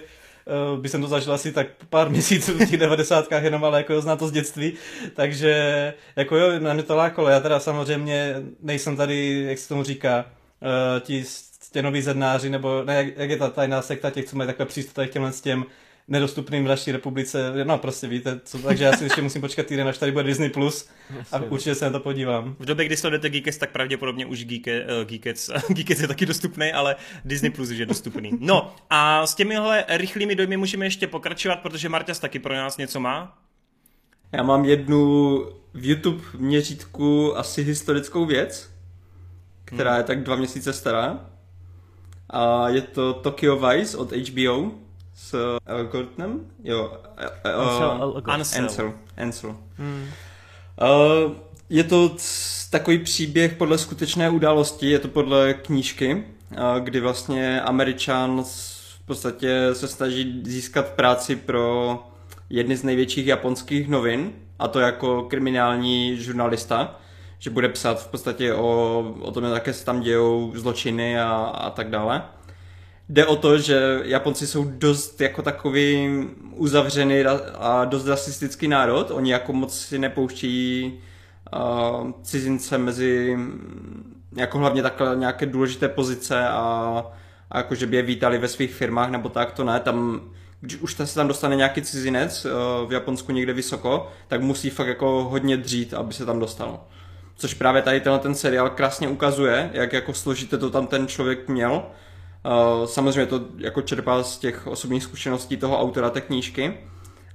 D: uh, by jsem to zažil asi tak pár měsíců v těch devadesátkách jenom, ale jako znám to z dětství, takže jako jo, na mě to lákalo, já teda samozřejmě nejsem tady, jak se tomu říká, uh, ti stěnoví zednáři, nebo ne, jak, jak je ta tajná sekta těch, co mají takhle přístup tady k těmhle s těm nedostupným v naší republice. No prostě víte, co, takže já si ještě musím počkat týden, až tady bude Disney+. Plus a určitě se na to podívám.
A: V době, kdy sledujete Geekets, tak pravděpodobně už Geeke, uh, Geekets, Geekets je taky dostupný, ale Disney Plus už je dostupný. No a s těmihle rychlými dojmy můžeme ještě pokračovat, protože Marťas taky pro nás něco má.
C: Já mám jednu v YouTube měřítku asi historickou věc, která hmm. je tak dva měsíce stará. A je to Tokyo Vice od HBO s Elgortnem? Jo.
B: Uh,
A: Ansel.
C: Ansel. Ansel. Hmm. Uh, je to takový příběh podle skutečné události, je to podle knížky, uh, kdy vlastně Američan v podstatě se snaží získat práci pro jedny z největších japonských novin, a to jako kriminální žurnalista, že bude psát v podstatě o, o tom, jaké se tam dějou zločiny a, a tak dále jde o to, že Japonci jsou dost jako takový uzavřený a dost rasistický národ. Oni jako moc si nepouští uh, cizince mezi jako hlavně takhle nějaké důležité pozice a, a jako že by je vítali ve svých firmách nebo tak, to ne. Tam, když už se tam dostane nějaký cizinec uh, v Japonsku někde vysoko, tak musí fakt jako hodně dřít, aby se tam dostal. Což právě tady tenhle ten seriál krásně ukazuje, jak jako složité to tam ten člověk měl samozřejmě to jako čerpá z těch osobních zkušeností toho autora té knížky,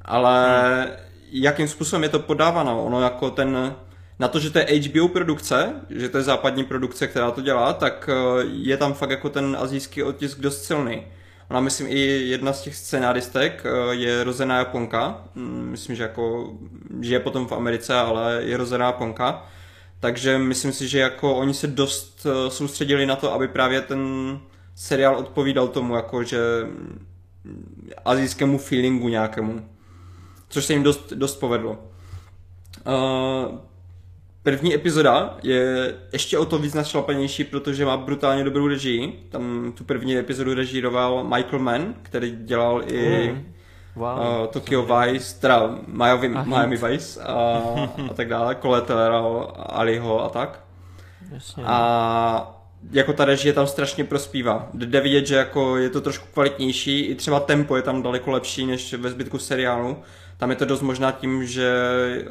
C: ale hmm. jakým způsobem je to podáváno? Ono jako ten, na to, že to je HBO produkce, že to je západní produkce, která to dělá, tak uh, je tam fakt jako ten azijský otisk dost silný. Ona, myslím, i jedna z těch scenáristek uh, je rozená Japonka. Mm, myslím, že jako žije potom v Americe, ale je rozená Japonka. Takže myslím si, že jako oni se dost soustředili na to, aby právě ten seriál odpovídal tomu jako, že azijskému feelingu nějakému. Což se jim dost, dost povedlo. Uh, první epizoda je ještě o to víc našlapanější, protože má brutálně dobrou režii. Tam tu první epizodu režíroval Michael Mann, který dělal i mm. wow, uh, Tokyo Vice, teda Miami, Miami Vice a, a tak dále, Collateral, Aliho a tak. Jasně. A jako ta režie tam strašně prospívá. Jde vidět, že jako je to trošku kvalitnější, i třeba tempo je tam daleko lepší než ve zbytku seriálu. Tam je to dost možná tím, že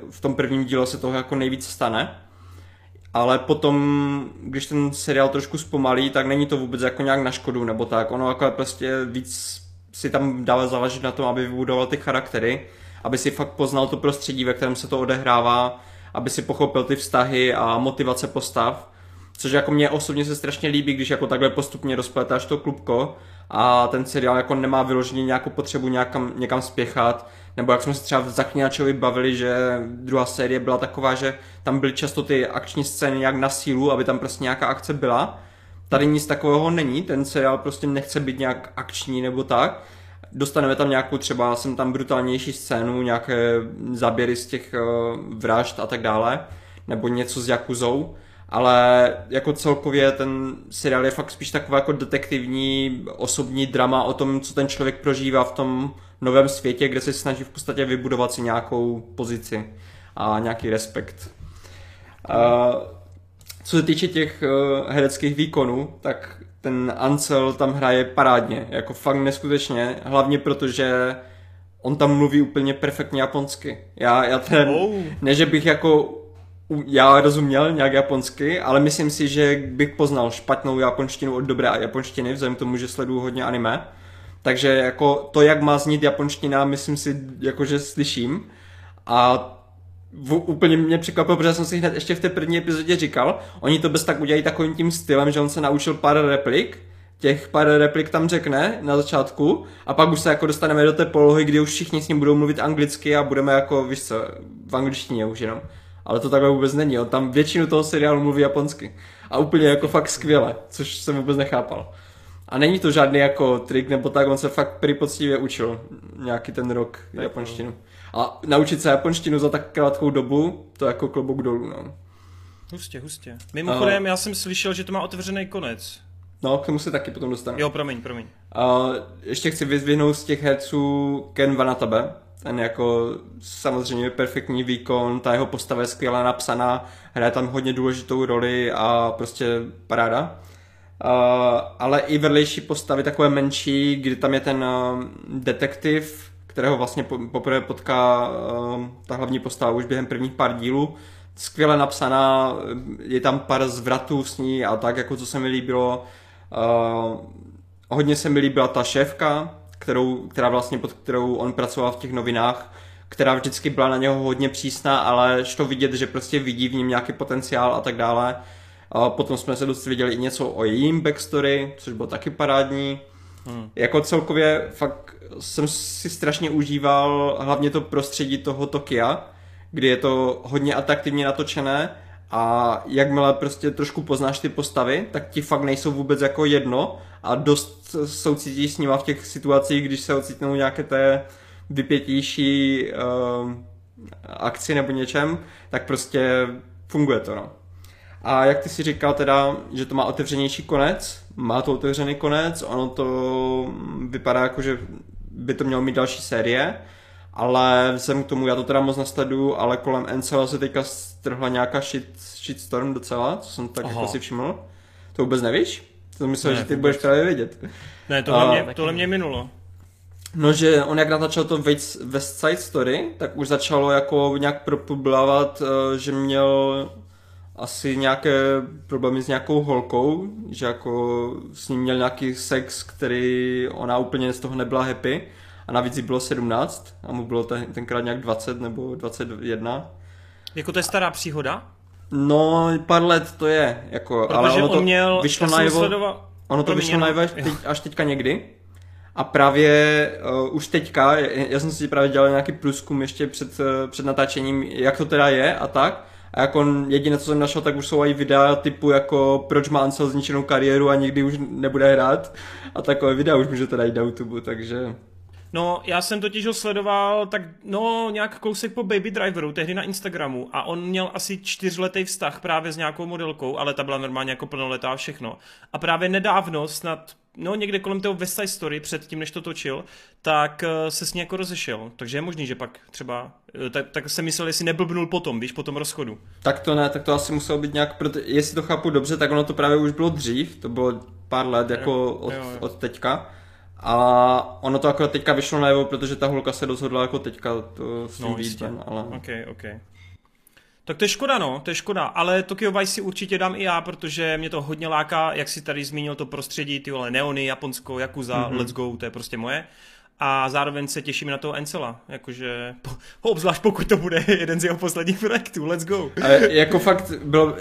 C: v tom prvním díle se toho jako nejvíc stane. Ale potom, když ten seriál trošku zpomalí, tak není to vůbec jako nějak na škodu nebo tak. Ono jako prostě víc si tam dává záležet na tom, aby vybudoval ty charaktery, aby si fakt poznal to prostředí, ve kterém se to odehrává, aby si pochopil ty vztahy a motivace postav Což jako mě osobně se strašně líbí, když jako takhle postupně rozpletáš to klubko a ten seriál jako nemá vyloženě nějakou potřebu nějakam, někam spěchat, nebo jak jsme se třeba v Zaklínačovi bavili, že druhá série byla taková, že tam byly často ty akční scény nějak na sílu, aby tam prostě nějaká akce byla. Tady nic takového není, ten seriál prostě nechce být nějak akční nebo tak. Dostaneme tam nějakou třeba, jsem tam brutálnější scénu, nějaké záběry z těch uh, vražd a tak dále, nebo něco s Jakuzou ale jako celkově ten seriál je fakt spíš taková jako detektivní osobní drama o tom, co ten člověk prožívá v tom novém světě, kde se snaží v podstatě vybudovat si nějakou pozici. a nějaký respekt. A co se týče těch uh, hereckých výkonů, tak ten Ansel tam hraje parádně, jako fakt neskutečně, hlavně protože on tam mluví úplně perfektně japonsky. Já, já ten, oh. ne, že bych jako já rozuměl nějak japonsky, ale myslím si, že bych poznal špatnou japonštinu od dobré japonštiny, vzhledem k tomu, že sleduju hodně anime. Takže jako to, jak má znít japonština, myslím si, jako že slyším. A v, úplně mě překvapilo, protože jsem si hned ještě v té první epizodě říkal, oni to bez tak udělají takovým tím stylem, že on se naučil pár replik, těch pár replik tam řekne na začátku a pak už se jako dostaneme do té polohy, kdy už všichni s ním budou mluvit anglicky a budeme jako, víš co, v angličtině už jenom. Ale to takhle vůbec není, on tam většinu toho seriálu mluví japonsky. A úplně jako fakt skvěle, což jsem vůbec nechápal. A není to žádný jako trik nebo tak, on se fakt poctivě učil nějaký ten rok tak japonštinu. A naučit se japonštinu za tak krátkou dobu, to jako klobouk dolů, no.
A: Hustě, hustě. Mimochodem, uh, já jsem slyšel, že to má otevřený konec.
C: No, k tomu se taky potom dostanu.
A: Jo, promiň, promiň.
C: Uh, ještě chci vyzvihnout z těch herců Ken Vanatabe. Ten jako samozřejmě perfektní výkon, ta jeho postava je skvěle napsaná, hraje tam hodně důležitou roli a prostě paráda. Uh, ale i vedlejší postavy takové menší, kdy tam je ten uh, detektiv, kterého vlastně poprvé potká uh, ta hlavní postava už během prvních pár dílů. Skvěle napsaná, je tam pár zvratů s ní a tak, jako co se mi líbilo. Uh, hodně se mi líbila ta šéfka, kterou, která vlastně pod kterou on pracoval v těch novinách, která vždycky byla na něho hodně přísná, ale šlo vidět, že prostě vidí v něm nějaký potenciál a tak dále. A potom jsme se dozvěděli i něco o jejím backstory, což bylo taky parádní. Hmm. Jako celkově fakt jsem si strašně užíval hlavně to prostředí toho Tokia, kdy je to hodně atraktivně natočené a jakmile prostě trošku poznáš ty postavy, tak ti fakt nejsou vůbec jako jedno a dost soucítíš s nima v těch situacích, když se ocitnou nějaké té vypětější uh, akci nebo něčem, tak prostě funguje to, no. A jak ty si říkal teda, že to má otevřenější konec, má to otevřený konec, ono to vypadá jako, že by to mělo mít další série, ale vzhledem k tomu, já to teda moc nasleduju, ale kolem Encela se teďka strhla nějaká shit, shitstorm docela, co jsem tak Aha. jako si všiml. To vůbec nevíš? To myslel, ne, že ty vůbec. budeš právě vědět.
A: Ne, tohle, a, mě, tohle mě minulo.
C: No, že on jak natáčel to West Side Story, tak už začalo jako nějak propublávat, eh, že měl asi nějaké problémy s nějakou holkou, že jako s ním měl nějaký sex, který ona úplně z toho nebyla happy a navíc jí bylo 17 a mu bylo ten, tenkrát nějak 20 nebo 21.
A: Jako to je stará příhoda?
C: No, pár let to je, jako,
A: Protože ale ono to měl, vyšlo najevo,
C: sledoval... ono to vyšlo najevo až, teď, až teďka někdy. A právě uh, už teďka, já jsem si právě dělal nějaký průzkum ještě před, uh, před natáčením, jak to teda je a tak. A jako jediné, co jsem našel, tak už jsou i videa typu jako proč má Ansel zničenou kariéru a nikdy už nebude hrát. A takové videa už můžete najít na YouTube, takže...
A: No, já jsem totiž ho sledoval tak, no, nějak kousek po Baby Driveru, tehdy na Instagramu a on měl asi čtyřletý vztah právě s nějakou modelkou, ale ta byla normálně jako plnoletá všechno. A právě nedávno, snad, no někde kolem toho West Side Story, před tím, než to točil, tak uh, se s ní jako rozešel. Takže je možný, že pak třeba, uh, tak, tak se myslel, jestli neblbnul potom, víš, po tom rozchodu.
C: Tak to ne, tak to asi muselo být nějak, proto, jestli to chápu dobře, tak ono to právě už bylo dřív, to bylo pár let jako od, jo, jo. od teďka. A ono to jako teďka vyšlo najevo, protože ta holka se rozhodla jako teďka to s tím no, víc, ale...
A: Ok, ok. Tak to je škoda, no, to je škoda, ale Tokyo Vice si určitě dám i já, protože mě to hodně láká, jak si tady zmínil to prostředí, ty vole, Neony, Japonsko, Yakuza, mm-hmm. Let's Go, to je prostě moje. A zároveň se těším na toho Encela, jakože, po, obzvlášť pokud to bude jeden z jeho posledních projektů, let's go.
C: Ale jako fakt bylo,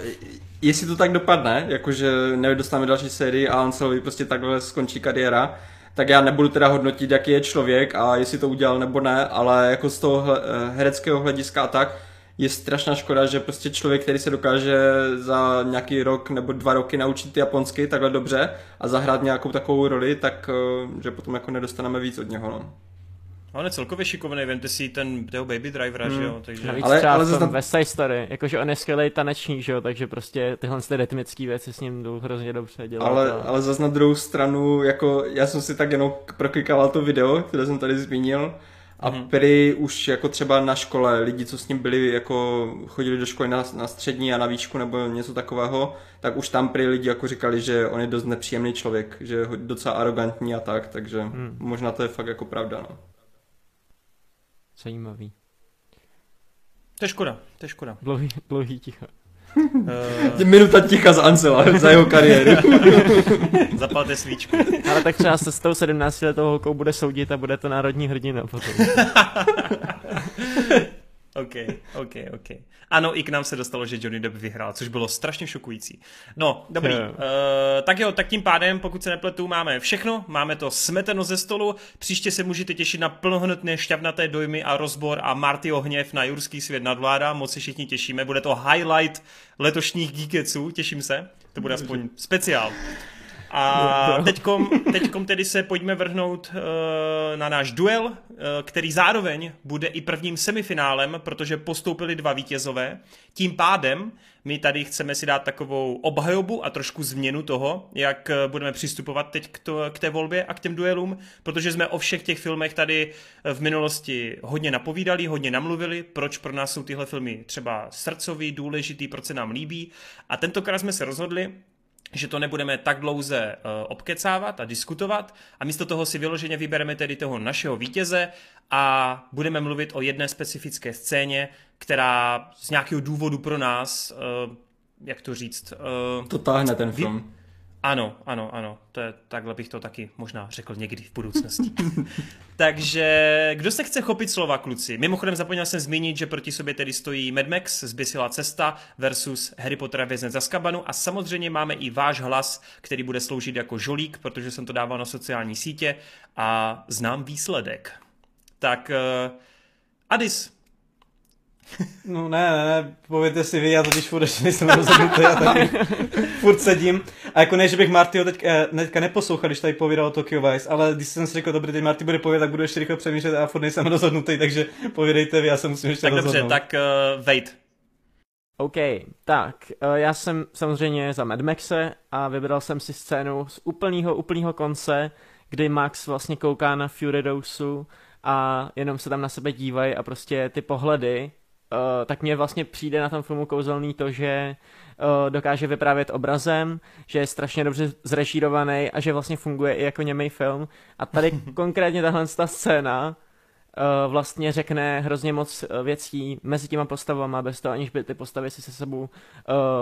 C: jestli to tak dopadne, jakože nedostaneme další sérii a Ancelovi prostě takhle skončí kariéra, tak já nebudu teda hodnotit, jaký je člověk a jestli to udělal nebo ne, ale jako z toho eh, hereckého hlediska a tak, je strašná škoda, že prostě člověk, který se dokáže za nějaký rok nebo dva roky naučit japonsky takhle dobře a zahrát nějakou takovou roli, tak eh, že potom jako nedostaneme víc od něho. No.
A: On je celkově šikovný, vemte si ten toho Baby Drivera, hmm. že jo, takže...
B: Navíc ale, třeba ale v tom zase... West Side Story, jakože on je skvělý tanečník, že jo, takže prostě tyhle ty rytmické věci s ním jdou hrozně dobře dělat.
C: Ale, a... ale zase na druhou stranu, jako já jsem si tak jenom proklikával to video, které jsem tady zmínil, A mm. prý už jako třeba na škole, lidi, co s ním byli, jako chodili do školy na, na střední a na výšku nebo něco takového, tak už tam prý lidi jako říkali, že on je dost nepříjemný člověk, že je docela arrogantní a tak, takže mm. možná to je fakt jako pravda, no.
B: Zajímavý.
A: To je škoda, to je škoda.
B: Dlouhý, dlouhý ticho.
C: Uh... Minuta ticha z Ancela za jeho kariéru.
A: Zapalte svíčku.
B: Ale tak třeba se s tou 17 letou holkou bude soudit a bude to národní hrdina potom.
A: OK, OK, OK. Ano, i k nám se dostalo, že Johnny Depp vyhrál, což bylo strašně šokující. No, dobrý. Yeah. Uh, tak jo, tak tím pádem, pokud se nepletu, máme všechno, máme to smeteno ze stolu, příště se můžete těšit na plnohodnotné šťavnaté dojmy a rozbor a Marty hněv na Jurský svět nadvládá, moc se všichni těšíme, bude to highlight letošních Geekeců, těším se, to bude aspoň speciál. A teďkom, teďkom tedy se pojďme vrhnout uh, na náš duel, uh, který zároveň bude i prvním semifinálem, protože postoupili dva vítězové. Tím pádem my tady chceme si dát takovou obhajobu a trošku změnu toho, jak eh, budeme přistupovat teď k, to, k té volbě a k těm duelům, protože jsme o všech těch filmech tady v minulosti hodně napovídali, hodně namluvili, proč pro nás jsou tyhle filmy třeba srdcový, důležitý, proč se nám líbí. A tentokrát jsme se rozhodli, že to nebudeme tak dlouze uh, obkecávat a diskutovat a místo toho si vyloženě vybereme tedy toho našeho vítěze a budeme mluvit o jedné specifické scéně, která z nějakého důvodu pro nás, uh, jak to říct...
C: Uh, to táhne ten film.
A: Ano, ano, ano. To je, takhle bych to taky možná řekl někdy v budoucnosti. Takže kdo se chce chopit slova, kluci? Mimochodem zapomněl jsem zmínit, že proti sobě tedy stojí Mad Max, Zbysila cesta versus Harry Potter a věznec za skabanu a samozřejmě máme i váš hlas, který bude sloužit jako žolík, protože jsem to dával na sociální sítě a znám výsledek. Tak uh, Adis,
D: No ne, ne, ne, pověďte si vy, já totiž furt ještě nejsem rozhodnutý, já tady furt sedím. A jako ne, že bych Martyho teď, eh, teďka neposlouchal, když tady povídal o Tokyo Vice, ale když jsem si řekl, dobrý, teď Marty bude povědět, tak budu ještě rychle přemýšlet a furt nejsem rozhodnutý, takže povědejte vy, já se musím ještě
A: tak
D: rozhodnout.
A: dobře, tak uh, wait.
B: OK, tak uh, já jsem samozřejmě za Mad Maxe a vybral jsem si scénu z úplného, úplného konce, kdy Max vlastně kouká na Fury Doseu a jenom se tam na sebe dívají a prostě ty pohledy Uh, tak mně vlastně přijde na tom filmu kouzelný to, že uh, dokáže vyprávět obrazem, že je strašně dobře zrežírovaný a že vlastně funguje i jako němý film. A tady konkrétně tahle ta scéna uh, vlastně řekne hrozně moc věcí mezi těma postavama, bez toho, aniž by ty postavy si se sebou uh,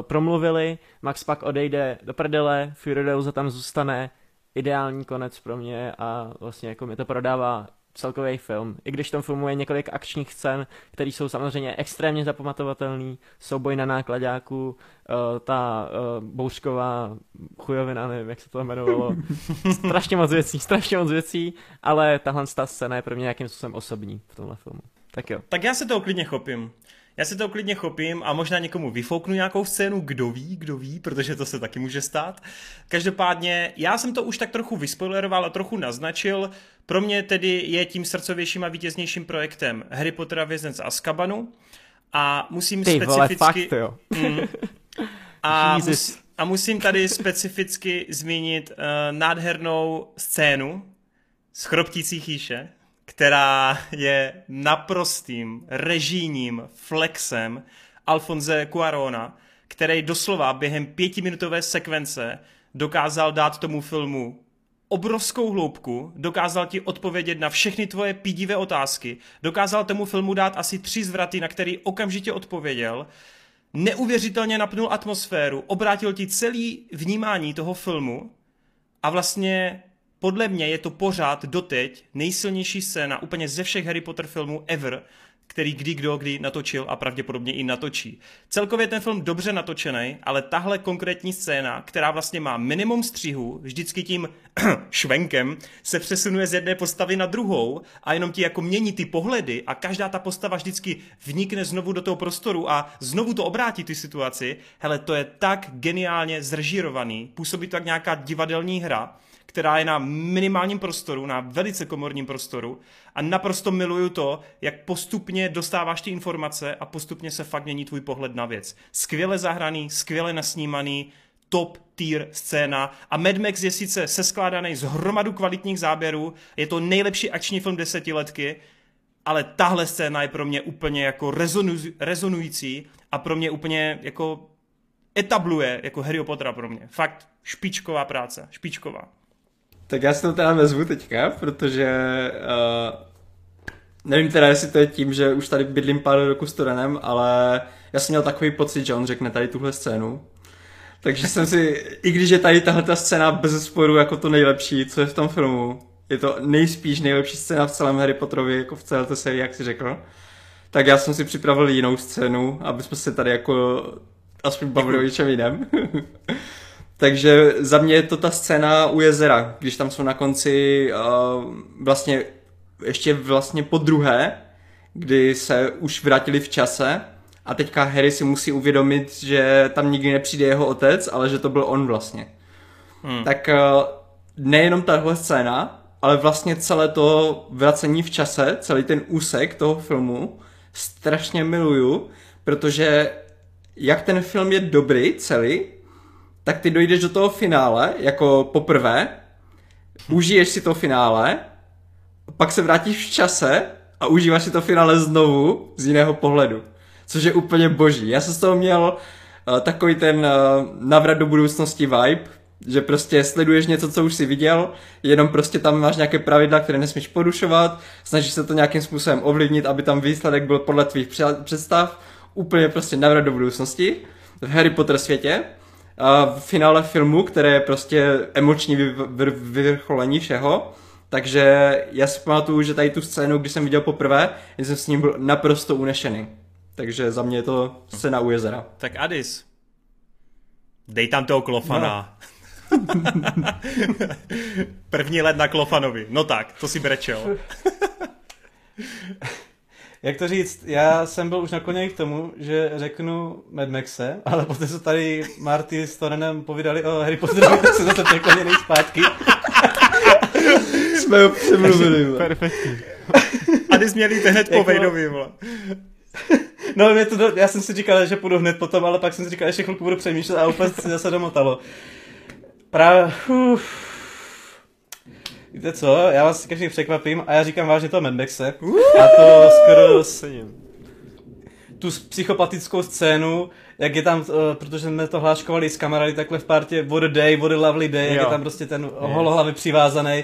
B: promluvili. Max pak odejde do prdele, Fury tam zůstane, ideální konec pro mě a vlastně jako mi to prodává celkový film. I když v tom filmu je několik akčních scén, které jsou samozřejmě extrémně zapamatovatelné, souboj na nákladáku, uh, ta uh, bouřková chujovina, nevím, jak se to jmenovalo. strašně moc věcí, strašně moc věcí, ale tahle ta scéna je pro mě nějakým způsobem osobní v tomhle filmu. Tak jo.
A: Tak já se to klidně chopím. Já si to klidně chopím a možná někomu vyfouknu nějakou scénu, kdo ví, kdo ví, protože to se taky může stát. Každopádně, já jsem to už tak trochu vyspoileroval a trochu naznačil. Pro mě tedy je tím srdcovějším a vítěznějším projektem Harry Potter a věznec Azkabanu. A musím
B: Ty
A: specificky...
B: Vole, fakt, jo.
A: Mm, a, mus, a musím tady specificky zmínit uh, nádhernou scénu z Chroptící chýše, která je naprostým režijním flexem Alfonze Cuarona, který doslova během pětiminutové sekvence dokázal dát tomu filmu obrovskou hloubku, dokázal ti odpovědět na všechny tvoje pídivé otázky, dokázal tomu filmu dát asi tři zvraty, na který okamžitě odpověděl, neuvěřitelně napnul atmosféru, obrátil ti celý vnímání toho filmu a vlastně podle mě je to pořád doteď nejsilnější scéna úplně ze všech Harry Potter filmů ever, který kdy kdo kdy natočil a pravděpodobně i natočí. Celkově ten film dobře natočený, ale tahle konkrétní scéna, která vlastně má minimum střihu, vždycky tím švenkem se přesunuje z jedné postavy na druhou a jenom ti jako mění ty pohledy a každá ta postava vždycky vnikne znovu do toho prostoru a znovu to obrátí tu situaci. Hele, to je tak geniálně zrežírovaný, působí to jak nějaká divadelní hra která je na minimálním prostoru, na velice komorním prostoru a naprosto miluju to, jak postupně dostáváš ty informace a postupně se fakt mění tvůj pohled na věc. Skvěle zahraný, skvěle nasnímaný, top tier scéna a Mad Max je sice seskládaný z hromadu kvalitních záběrů, je to nejlepší akční film desetiletky, ale tahle scéna je pro mě úplně jako rezonu, rezonující a pro mě úplně jako etabluje jako Harry Pottera pro mě. Fakt špičková práce, špičková.
C: Tak já si to teda vezmu teďka, protože uh, nevím teda, jestli to je tím, že už tady bydlím pár roku s Torenem, ale já jsem měl takový pocit, že on řekne tady tuhle scénu. Takže jsem si, i když je tady tahle ta scéna bez sporu jako to nejlepší, co je v tom filmu, je to nejspíš nejlepší scéna v celém Harry Potterovi, jako v celé té sérii, jak si řekl, tak já jsem si připravil jinou scénu, aby jsme se tady jako aspoň bavili o něčem jiném. Takže za mě je to ta scéna u jezera, když tam jsou na konci uh, vlastně ještě vlastně po druhé, kdy se už vrátili v čase a teďka Harry si musí uvědomit, že tam nikdy nepřijde jeho otec, ale že to byl on vlastně. Hmm. Tak uh, nejenom tahle scéna, ale vlastně celé to vracení v čase, celý ten úsek toho filmu strašně miluju, protože jak ten film je dobrý celý, tak ty dojdeš do toho finále jako poprvé, užiješ si to finále, pak se vrátíš v čase a užíváš si to finále znovu z jiného pohledu. Což je úplně boží. Já jsem z toho měl uh, takový ten uh, navrat do budoucnosti vibe, že prostě sleduješ něco, co už si viděl, jenom prostě tam máš nějaké pravidla, které nesmíš porušovat, snažíš se to nějakým způsobem ovlivnit, aby tam výsledek byl podle tvých představ, úplně prostě navrat do budoucnosti v Harry Potter světě. A v finále filmu, které je prostě emoční vyvrcholení všeho, takže já si pamatuju, že tady tu scénu, když jsem viděl poprvé, jsem s ním byl naprosto unešený. Takže za mě je to scéna u jezera.
A: Tak Adis, dej tam toho klofana. No. První let na Klofanovi. No tak, to si brečel.
D: Jak to říct, já jsem byl už nakloněný k tomu, že řeknu Mad Maxe, ale poté co tady Marty s Torenem povídali o Harry Potterovi, tak se zase překloněný zpátky.
C: Jsme ho přemluvili.
B: Perfektní.
A: A ty jsi měl jít hned po Vejdovi, vole.
D: No, mě to, já jsem si říkal, že půjdu hned potom, ale pak jsem si říkal, že ještě chvilku budu přemýšlet a úplně si zase domotalo. Právě... Uf. Víte co, já vás každý překvapím a já říkám vážně to Mendexe. A to skoro cením. Tu psychopatickou scénu, jak je tam, uh, protože jsme to hláškovali s kamarády takhle v partě What a day, what a lovely day, jo. jak je tam prostě ten holohlavy přivázaný,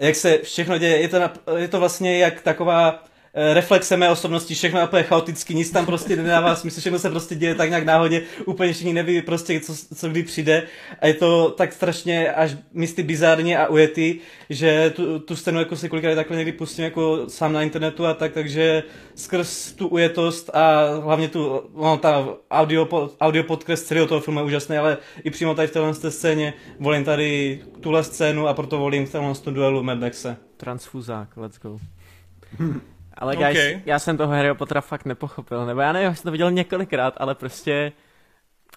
D: jak se všechno děje, je to, na, je to vlastně jak taková Eh, reflexe mé osobnosti, všechno je úplně chaoticky, nic tam prostě nedává smysl, všechno se prostě děje tak nějak náhodě, úplně všichni neví prostě, co, co kdy přijde a je to tak strašně až misty bizárně a ujetý, že tu, tu scénu jako si kolikrát takhle někdy pustím jako sám na internetu a tak, takže skrz tu ujetost a hlavně tu, no, ta audio, audio podcast celého toho filmu je úžasný, ale i přímo tady v téhle scéně volím tady tuhle scénu a proto volím v téhle duelu Mad Maxe.
B: Transfuzák, let's go. Ale guys, okay. já jsem toho Harry Pottera fakt nepochopil, nebo já nevím, já jsem to viděl několikrát, ale prostě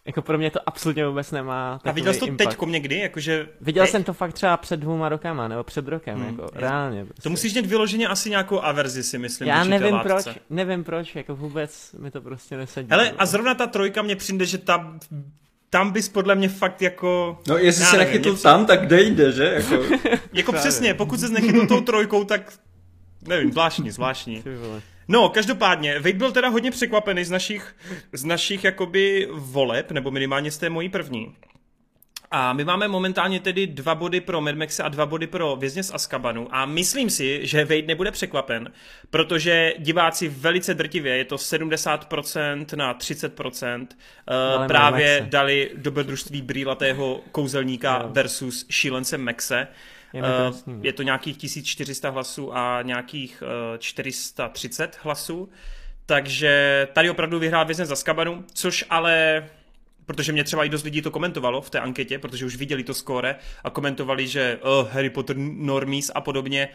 B: jako pro mě to absolutně vůbec nemá
A: A viděl jsi to teď někdy? Jakože
B: viděl
A: teď?
B: jsem to fakt třeba před dvěma rokama, nebo před rokem, hmm, jako reálně. Prostě.
A: To musíš mít vyloženě asi nějakou averzi, si myslím.
B: Já nevím proč, nevím proč, jako vůbec mi to prostě nesedí.
A: Ale a zrovna ta trojka mě přijde, že ta tam bys podle mě fakt jako...
C: No jestli se nechytl tam, tak kde jde, že? Jako,
A: jako přesně, pokud se nechytl tou trojkou, tak nevím, zvláštní, zvláštní. No, každopádně, Vejt byl teda hodně překvapený z našich, z našich jakoby voleb, nebo minimálně z té mojí první. A my máme momentálně tedy dva body pro Mad Maxe a dva body pro Vězně z Azkabanu a myslím si, že Wade nebude překvapen, protože diváci velice drtivě, je to 70% na 30%, uh, eh, právě dali dobrodružství brýlatého kouzelníka versus šílence Maxe. Je, uh, je to nějakých 1400 hlasů a nějakých uh, 430 hlasů. Takže tady opravdu vyhrál vězně za Skabanu, což ale protože mě třeba i dost lidí to komentovalo v té anketě, protože už viděli to skóre a komentovali, že oh, Harry Potter normies a podobně,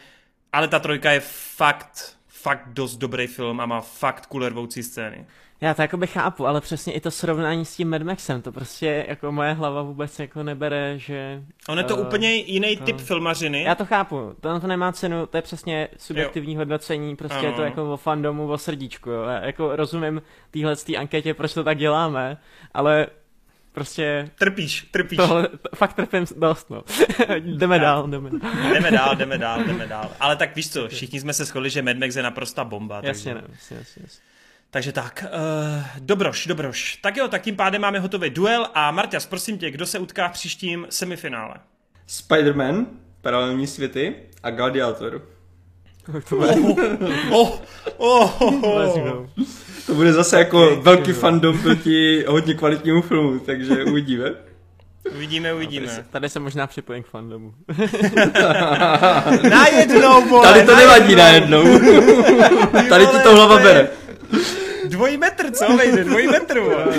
A: ale ta trojka je fakt, fakt dost dobrý film a má fakt kulervoucí scény.
B: Já to jako bych chápu, ale přesně i to srovnání s tím Mad Maxem, to prostě jako moje hlava vůbec jako nebere, že...
A: On je to uh, úplně jiný to... typ filmařiny.
B: Já to chápu, to, to nemá cenu, to je přesně subjektivní jo. hodnocení, prostě ano. je to jako o fandomu, o srdíčku, jo. Já jako rozumím téhle anketě, proč to tak děláme, ale prostě
A: Trpíš, trpíš.
B: tohle, to, fakt trpím dost, no. jdeme dál, jdeme.
A: Jdeme dál, jdeme dál, jdeme dál. Ale tak víš co, všichni jsme se shodli, že Mad Max je naprosta bomba.
B: Jasně,
A: takže...
B: ne, jasně, jasně, jasně.
A: Takže tak, uh, dobroš, dobroš. Tak jo, tak tím pádem máme hotový duel a Marťas, prosím tě, kdo se utká v příštím semifinále?
C: Spider-Man, paralelní světy a Gladiator.
B: To bude,
A: Oh, oh, oh,
B: to bude
A: oh.
B: zimnou.
C: To bude zase jako velký fandom proti hodně kvalitnímu filmu, takže uvidíme.
A: Uvidíme, uvidíme.
B: Tady se možná připojím k fandomu.
A: Najednou, vole,
C: Tady to nevadí najednou. Tady ti to hlava bere.
A: Dvojí metr, co vejde, dvojí metr, vole.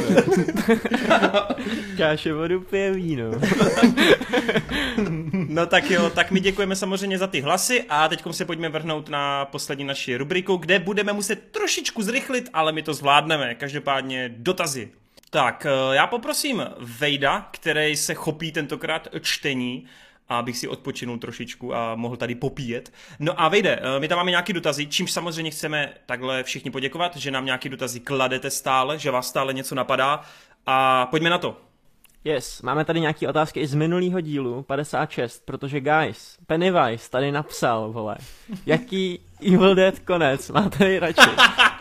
B: Káše vodu pije víno.
A: No tak jo, tak my děkujeme samozřejmě za ty hlasy a teď se pojďme vrhnout na poslední naši rubriku, kde budeme muset trošičku zrychlit, ale my to zvládneme. Každopádně dotazy. Tak, eh, já poprosím Vejda, který se chopí tentokrát čtení, abych si odpočinul trošičku a mohl tady popíjet. No a Vejde, eh, my tam máme nějaký dotazy, čímž samozřejmě chceme takhle všichni poděkovat, že nám nějaký dotazy kladete stále, že vás stále něco napadá a pojďme na to.
B: Yes, máme tady nějaké otázky i z minulého dílu, 56, protože guys, Pennywise tady napsal, vole, jaký Evil Dead konec máte nejradši.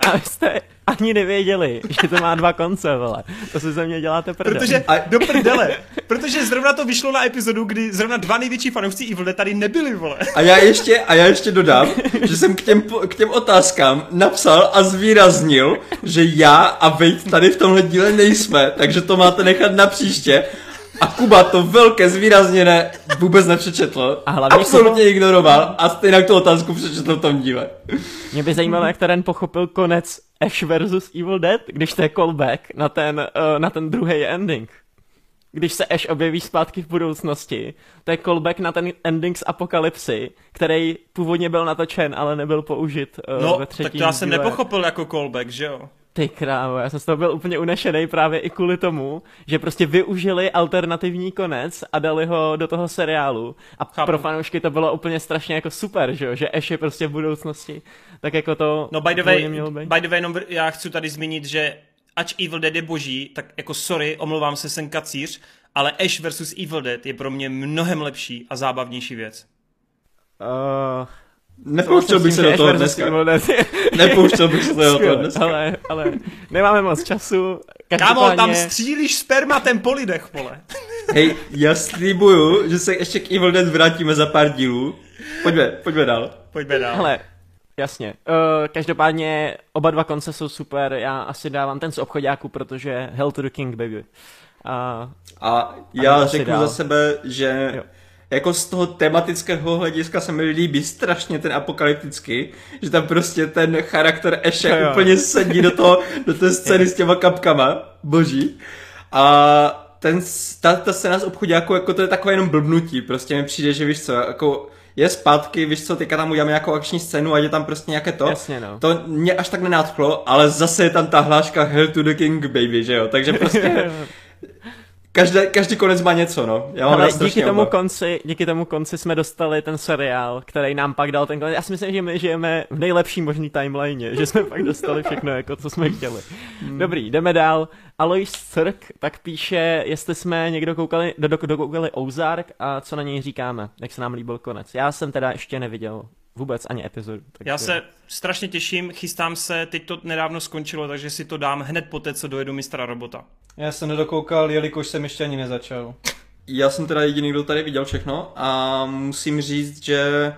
B: A vy jste ani nevěděli, že to má dva konce, vole. To si ze mě děláte prdel.
A: Protože,
C: A-
A: do prdele, protože zrovna to vyšlo na epizodu, kdy zrovna dva největší fanoušci Evil Dead tady nebyli, vole.
C: A já ještě, a já ještě dodám, že jsem k těm, k těm otázkám napsal a zvýraznil, že já a Vejt tady v tomhle díle nejsme, takže to máte nechat na příště. A Kuba to velké zvýrazněné vůbec nepřečetl.
B: A hlavně
C: absolutně ignoroval a stejně tu otázku přečetl v tom díle.
B: Mě by zajímalo, jak ten pochopil konec Ash versus Evil Dead, když to je callback na ten, uh, na ten druhý ending. Když se Ash objeví zpátky v budoucnosti, to je callback na ten ending z Apokalypsy, který původně byl natočen, ale nebyl použit uh,
A: No,
B: ve třetím
A: tak to já jsem
B: díle.
A: nepochopil jako callback, že jo?
B: Ty krávo, já jsem z toho byl úplně unešený právě i kvůli tomu, že prostě využili alternativní konec a dali ho do toho seriálu. A
A: Chápu.
B: pro fanoušky to bylo úplně strašně jako super, že jo, že Ash je prostě v budoucnosti. Tak jako to
A: No by the way, by the way jenom v- já chci tady zmínit, že ač Evil Dead je boží, tak jako sorry, omlouvám se, jsem kacíř, ale Ash versus Evil Dead je pro mě mnohem lepší a zábavnější věc.
B: Uh,
C: Nepouštěl bych se do toho dneska. Nepouštěl bych se do toho dneska.
B: ale, ale nemáme moc času.
A: Kámo,
B: Každopádně-
A: tam střílíš spermatem po lidech, vole.
C: Hej, já slibuju, že se ještě k Evil Dead vrátíme za pár dílů. Pojďme, pojďme dál.
A: Pojďme dál.
B: Hele, jasně. Uh, každopádně oba dva konce jsou super. Já asi dávám ten z obchodáku, protože Hell to the King, baby. A
C: A já řeknu
B: dál.
C: za sebe, že
B: Jo.
C: Jako z toho tematického hlediska se mi líbí strašně ten apokalyptický, že tam prostě ten charakter
B: Jo, jo.
C: úplně sedí do, toho, do té scény s těma kapkama, boží. A ten, ta, ta scéna z obchodáku, jako to je takové jenom blbnutí, prostě mi přijde, že víš co, jako je zpátky, víš co, teďka tam uděláme nějakou akční scénu a je tam prostě nějaké to.
B: Jasně, no.
C: To mě až tak nenádchlo, ale zase je tam ta hláška Hell to the King, baby, že jo, takže prostě Každý, každý konec má něco, no. Já mám
B: Ale díky tomu,
C: oba.
B: konci, díky tomu konci jsme dostali ten seriál, který nám pak dal ten konec. Já si myslím, že my žijeme v nejlepší možný timeline, že jsme pak dostali všechno, jako co jsme chtěli.
C: Hmm.
B: Dobrý, jdeme dál. Alois Cirk tak píše, jestli jsme někdo koukali, do, do, dokoukali Ozark a co na něj říkáme, jak se nám líbil konec. Já jsem teda ještě neviděl vůbec ani epizodu. Takže...
A: Já se strašně těším, chystám se, teď to nedávno skončilo, takže si to dám hned poté, co dojedu mistra robota.
D: Já jsem nedokoukal, jelikož jsem ještě ani nezačal.
C: Já jsem teda jediný, kdo tady viděl všechno a musím říct, že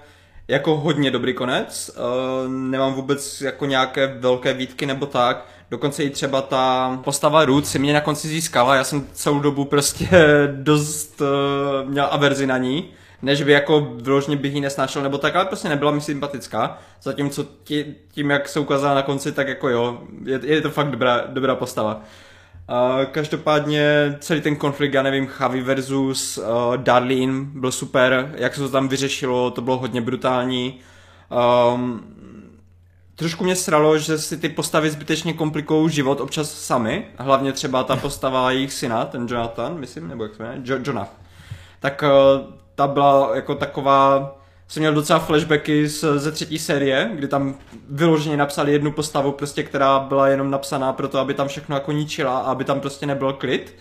C: jako hodně dobrý konec. Uh, nemám vůbec jako nějaké velké výtky nebo tak. Dokonce i třeba ta postava Ruth si mě na konci získala. Já jsem celou dobu prostě dost uh, měl averzi na ní. Než by jako vyloženě bych ji nesnášel nebo tak, ale prostě nebyla mi sympatická. Zatímco tí, tím, jak se ukázala na konci, tak jako jo, je, je to fakt dobrá, dobrá postava. Uh, každopádně celý ten konflikt, já nevím, Javi versus uh, Darlene byl super, jak se to tam vyřešilo, to bylo hodně brutální. Um, trošku mě sralo, že si ty postavy zbytečně komplikují život občas sami, hlavně třeba ta postava jejich syna, ten Jonathan, myslím, nebo jak se jmenuje, jo, Jonah. Tak uh, ta byla jako taková, jsem měl docela flashbacky z, ze třetí série, kdy tam vyloženě napsali jednu postavu, prostě, která byla jenom napsaná pro to, aby tam všechno jako ničila a aby tam prostě nebyl klid.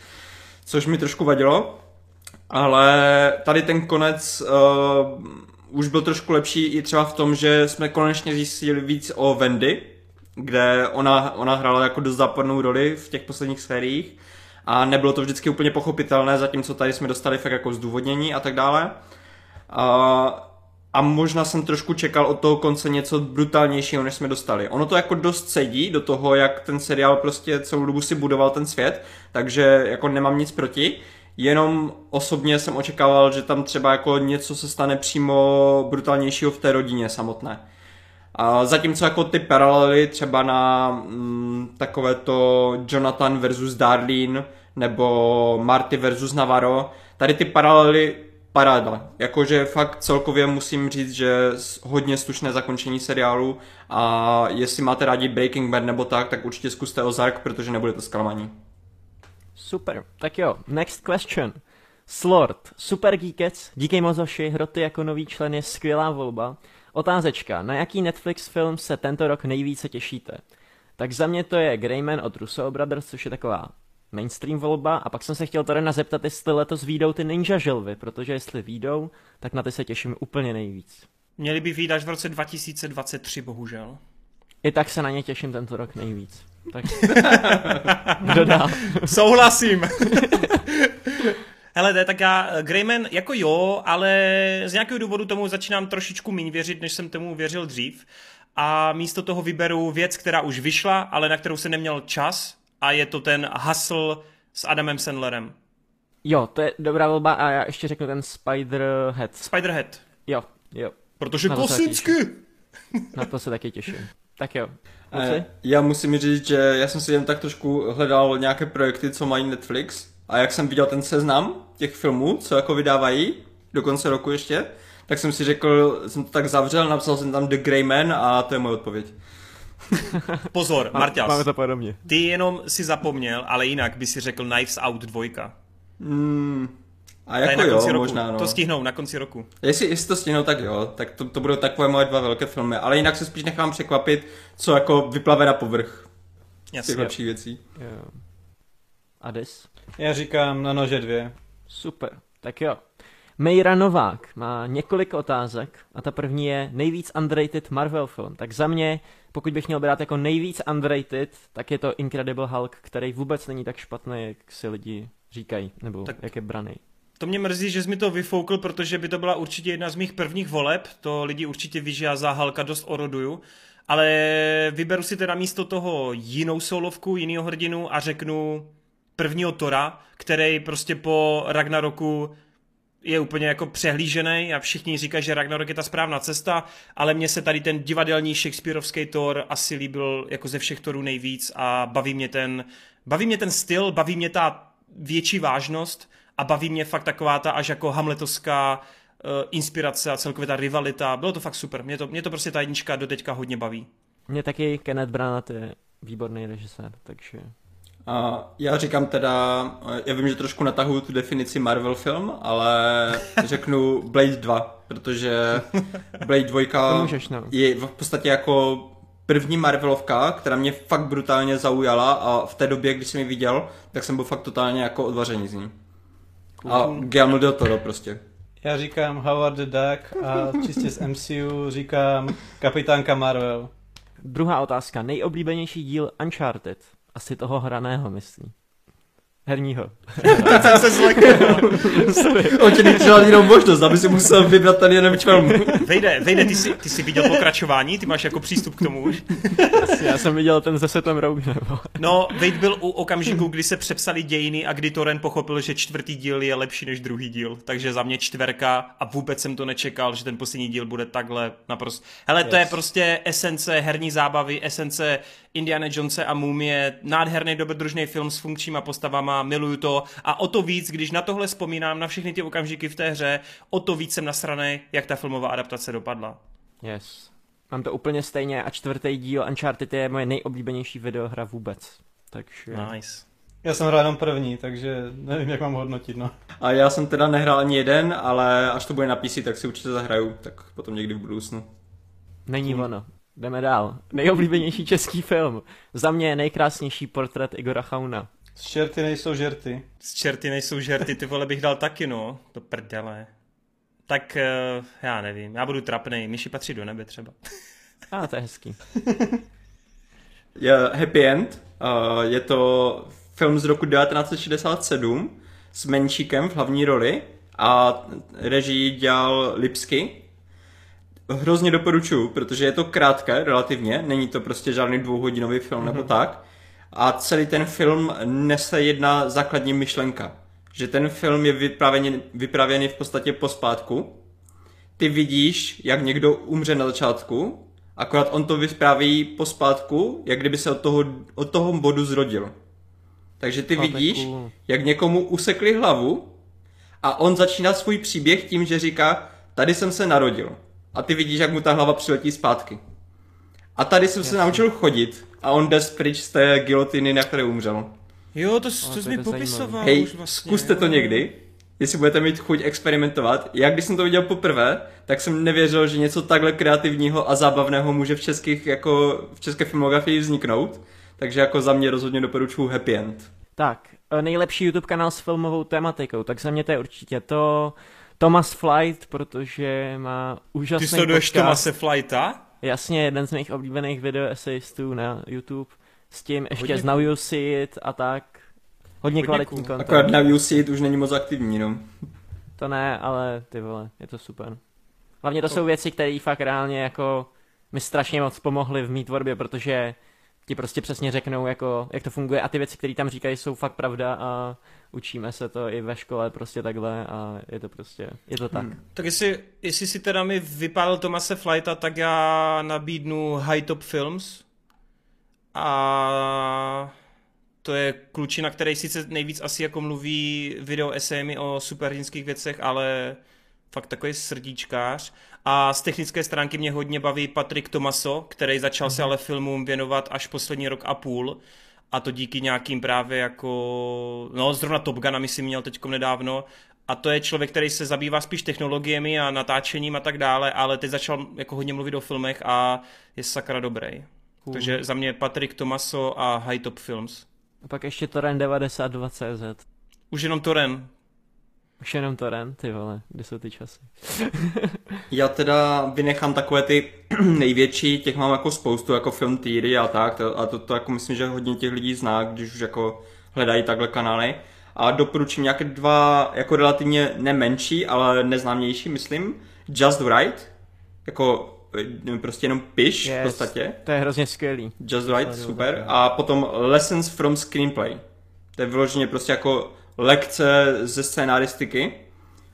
C: což mi trošku vadilo, ale tady ten konec uh, už byl trošku lepší i třeba v tom, že jsme konečně zjistili víc o Wendy, kde ona, ona hrála jako dost západnou roli v těch posledních sériích a nebylo to vždycky úplně pochopitelné, zatímco tady jsme dostali fakt jako zdůvodnění a tak dále. A, a možná jsem trošku čekal od toho konce něco brutálnějšího, než jsme dostali. Ono to jako dost sedí do toho, jak ten seriál prostě celou dobu si budoval ten svět, takže jako nemám nic proti. Jenom osobně jsem očekával, že tam třeba jako něco se stane přímo brutálnějšího v té rodině samotné. A zatímco jako ty paralely třeba na mm, takové to Jonathan versus Darlene nebo Marty versus Navarro, tady ty paralely paráda. Jakože fakt celkově musím říct, že hodně slušné zakončení seriálu a jestli máte rádi Breaking Bad nebo tak, tak určitě zkuste Ozark, protože nebudete zklamaní.
B: Super, tak jo, next question. Slord, Super Geekec, díky mozoši, Hroty jako nový člen je skvělá volba. Otázečka, na jaký Netflix film se tento rok nejvíce těšíte? Tak za mě to je Greyman od Russo Brothers, což je taková mainstream volba a pak jsem se chtěl Torena zeptat, jestli letos výjdou ty Ninja želvy, protože jestli výjdou, tak na ty se těším úplně nejvíc.
A: Měli by výjít až v roce 2023, bohužel.
B: I tak se na ně těším tento rok nejvíc. Tak kdo dál?
A: Souhlasím. Hele, tak já, Greyman jako jo, ale z nějakého důvodu tomu začínám trošičku méně věřit, než jsem tomu věřil dřív. A místo toho vyberu věc, která už vyšla, ale na kterou jsem neměl čas, a je to ten Hustle s Adamem Sandlerem.
B: Jo, to je dobrá volba a já ještě řeknu ten Spiderhead.
A: Spiderhead.
B: Jo, jo.
A: Protože na klasicky.
B: Na to se taky těším. Tak jo.
C: E, já musím říct, že já jsem si jen tak trošku hledal nějaké projekty, co mají Netflix a jak jsem viděl ten seznam těch filmů, co jako vydávají do konce roku ještě, tak jsem si řekl, jsem to tak zavřel, napsal jsem tam The Grey Man a to je moje odpověď.
A: Pozor, Marťas.
B: Máme to podobně.
A: Ty jenom si zapomněl, ale jinak by si řekl Knives Out 2.
C: Mm, a jako na jo, konci
A: roku.
C: možná, no.
A: To stihnou na konci roku.
C: Jestli, jestli to stihnou, tak jo, tak to, to budou takové moje dva velké filmy, ale jinak se spíš nechám překvapit, co jako vyplave na povrch
A: Jasně.
C: těch lepších věcí.
B: Jo. Adis?
D: Já říkám na nože dvě.
B: Super, tak jo. Mejra Novák má několik otázek a ta první je nejvíc underrated Marvel film. Tak za mě, pokud bych měl brát jako nejvíc underrated, tak je to Incredible Hulk, který vůbec není tak špatný, jak si lidi říkají, nebo tak jak je braný.
A: To mě mrzí, že jsi mi to vyfoukl, protože by to byla určitě jedna z mých prvních voleb. To lidi určitě ví, že já za Halka dost oroduju. Ale vyberu si teda místo toho jinou solovku, jiného hrdinu a řeknu prvního Tora, který prostě po Ragnaroku je úplně jako přehlížený a všichni říkají, že Ragnarok je ta správná cesta, ale mně se tady ten divadelní Shakespeareovský Thor asi líbil jako ze všech Thorů nejvíc a baví mě ten, baví mě ten styl, baví mě ta větší vážnost a baví mě fakt taková ta až jako hamletovská uh, inspirace a celkově ta rivalita. Bylo to fakt super. Mě to, mě to prostě ta jednička do teďka hodně baví.
B: Mě taky Kenneth Branagh je výborný režisér, takže
C: a já říkám teda, já vím, že trošku natahuju tu definici Marvel film, ale řeknu Blade 2, protože Blade 2
B: můžeš, no.
C: je v podstatě jako první Marvelovka, která mě fakt brutálně zaujala a v té době, když jsem ji viděl, tak jsem byl fakt totálně jako odvařený z ní. A Guillermo del Toro prostě.
D: Já říkám Howard the Duck a čistě z MCU říkám Kapitánka Marvel.
B: Druhá otázka. Nejoblíbenější díl Uncharted. Asi toho hraného, myslím. Herního.
A: jsem se zlekl.
C: On ti nechtěl jinou možnost, aby si musel vybrat ten jeden film.
A: Vejde, vejde, ty jsi, ty jsi viděl pokračování? Ty máš jako přístup k tomu už?
B: Já jsem viděl ten se Setem Rogenem.
A: No, Vejde byl u okamžiku, kdy se přepsali dějiny a kdy Toren pochopil, že čtvrtý díl je lepší než druhý díl. Takže za mě čtverka a vůbec jsem to nečekal, že ten poslední díl bude takhle naprosto. Hele, to yes. je prostě esence herní zábavy, esence Indiana Jonese a Mumie, nádherný dobrodružný film s funkčníma postavama, miluju to a o to víc, když na tohle vzpomínám, na všechny ty okamžiky v té hře, o to víc jsem nasranej, jak ta filmová adaptace dopadla.
B: Yes. Mám to úplně stejně a čtvrtý díl Uncharted je moje nejoblíbenější videohra vůbec. Takže...
A: Nice.
D: Já jsem hrál jenom první, takže nevím, jak mám hodnotit, no.
C: A já jsem teda nehrál ani jeden, ale až to bude na PC, tak si určitě zahraju, tak potom někdy v budoucnu.
B: Není hmm. ono. Jdeme dál. Nejoblíbenější český film. Za mě je nejkrásnější portrét Igora Chauna.
D: Z čerty nejsou žerty.
A: Z čerty nejsou žerty, ty vole bych dal taky, no. Do prdele. Tak uh, já nevím, já budu trapnej, myši patří do nebe třeba.
B: A ah, to je hezký.
C: je Happy End, uh, je to film z roku 1967 s Menšíkem v hlavní roli a režii dělal Lipsky. Hrozně doporučuju, protože je to krátké relativně, není to prostě žádný dvouhodinový film mm-hmm. nebo mhm. tak. A celý ten film nese jedna základní myšlenka, že ten film je vyprávěný, vyprávěný v podstatě pospátku. Ty vidíš, jak někdo umře na začátku, akorát on to vypráví pospátku, jak kdyby se od toho, od toho bodu zrodil. Takže ty vidíš, jak někomu usekli hlavu a on začíná svůj příběh tím, že říká, tady jsem se narodil. A ty vidíš, jak mu ta hlava přiletí zpátky. A tady jsem Jasně. se naučil chodit a on jde pryč z té gilotiny, na které umřel.
A: Jo, to, to, to jsi mi popisoval
C: Hej,
A: už vlastně.
C: zkuste to někdy, jestli budete mít chuť experimentovat. Já když jsem to viděl poprvé, tak jsem nevěřil, že něco takhle kreativního a zábavného může v českých, jako v české filmografii vzniknout. Takže jako za mě rozhodně doporučuji Happy End.
B: Tak, e, nejlepší YouTube kanál s filmovou tematikou, tak za mě to je určitě to Thomas Flight, protože má úžasný
A: Ty sleduješ Thomase Flighta?
B: Jasně, jeden z mých oblíbených video esejistů na YouTube. S tím ještě Hodně z Now You See It a tak. Hodně, Hodně kvalitní cool. content.
C: Akorát See It už není moc aktivní, no.
B: To ne, ale ty vole, je to super. Hlavně to, to... jsou věci, které fakt reálně jako mi strašně moc pomohly v mý tvorbě, protože ti prostě přesně řeknou, jako, jak to funguje a ty věci, které tam říkají, jsou fakt pravda a učíme se to i ve škole prostě takhle a je to prostě, je to tak. Hmm.
A: Tak jestli, jestli si teda mi vypálil Tomase Flighta, tak já nabídnu High Top Films a to je klučina, který sice nejvíc asi jako mluví video esémy o superhrdinských věcech, ale fakt takový srdíčkář. A z technické stránky mě hodně baví Patrik Tomaso, který začal mm-hmm. se mhm. ale filmům věnovat až poslední rok a půl. A to díky nějakým právě jako, no zrovna Top Gun, myslím, měl teďkom nedávno. A to je člověk, který se zabývá spíš technologiemi a natáčením a tak dále, ale teď začal jako hodně mluvit o filmech a je sakra dobrý. Uh. Takže za mě Patrik Tomaso a High Top Films.
B: A pak ještě Toren 92CZ.
A: Už jenom Toren,
B: už jenom Torrent, ty vole, kde jsou ty časy?
C: Já teda vynechám takové ty největší, těch mám jako spoustu, jako film Týry a tak, to, a to, to jako myslím, že hodně těch lidí zná, když už jako hledají takhle kanály. A doporučím nějaké dva, jako relativně nemenší, ale neznámější, myslím. Just Right, jako eh, prostě jenom piš yes, v podstatě.
B: To je hrozně skvělý.
C: Just Right, super. A potom Lessons from Screenplay. To je vyloženě prostě jako lekce ze scénaristiky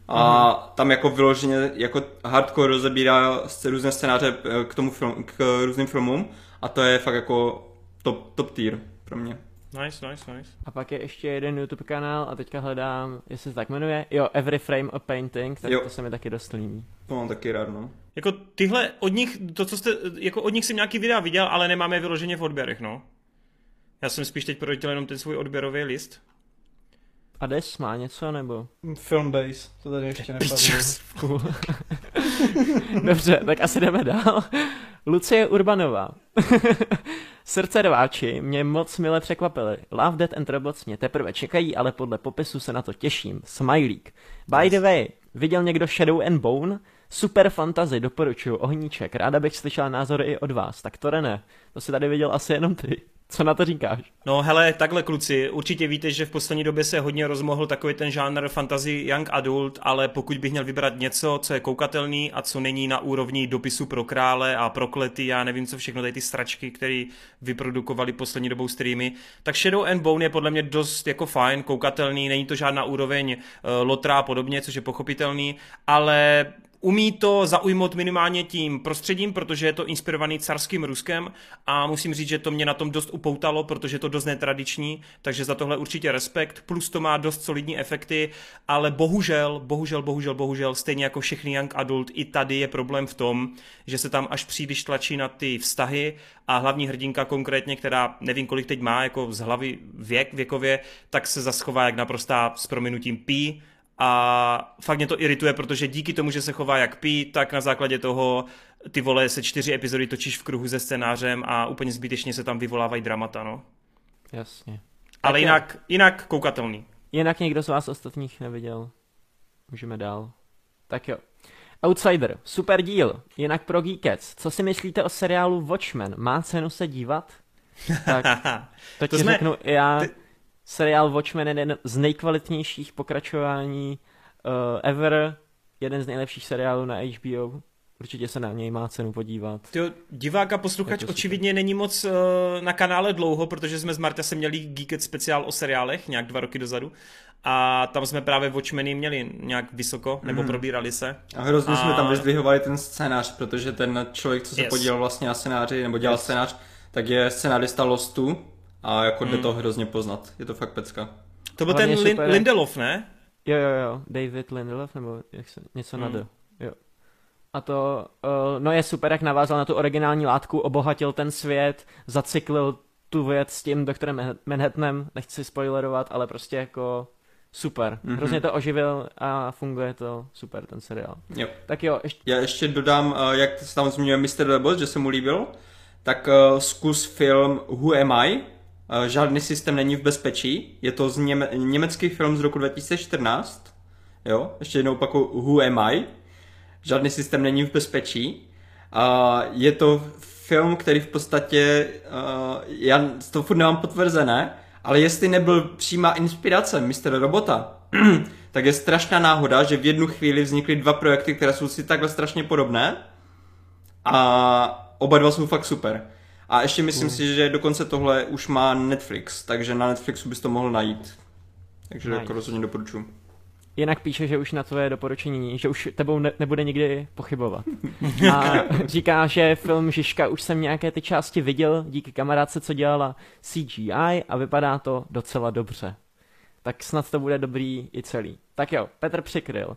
C: a mm. tam jako vyloženě jako hardcore rozebírá různé scénáře eh, k tomu film, k různým filmům a to je fakt jako top, top tier pro mě.
A: Nice, nice, nice.
B: A pak je ještě jeden YouTube kanál a teďka hledám, jestli se tak jmenuje, jo, Every Frame a Painting, tak jo. to se mi taky dost líbí.
C: To mám taky rád, no.
A: Jako tyhle od nich, to co jste, jako od nich jsem nějaký videa viděl, ale nemáme je vyloženě v odběrech, no. Já jsem spíš teď proletěl jenom ten svůj odběrový list.
B: Ades má něco, nebo?
D: Film base, to tady ještě nepadlo.
B: Dobře, tak asi jdeme dál. Lucie Urbanová. Srdce rváči mě moc mile překvapily. Love, Death and Robots mě teprve čekají, ale podle popisu se na to těším. Smilík. By the way, viděl někdo Shadow and Bone? Super fantazy, doporučuju, ohníček. Ráda bych slyšela názory i od vás. Tak to ne, to si tady viděl asi jenom ty. Co na to říkáš?
A: No hele, takhle kluci, určitě víte, že v poslední době se hodně rozmohl takový ten žánr fantasy young adult, ale pokud bych měl vybrat něco, co je koukatelný a co není na úrovni dopisu pro krále a proklety, já nevím co všechno, tady ty stračky, které vyprodukovali poslední dobou streamy, tak Shadow and Bone je podle mě dost jako fajn, koukatelný, není to žádná úroveň uh, Lotra a podobně, což je pochopitelný, ale Umí to zaujmout minimálně tím prostředím, protože je to inspirovaný carským Ruskem a musím říct, že to mě na tom dost upoutalo, protože je to dost netradiční, takže za tohle určitě respekt, plus to má dost solidní efekty, ale bohužel, bohužel, bohužel, bohužel, stejně jako všechny young adult, i tady je problém v tom, že se tam až příliš tlačí na ty vztahy a hlavní hrdinka konkrétně, která nevím kolik teď má, jako z hlavy věk, věkově, tak se zaschová jak naprostá s prominutím pí, a fakt mě to irituje, protože díky tomu, že se chová jak pí, tak na základě toho ty vole se čtyři epizody točíš v kruhu se scénářem a úplně zbytečně se tam vyvolávají dramata, no.
B: Jasně.
A: Ale
B: jo.
A: jinak, jinak koukatelný.
B: Jinak někdo z vás ostatních neviděl. Můžeme dál. Tak jo. Outsider, super díl, jinak pro Geekets. Co si myslíte o seriálu Watchmen? Má cenu se dívat? Tak, to,
A: To
B: ti
A: jsme-
B: řeknu já.
A: ty-
B: Seriál Watchmen je jeden z nejkvalitnějších pokračování uh, ever. Jeden z nejlepších seriálů na HBO. Určitě se na něj má cenu podívat.
A: Tyjo, divák a posluchač očividně není moc uh, na kanále dlouho, protože jsme s Martasem měli Geeket speciál o seriálech nějak dva roky dozadu a tam jsme právě Watchmeny měli nějak vysoko, nebo
C: Mhm.
A: probírali se.
C: A hrozně jsme
A: A-
C: tam vyzdvihovali ten scénář, protože ten člověk, co se
A: Yes.
C: podílel vlastně na scénáři, nebo dělal
A: Yes.
C: scénář, tak je scénárista Lostu a jako jde
A: Hmm.
C: to hrozně poznat. Je to fakt pecka.
A: To byl ten Lin-
B: super.
A: Lindelof, ne?
B: Jo, jo, jo, David Lindelof, nebo jak se, něco na
A: Hmm.
B: D. Jo. A to, uh, no je super, jak navázal na tu originální látku, obohatil ten svět, zacyklil tu věc s tím doktorem Manha- Manhattanem, nechci spoilerovat, ale prostě jako super.
C: Mhm.
B: Mm-hmm. Hrozně to oživil a funguje to super, ten seriál.
C: Jo.
B: Tak jo, ještě,
C: Já ještě dodám, eh, jak se tam zmiňuje Mr. Lebos, že se mu líbil, tak eh, zkus film Who Am I? Eh, Žádný systém není v bezpečí. Je to z něme- německý film z roku 2014. Jo, ještě jednou opakuju Who Am I? Žádný systém není v bezpečí. A je to film, který v podstatě, uh, já to furt nemám potvrzené, ale jestli nebyl přímá inspirace Mr. Robota, tak je strašná náhoda, že v jednu chvíli vznikly dva projekty, které jsou si takhle strašně podobné a oba dva jsou fakt super. A ještě myslím si, že dokonce tohle už má Netflix, takže na Netflixu bys to mohl najít. Takže
B: Nice.
C: jako rozhodně doporučuji.
B: jinak píše, že už na tvoje doporučení, že už tebou ne, nebude nikdy pochybovat. A říká, že film Žižka už jsem nějaké ty části viděl díky kamarádce, co dělala CGI a vypadá to docela dobře. Tak snad to bude dobrý i celý. Tak jo, Petr přikryl.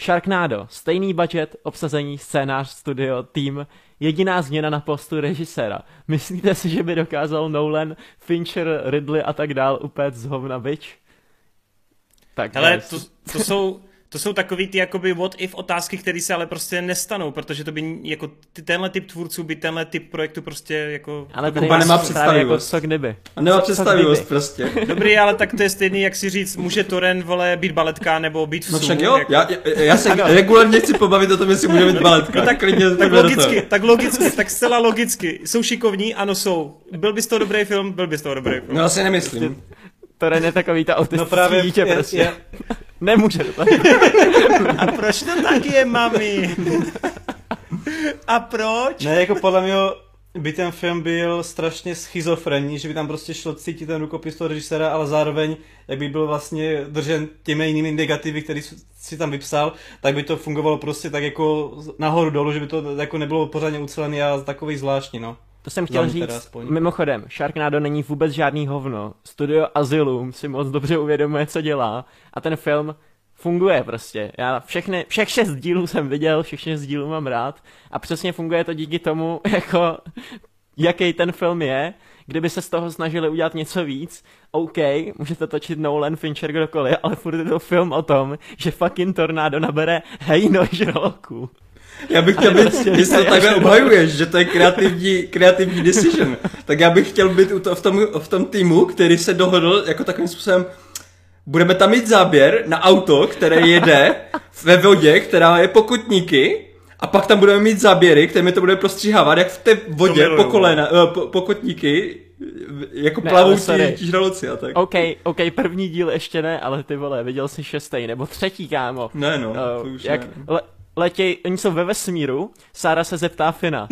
B: Sharknado, stejný budget, obsazení, scénář, studio, tým, jediná změna na postu režiséra. Myslíte si, že by dokázal Nolan, Fincher, Ridley a tak dál upét z hovna bič? Tak,
A: Hele, to, to jsou... To jsou takový ty jakoby what if otázky, které se ale prostě nestanou, protože to by jako ty, tenhle typ tvůrců by tenhle typ projektu prostě jako...
B: Ale
C: Kuba nemá
B: máš právě jako
C: představivost.
B: co kdyby.
C: A nemá
B: Co- co
C: představivost
B: kdyby?
C: prostě.
A: Dobrý, ale tak to je stejný, jak si říct, může Toren, vole, být baletka nebo být v
C: No však jo,
A: jako-
C: já, já, já se regulárně chci pobavit o tom, jestli může být baletka.
A: No tak,
C: klidně
A: tak logicky, tak logicky, tak zcela logicky. Jsou šikovní, ano jsou. Byl by z toho dobrý film, byl by z toho dobrý film.
C: No asi nemyslím.
B: To je takový ta autistický
D: No právě
B: dítě
D: je-
B: prostě.
D: je-
B: Nemůže to tak.
A: A proč to tak je, mami? A proč?
D: Ne, jako podle mě by ten film byl strašně schizofrenní, že by tam prostě šlo cítit ten rukopis toho režiséra, ale zároveň, jak by byl vlastně držen těmi jinými negativy, který si tam vypsal, tak by to fungovalo prostě tak jako nahoru dolů, že by to jako nebylo pořádně ucelený a takový zvláštní, no.
B: To jsem chtěl
D: mě
B: říct. Mimochodem, Sharknado není vůbec žádný hovno. Studio Asylum si moc dobře uvědomuje, co dělá. A ten film funguje prostě. Já všechny, všech šest dílů jsem viděl, všech šest dílů mám rád. A přesně funguje to díky tomu, jako jaký ten film je. Kdyby se z toho snažili udělat něco víc, OK, můžete točit Nolan, Fincher, kdokoliv, ale furt je to film o tom, že fucking tornádo nabere hejno žraloků.
C: Já bych chtěl být,
B: prostě-
C: jestli to takhle obhajuješ, že to je kreativní, kreativní decision, tak já bych chtěl být u to, v, tom, v tom týmu, který se dohodl jako takovým způsobem, budeme tam mít záběr na auto, které jede ve vodě, která je pokotníky, a pak tam budeme mít záběry, které to bude prostříhávat, jak v té vodě po kolena, eh, po, pokotníky, jako
B: Ne,
C: plavou
B: ale
C: ti,
B: sorry.
C: ti žraloci a tak.
B: OK, OK, první díl ještě ne, ale ty vole, viděl jsi šestý, nebo třetí, kámo.
C: Ne no,
B: Uh,
C: to už
B: jak
C: ne.
B: le, letěj, oni jsou ve vesmíru, Sára se zeptá Fina,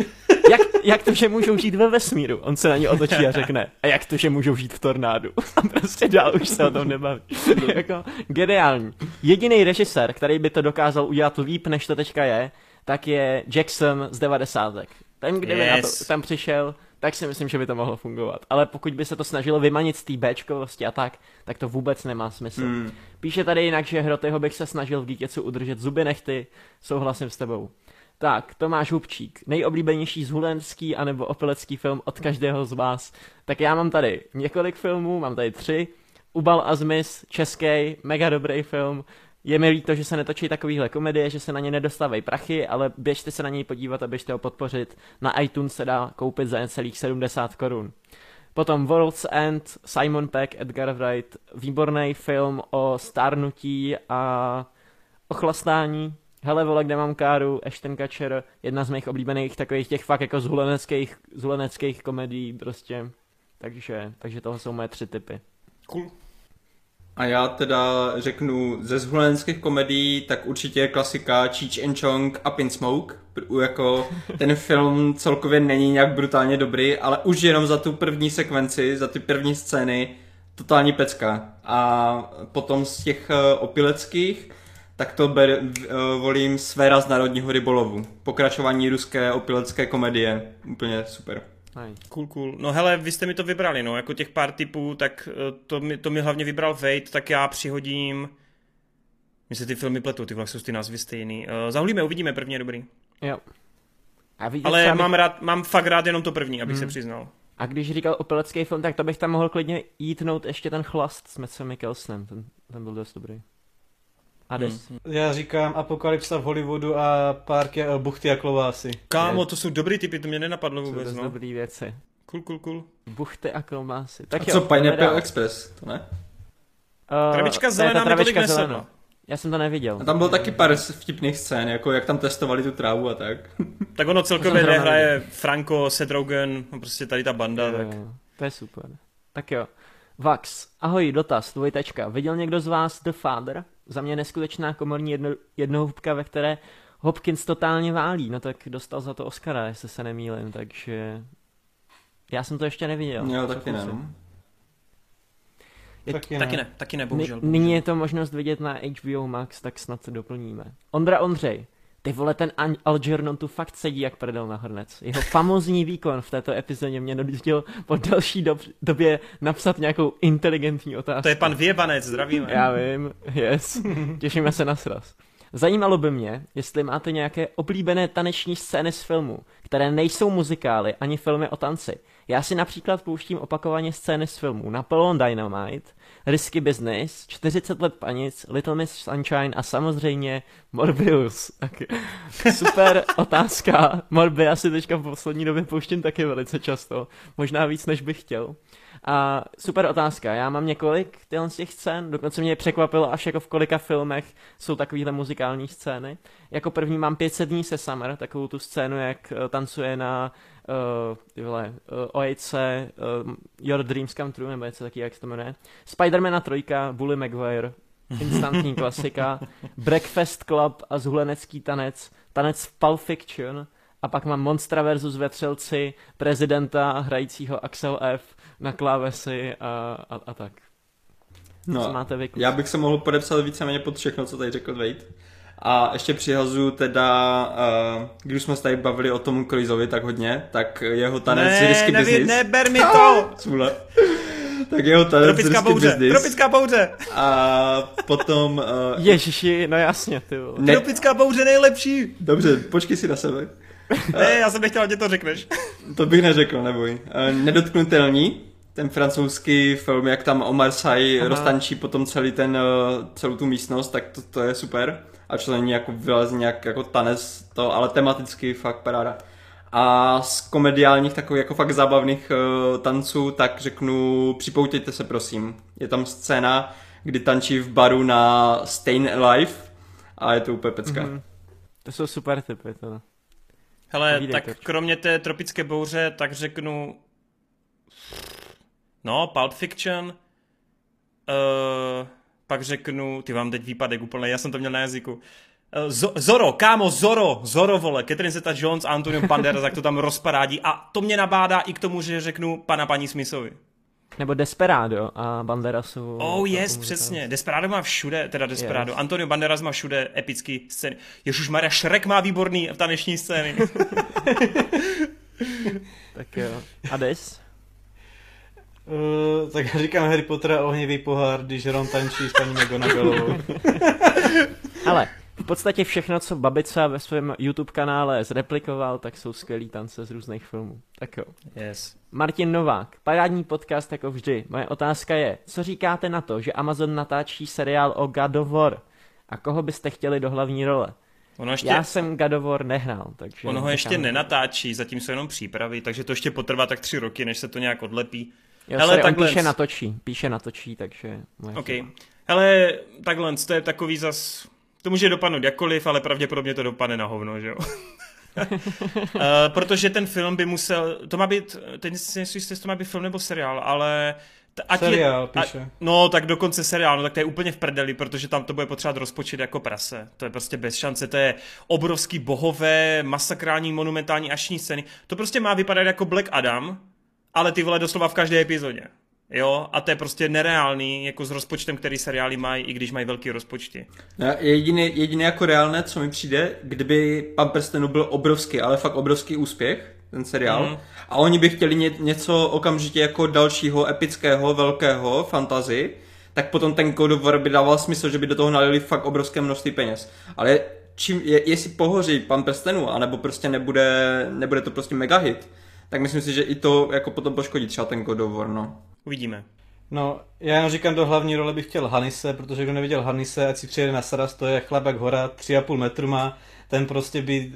B: jak, jak to, že můžou žít ve vesmíru? On se na ně otočí a řekne, a jak to, že můžou žít v tornádu? A prostě dál už se o tom nebaví. jako, geniální. Jediný režisér, který by to dokázal udělat líp, než to teďka je, tak je Jackson z devadesátek. Ten, kdyby yes. na to tam přišel, tak si myslím, že by to mohlo fungovat. Ale pokud by se to snažilo vymanit z té Bčkovosti a tak, tak to vůbec nemá smysl.
C: Hmm.
B: Píše tady jinak, že Hrotyho bych se snažil v Geekecu udržet zuby nechty, souhlasím s tebou. Tak, Tomáš Hubčík, nejoblíbenější zhulenský anebo opilecký film od každého z vás. Tak já mám tady několik filmů, mám tady tři. Ubal a Zmys, český, mega dobrý film. Je mi líto, že se netočí takovýhle komedie, že se na ně nedostávají prachy, ale běžte se na něj podívat a běžte ho podpořit. Na iTunes se dá koupit za celých 70 korun. Potom World's End, Simon Peck, Edgar Wright, výborný film o stárnutí a ochlastání. Hele, vole, kde mám káru, Ashton Kutcher, jedna z mých oblíbených takových těch fakt jako zhuleneckých, zhuleneckých komedií prostě. Takže, takže tohle jsou moje tři typy.
A: Cool.
C: A já teda řeknu ze zhulenských komedií, tak určitě klasika Cheech and Chong Up in Smoke. Jako ten film celkově není nějak brutálně dobrý, ale už jenom za tu první sekvenci, za ty první scény, totální pecka. A potom z těch eh, opileckých, tak to ber, eh, volím Sféra z národního rybolovu. Pokračování ruské opilecké komedie. Úplně super.
B: Nice.
A: Cool, cool. No hele, vy jste mi to vybrali, no, jako těch pár typů, tak eh, to mi, to mi hlavně vybral Vejt, tak já přihodím... Mně se ty filmy pletou, ty vlastně jsou ty názvy stejný. Uh, zahlíme, uvidíme, první je dobrý.
B: Jo. A vidět,
A: Ale
B: bych-
A: mám, rád, mám fakt rád jenom to první, abych
B: Hmm.
A: se přiznal.
B: A když říkal opilecký film, tak to bych tam mohl klidně jítnout ještě ten chlast s Madsem Mikkelsenem, ten, ten byl dost dobrý. Hades.
A: Hmm.
D: Já říkám Apokalypsa v Hollywoodu a párky a buchty a klobásy.
A: Kámo, to jsou dobrý typy, to mě nenapadlo
B: Jsou
A: vůbec,
B: dost
A: no.
B: dobrý věci.
A: Cool, cool, cool.
B: Buchty a klobásy. Tak
C: A
B: jo,
C: co Pineapple
B: dál.
C: Express, to ne?
B: Uh,
A: Travička
B: to je
A: zelená mě tolik
B: travička
A: nesedla.
B: zelená. Já jsem to neviděl.
C: A tam bylo taky pár vtipných scén, jako jak tam testovali tu trávu a tak.
A: Tak ono
B: To
A: celkově nehraje Franco, Seth Rogen, no prostě tady ta banda,
B: Jo,
A: tak...
B: jo, To je super. Tak jo. Vax, ahoj, dotaz, dvojtečka. Viděl někdo z vás The Father? Za mě neskutečná komorní jedno, jednohubka, ve které Hopkins totálně válí. No tak dostal za to Oscara, jestli se nemýlim, takže... Já jsem to ještě neviděl.
C: Jo, taky ne.
B: Je-
D: Taky
A: Taky ne, taky ne, bohužel.
B: Ny- Nyní je to možnost vidět na HBO Max, tak snad se doplníme. Ondra Ondřej, ty vole, ten Algernon tu fakt sedí jak prdel na hrnec. Jeho famozní výkon v této epizodě mě donutil po delší dob- době napsat nějakou inteligentní otázku.
A: To je pan Vyjebanec, zdravíme.
B: Já vím, yes. Těšíme se na sraz. Zajímalo by mě, jestli máte nějaké oblíbené taneční scény z filmu, které nejsou muzikály ani filmy o tanci. Já si například pouštím opakovaně scény z filmů Napoleon Dynamite, Risky Business, 40 let panic, Little Miss Sunshine a samozřejmě Morbius. Tak, super otázka. Morbius si teďka v poslední době pouštím taky velice často. Možná víc, než bych chtěl. A super otázka. Já mám několik těchto z těch scén, dokonce mě překvapilo, až jako v kolika filmech jsou takovýhle muzikální scény. Jako první mám 500 dní se Summer, takovou tu scénu, jak eh, tancuje na uh, ty vole, uh, OIC uh, Your Dreams Come True, nebo něco taky, jak se to jmenuje. Spidermana trojka, Bully Maguire, instantní klasika, Breakfast Club a zhulenecký tanec, tanec v Pulp Fiction, a pak mám Monstra versus Vetřelci, prezidenta hrajícího Axel F na klávesi a, a, a tak. Co
C: No,
B: máte vy? kluci?
C: já bych se mohl podepsat víceméně pod všechno, co tady řekl Wade. A ještě přihazu teda, uh, když jsme se tady bavili o tom Cruiseovi tak hodně, tak jeho tanec z Risky
A: nevi-
C: Business.
A: neber mi to!
C: Cůle. tak jeho tanec
A: Tropická
C: Risky
A: bouře,
C: Business.
A: tropická bouře,
C: A potom... Uh,
B: Ježiši, no jasně, ty vole.
C: ne,
A: tropická bouře nejlepší.
C: dobře, počkej si na sebe.
A: Ne, já jsem nechtěl, ať to řekneš.
C: To bych neřekl, neboj. Uh, Nedotknutelní, ten francouzský film, jak tam Omar Sy roztančí potom celý ten, uh, celou tu místnost, tak to, to je super. A to není jako vylezně nějak jako tanec, to, ale tematicky fakt paráda. A z komediálních takových jako fakt zábavných uh, tanců, tak řeknu připoutějte se prosím. Je tam scéna, kdy tančí v baru na Stayin' Alive a je to úplně pecka.
B: Mhm. To jsou super typy, to.
A: Hele,
B: Povídej,
A: tak
B: Kačko.
A: kromě té tropické bouře, tak řeknu... No, Pulp Fiction. Uh, pak řeknu, ty vám teď výpadek úplně, já jsem to měl na jazyku. Zo- Zoro, kámo, Zoro, Zoro, vole, Catherine Zeta-Jones a Antonio Banderas, jak to tam rozparádí. A to mě nabádá i k tomu, že řeknu pana paní Smithovi.
B: Nebo Desperado a Banderasu.
A: Oh yes, přesně. Desperado má všude, teda Desperado.
B: Yes.
A: Antonio Banderas má všude epický scény. Ježuš Maria, Shrek má výborný taneční scény.
B: Tak jo. Hades?
D: Uh, tak já říkám Harry Potter a ohnivý pohár, když Ron tančí s paní McGonagallovou.
B: Ale v podstatě všechno, co Babica ve svém YouTube kanále zreplikoval, tak jsou skvělý tance z různých filmů. Tak jo.
A: Yes.
B: Martin Novák, parádní podcast jako vždy. Moje otázka je, co říkáte na to, že Amazon natáčí seriál o God of War? A koho byste chtěli do hlavní role?
A: Ono ještě,
B: Já jsem God of War nehrál, takže...
A: ono ho ještě nenatáčí, zatím jsou jenom přípravy, takže to ještě potrvá tak tři roky, než se to nějak odlepí.
B: Jo,
A: Hele,
B: sorry, on
A: takhle-
B: píše natočí, píše natočí, takže... moje
A: OK.
B: chyba.
A: Hele, takhle, to je takový zas... To může dopadnout jakkoliv, ale pravděpodobně to dopadne na hovno, že jo? uh, protože ten film by musel, to má být, teď si nejsem jistý, jestli to má být film nebo seriál, ale t- ať
D: Seriál,
A: je,
D: píše.
A: A, no, tak dokonce seriál, no tak to je úplně v prdeli, protože tam to bude potřebovat rozpočet jako prase. To je prostě bez šance, to je obrovský bohové, masakrální, monumentální ační scény. To prostě má vypadat jako Black Adam, ale ty vole doslova v každé epizodě. Jo, a to je prostě nereálný, jako s rozpočtem, který seriály mají, i když mají velký rozpočty.
C: No, jediný, jediný jako reálné, co mi přijde, kdyby Pan prstenů byl obrovský, ale fakt obrovský úspěch, ten seriál, mm. a oni by chtěli ně, něco okamžitě jako dalšího epického, velkého, fantazy, tak potom ten God of War by dával smysl, že by do toho nalili fakt obrovské množství peněz. Ale čím, je, jestli pohoří Pan prstenů, anebo prostě nebude, nebude to prostě mega hit, tak myslím si, že i to jako potom poškodí třeba ten God of War, no.
A: Uvidíme.
D: No, já jenom říkám, do hlavní role bych chtěl Hanise, protože kdo neviděl Hanise, ať si přijede na Saras, to je chlap jak hora, 3,5 metru má, ten prostě by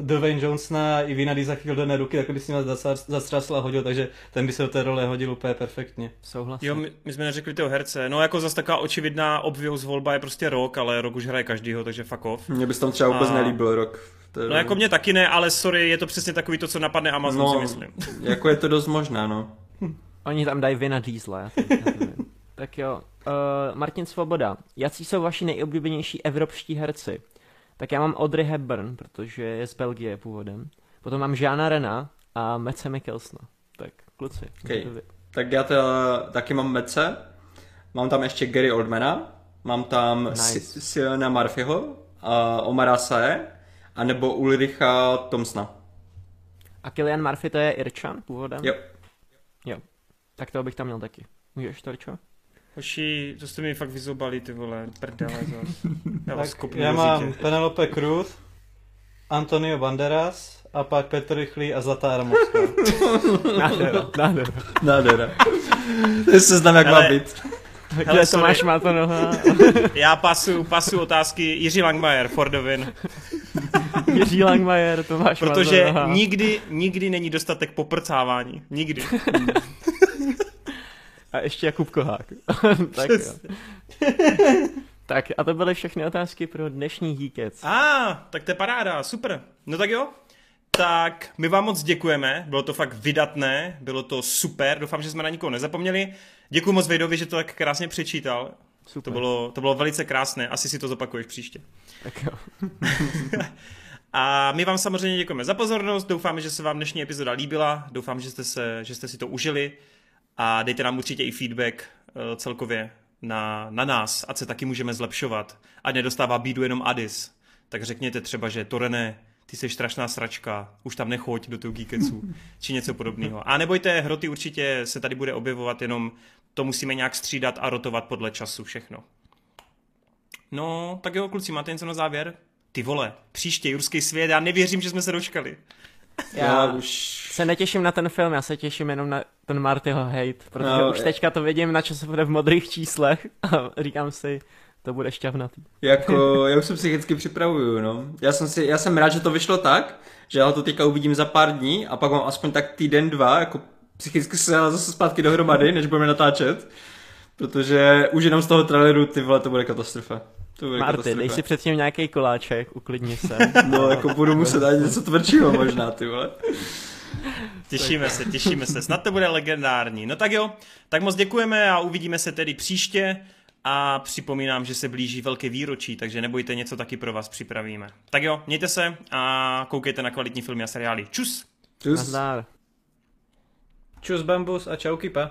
D: Dwayne Johnsona i Vina Diesel do jedné ruky, tak by si ním zastřásl a hodil, takže ten by se do té role hodil úplně perfektně.
B: Souhlasím.
A: Jo, my, my jsme neřekli toho herce. No jako zase taková očividná obvious volba je prostě rok, ale rok už hraje každýho, takže fuck off.
C: Mně by se tam třeba vůbec
A: A-
C: nelíbil rok. To je-
A: No jako mě taky ne, ale sorry, je to přesně takový to, co napadne Amazon,
C: no,
A: si myslím.
C: jako je to dost možná, no.
B: Oni tam dají Vina Diesla, já to, já to vím. Tak jo, uh, Martin Svoboda. Jací jsou vaši nejoblíbenější evropští herci? Tak já mám Audrey Hepburn, protože je z Belgie původem. Potom mám Žána Rena a Mece Mikkelsna. Tak, kluci.
C: Okay. Tak já teda taky mám Mece, mám tam ještě Gary Oldmana, mám tam
B: Nice.
C: Siona Murphyho, a Omara Sae, anebo Ulricha Tomsna.
B: A Killian Murphy to je Irčan původem?
C: Jo.
B: Jo. Tak toho bych tam měl taky. Můžeš, Torčo?
A: Hoši, to jste mi fakt vyzobali, ty vole, prdele zas. Já vás kopnu
D: já mám. Penelope Cruz, Antonio Banderas a pak Petr Rychlý a Zlatá Ramovská.
B: Nádhera, nádhera.
C: Nádhera. to se znám, jak má
A: Hele.
C: být.
B: Kde to
A: sorry.
B: máš, má to noha?
A: Já pasu, pasu otázky Jiří Langmajer, for the win.
B: Jiří Langmajer, to máš
A: Protože
B: má to noha.
A: nikdy, nikdy není dostatek poprcávání. Nikdy.
B: A ještě Jakub Kohák. tak. Tak a to byly všechny otázky pro dnešní Geekec.
A: A, ah, tak to je paráda, super. No tak jo. Tak my vám moc děkujeme, bylo to fakt vydatné, bylo to super, doufám, že jsme na nikoho nezapomněli. Děkuji moc Vejdovi, že to tak krásně přečítal.
B: Super.
A: To bylo, to bylo velice krásné, asi si to zopakuješ příště.
B: Tak jo.
A: A my vám samozřejmě děkujeme za pozornost, doufáme, že se vám dnešní epizoda líbila, doufám, že jste, se, že jste si to užili a dejte nám určitě i feedback eh, celkově na, na nás, ať se taky můžeme zlepšovat, ať nedostává bídu jenom Adis. Tak řekněte třeba, že Torene, ty jsi strašná sračka, už tam nechoď do toho geekeců, či něco podobného. A nebojte, hroty určitě se tady bude objevovat, jenom to musíme nějak střídat a rotovat podle času všechno. No, tak jo, kluci, máte něco na závěr? Ty vole, příště Jurský svět, já nevěřím, že jsme se dočkali.
C: Já,
B: Já
C: už...
B: se netěším na ten film, já se těším jenom na ten Martyho hate, protože
C: No,
B: už teďka to vidím, na čem se bude v modrých číslech a říkám si, to bude šťavnatý.
C: Jako, já už se psychicky připravuju, no. Já jsem, si, já jsem rád, že to vyšlo tak, že já to teďka uvidím za pár dní a pak mám aspoň tak týden, dva, jako psychicky se zase zpátky dohromady, než budeme natáčet. Protože už jenom z toho traileru, ty vole, to bude katastrofa. To bude
B: Marty, dej
C: katastrofa.
B: si předtím nějaký koláček, uklidni se.
C: No, jako budu muset dát něco tvrdšího možná, ty vole.
A: Těšíme se, těšíme se, snad to bude legendární. No tak jo, tak moc děkujeme a uvidíme se tedy příště a připomínám, že se blíží velké výročí, takže nebojte, něco taky pro vás připravíme. Tak jo, mějte se a koukejte na kvalitní filmy a seriály. Čus!
C: Čus.
B: Nazdár.
D: Čus bambus a čau kipa.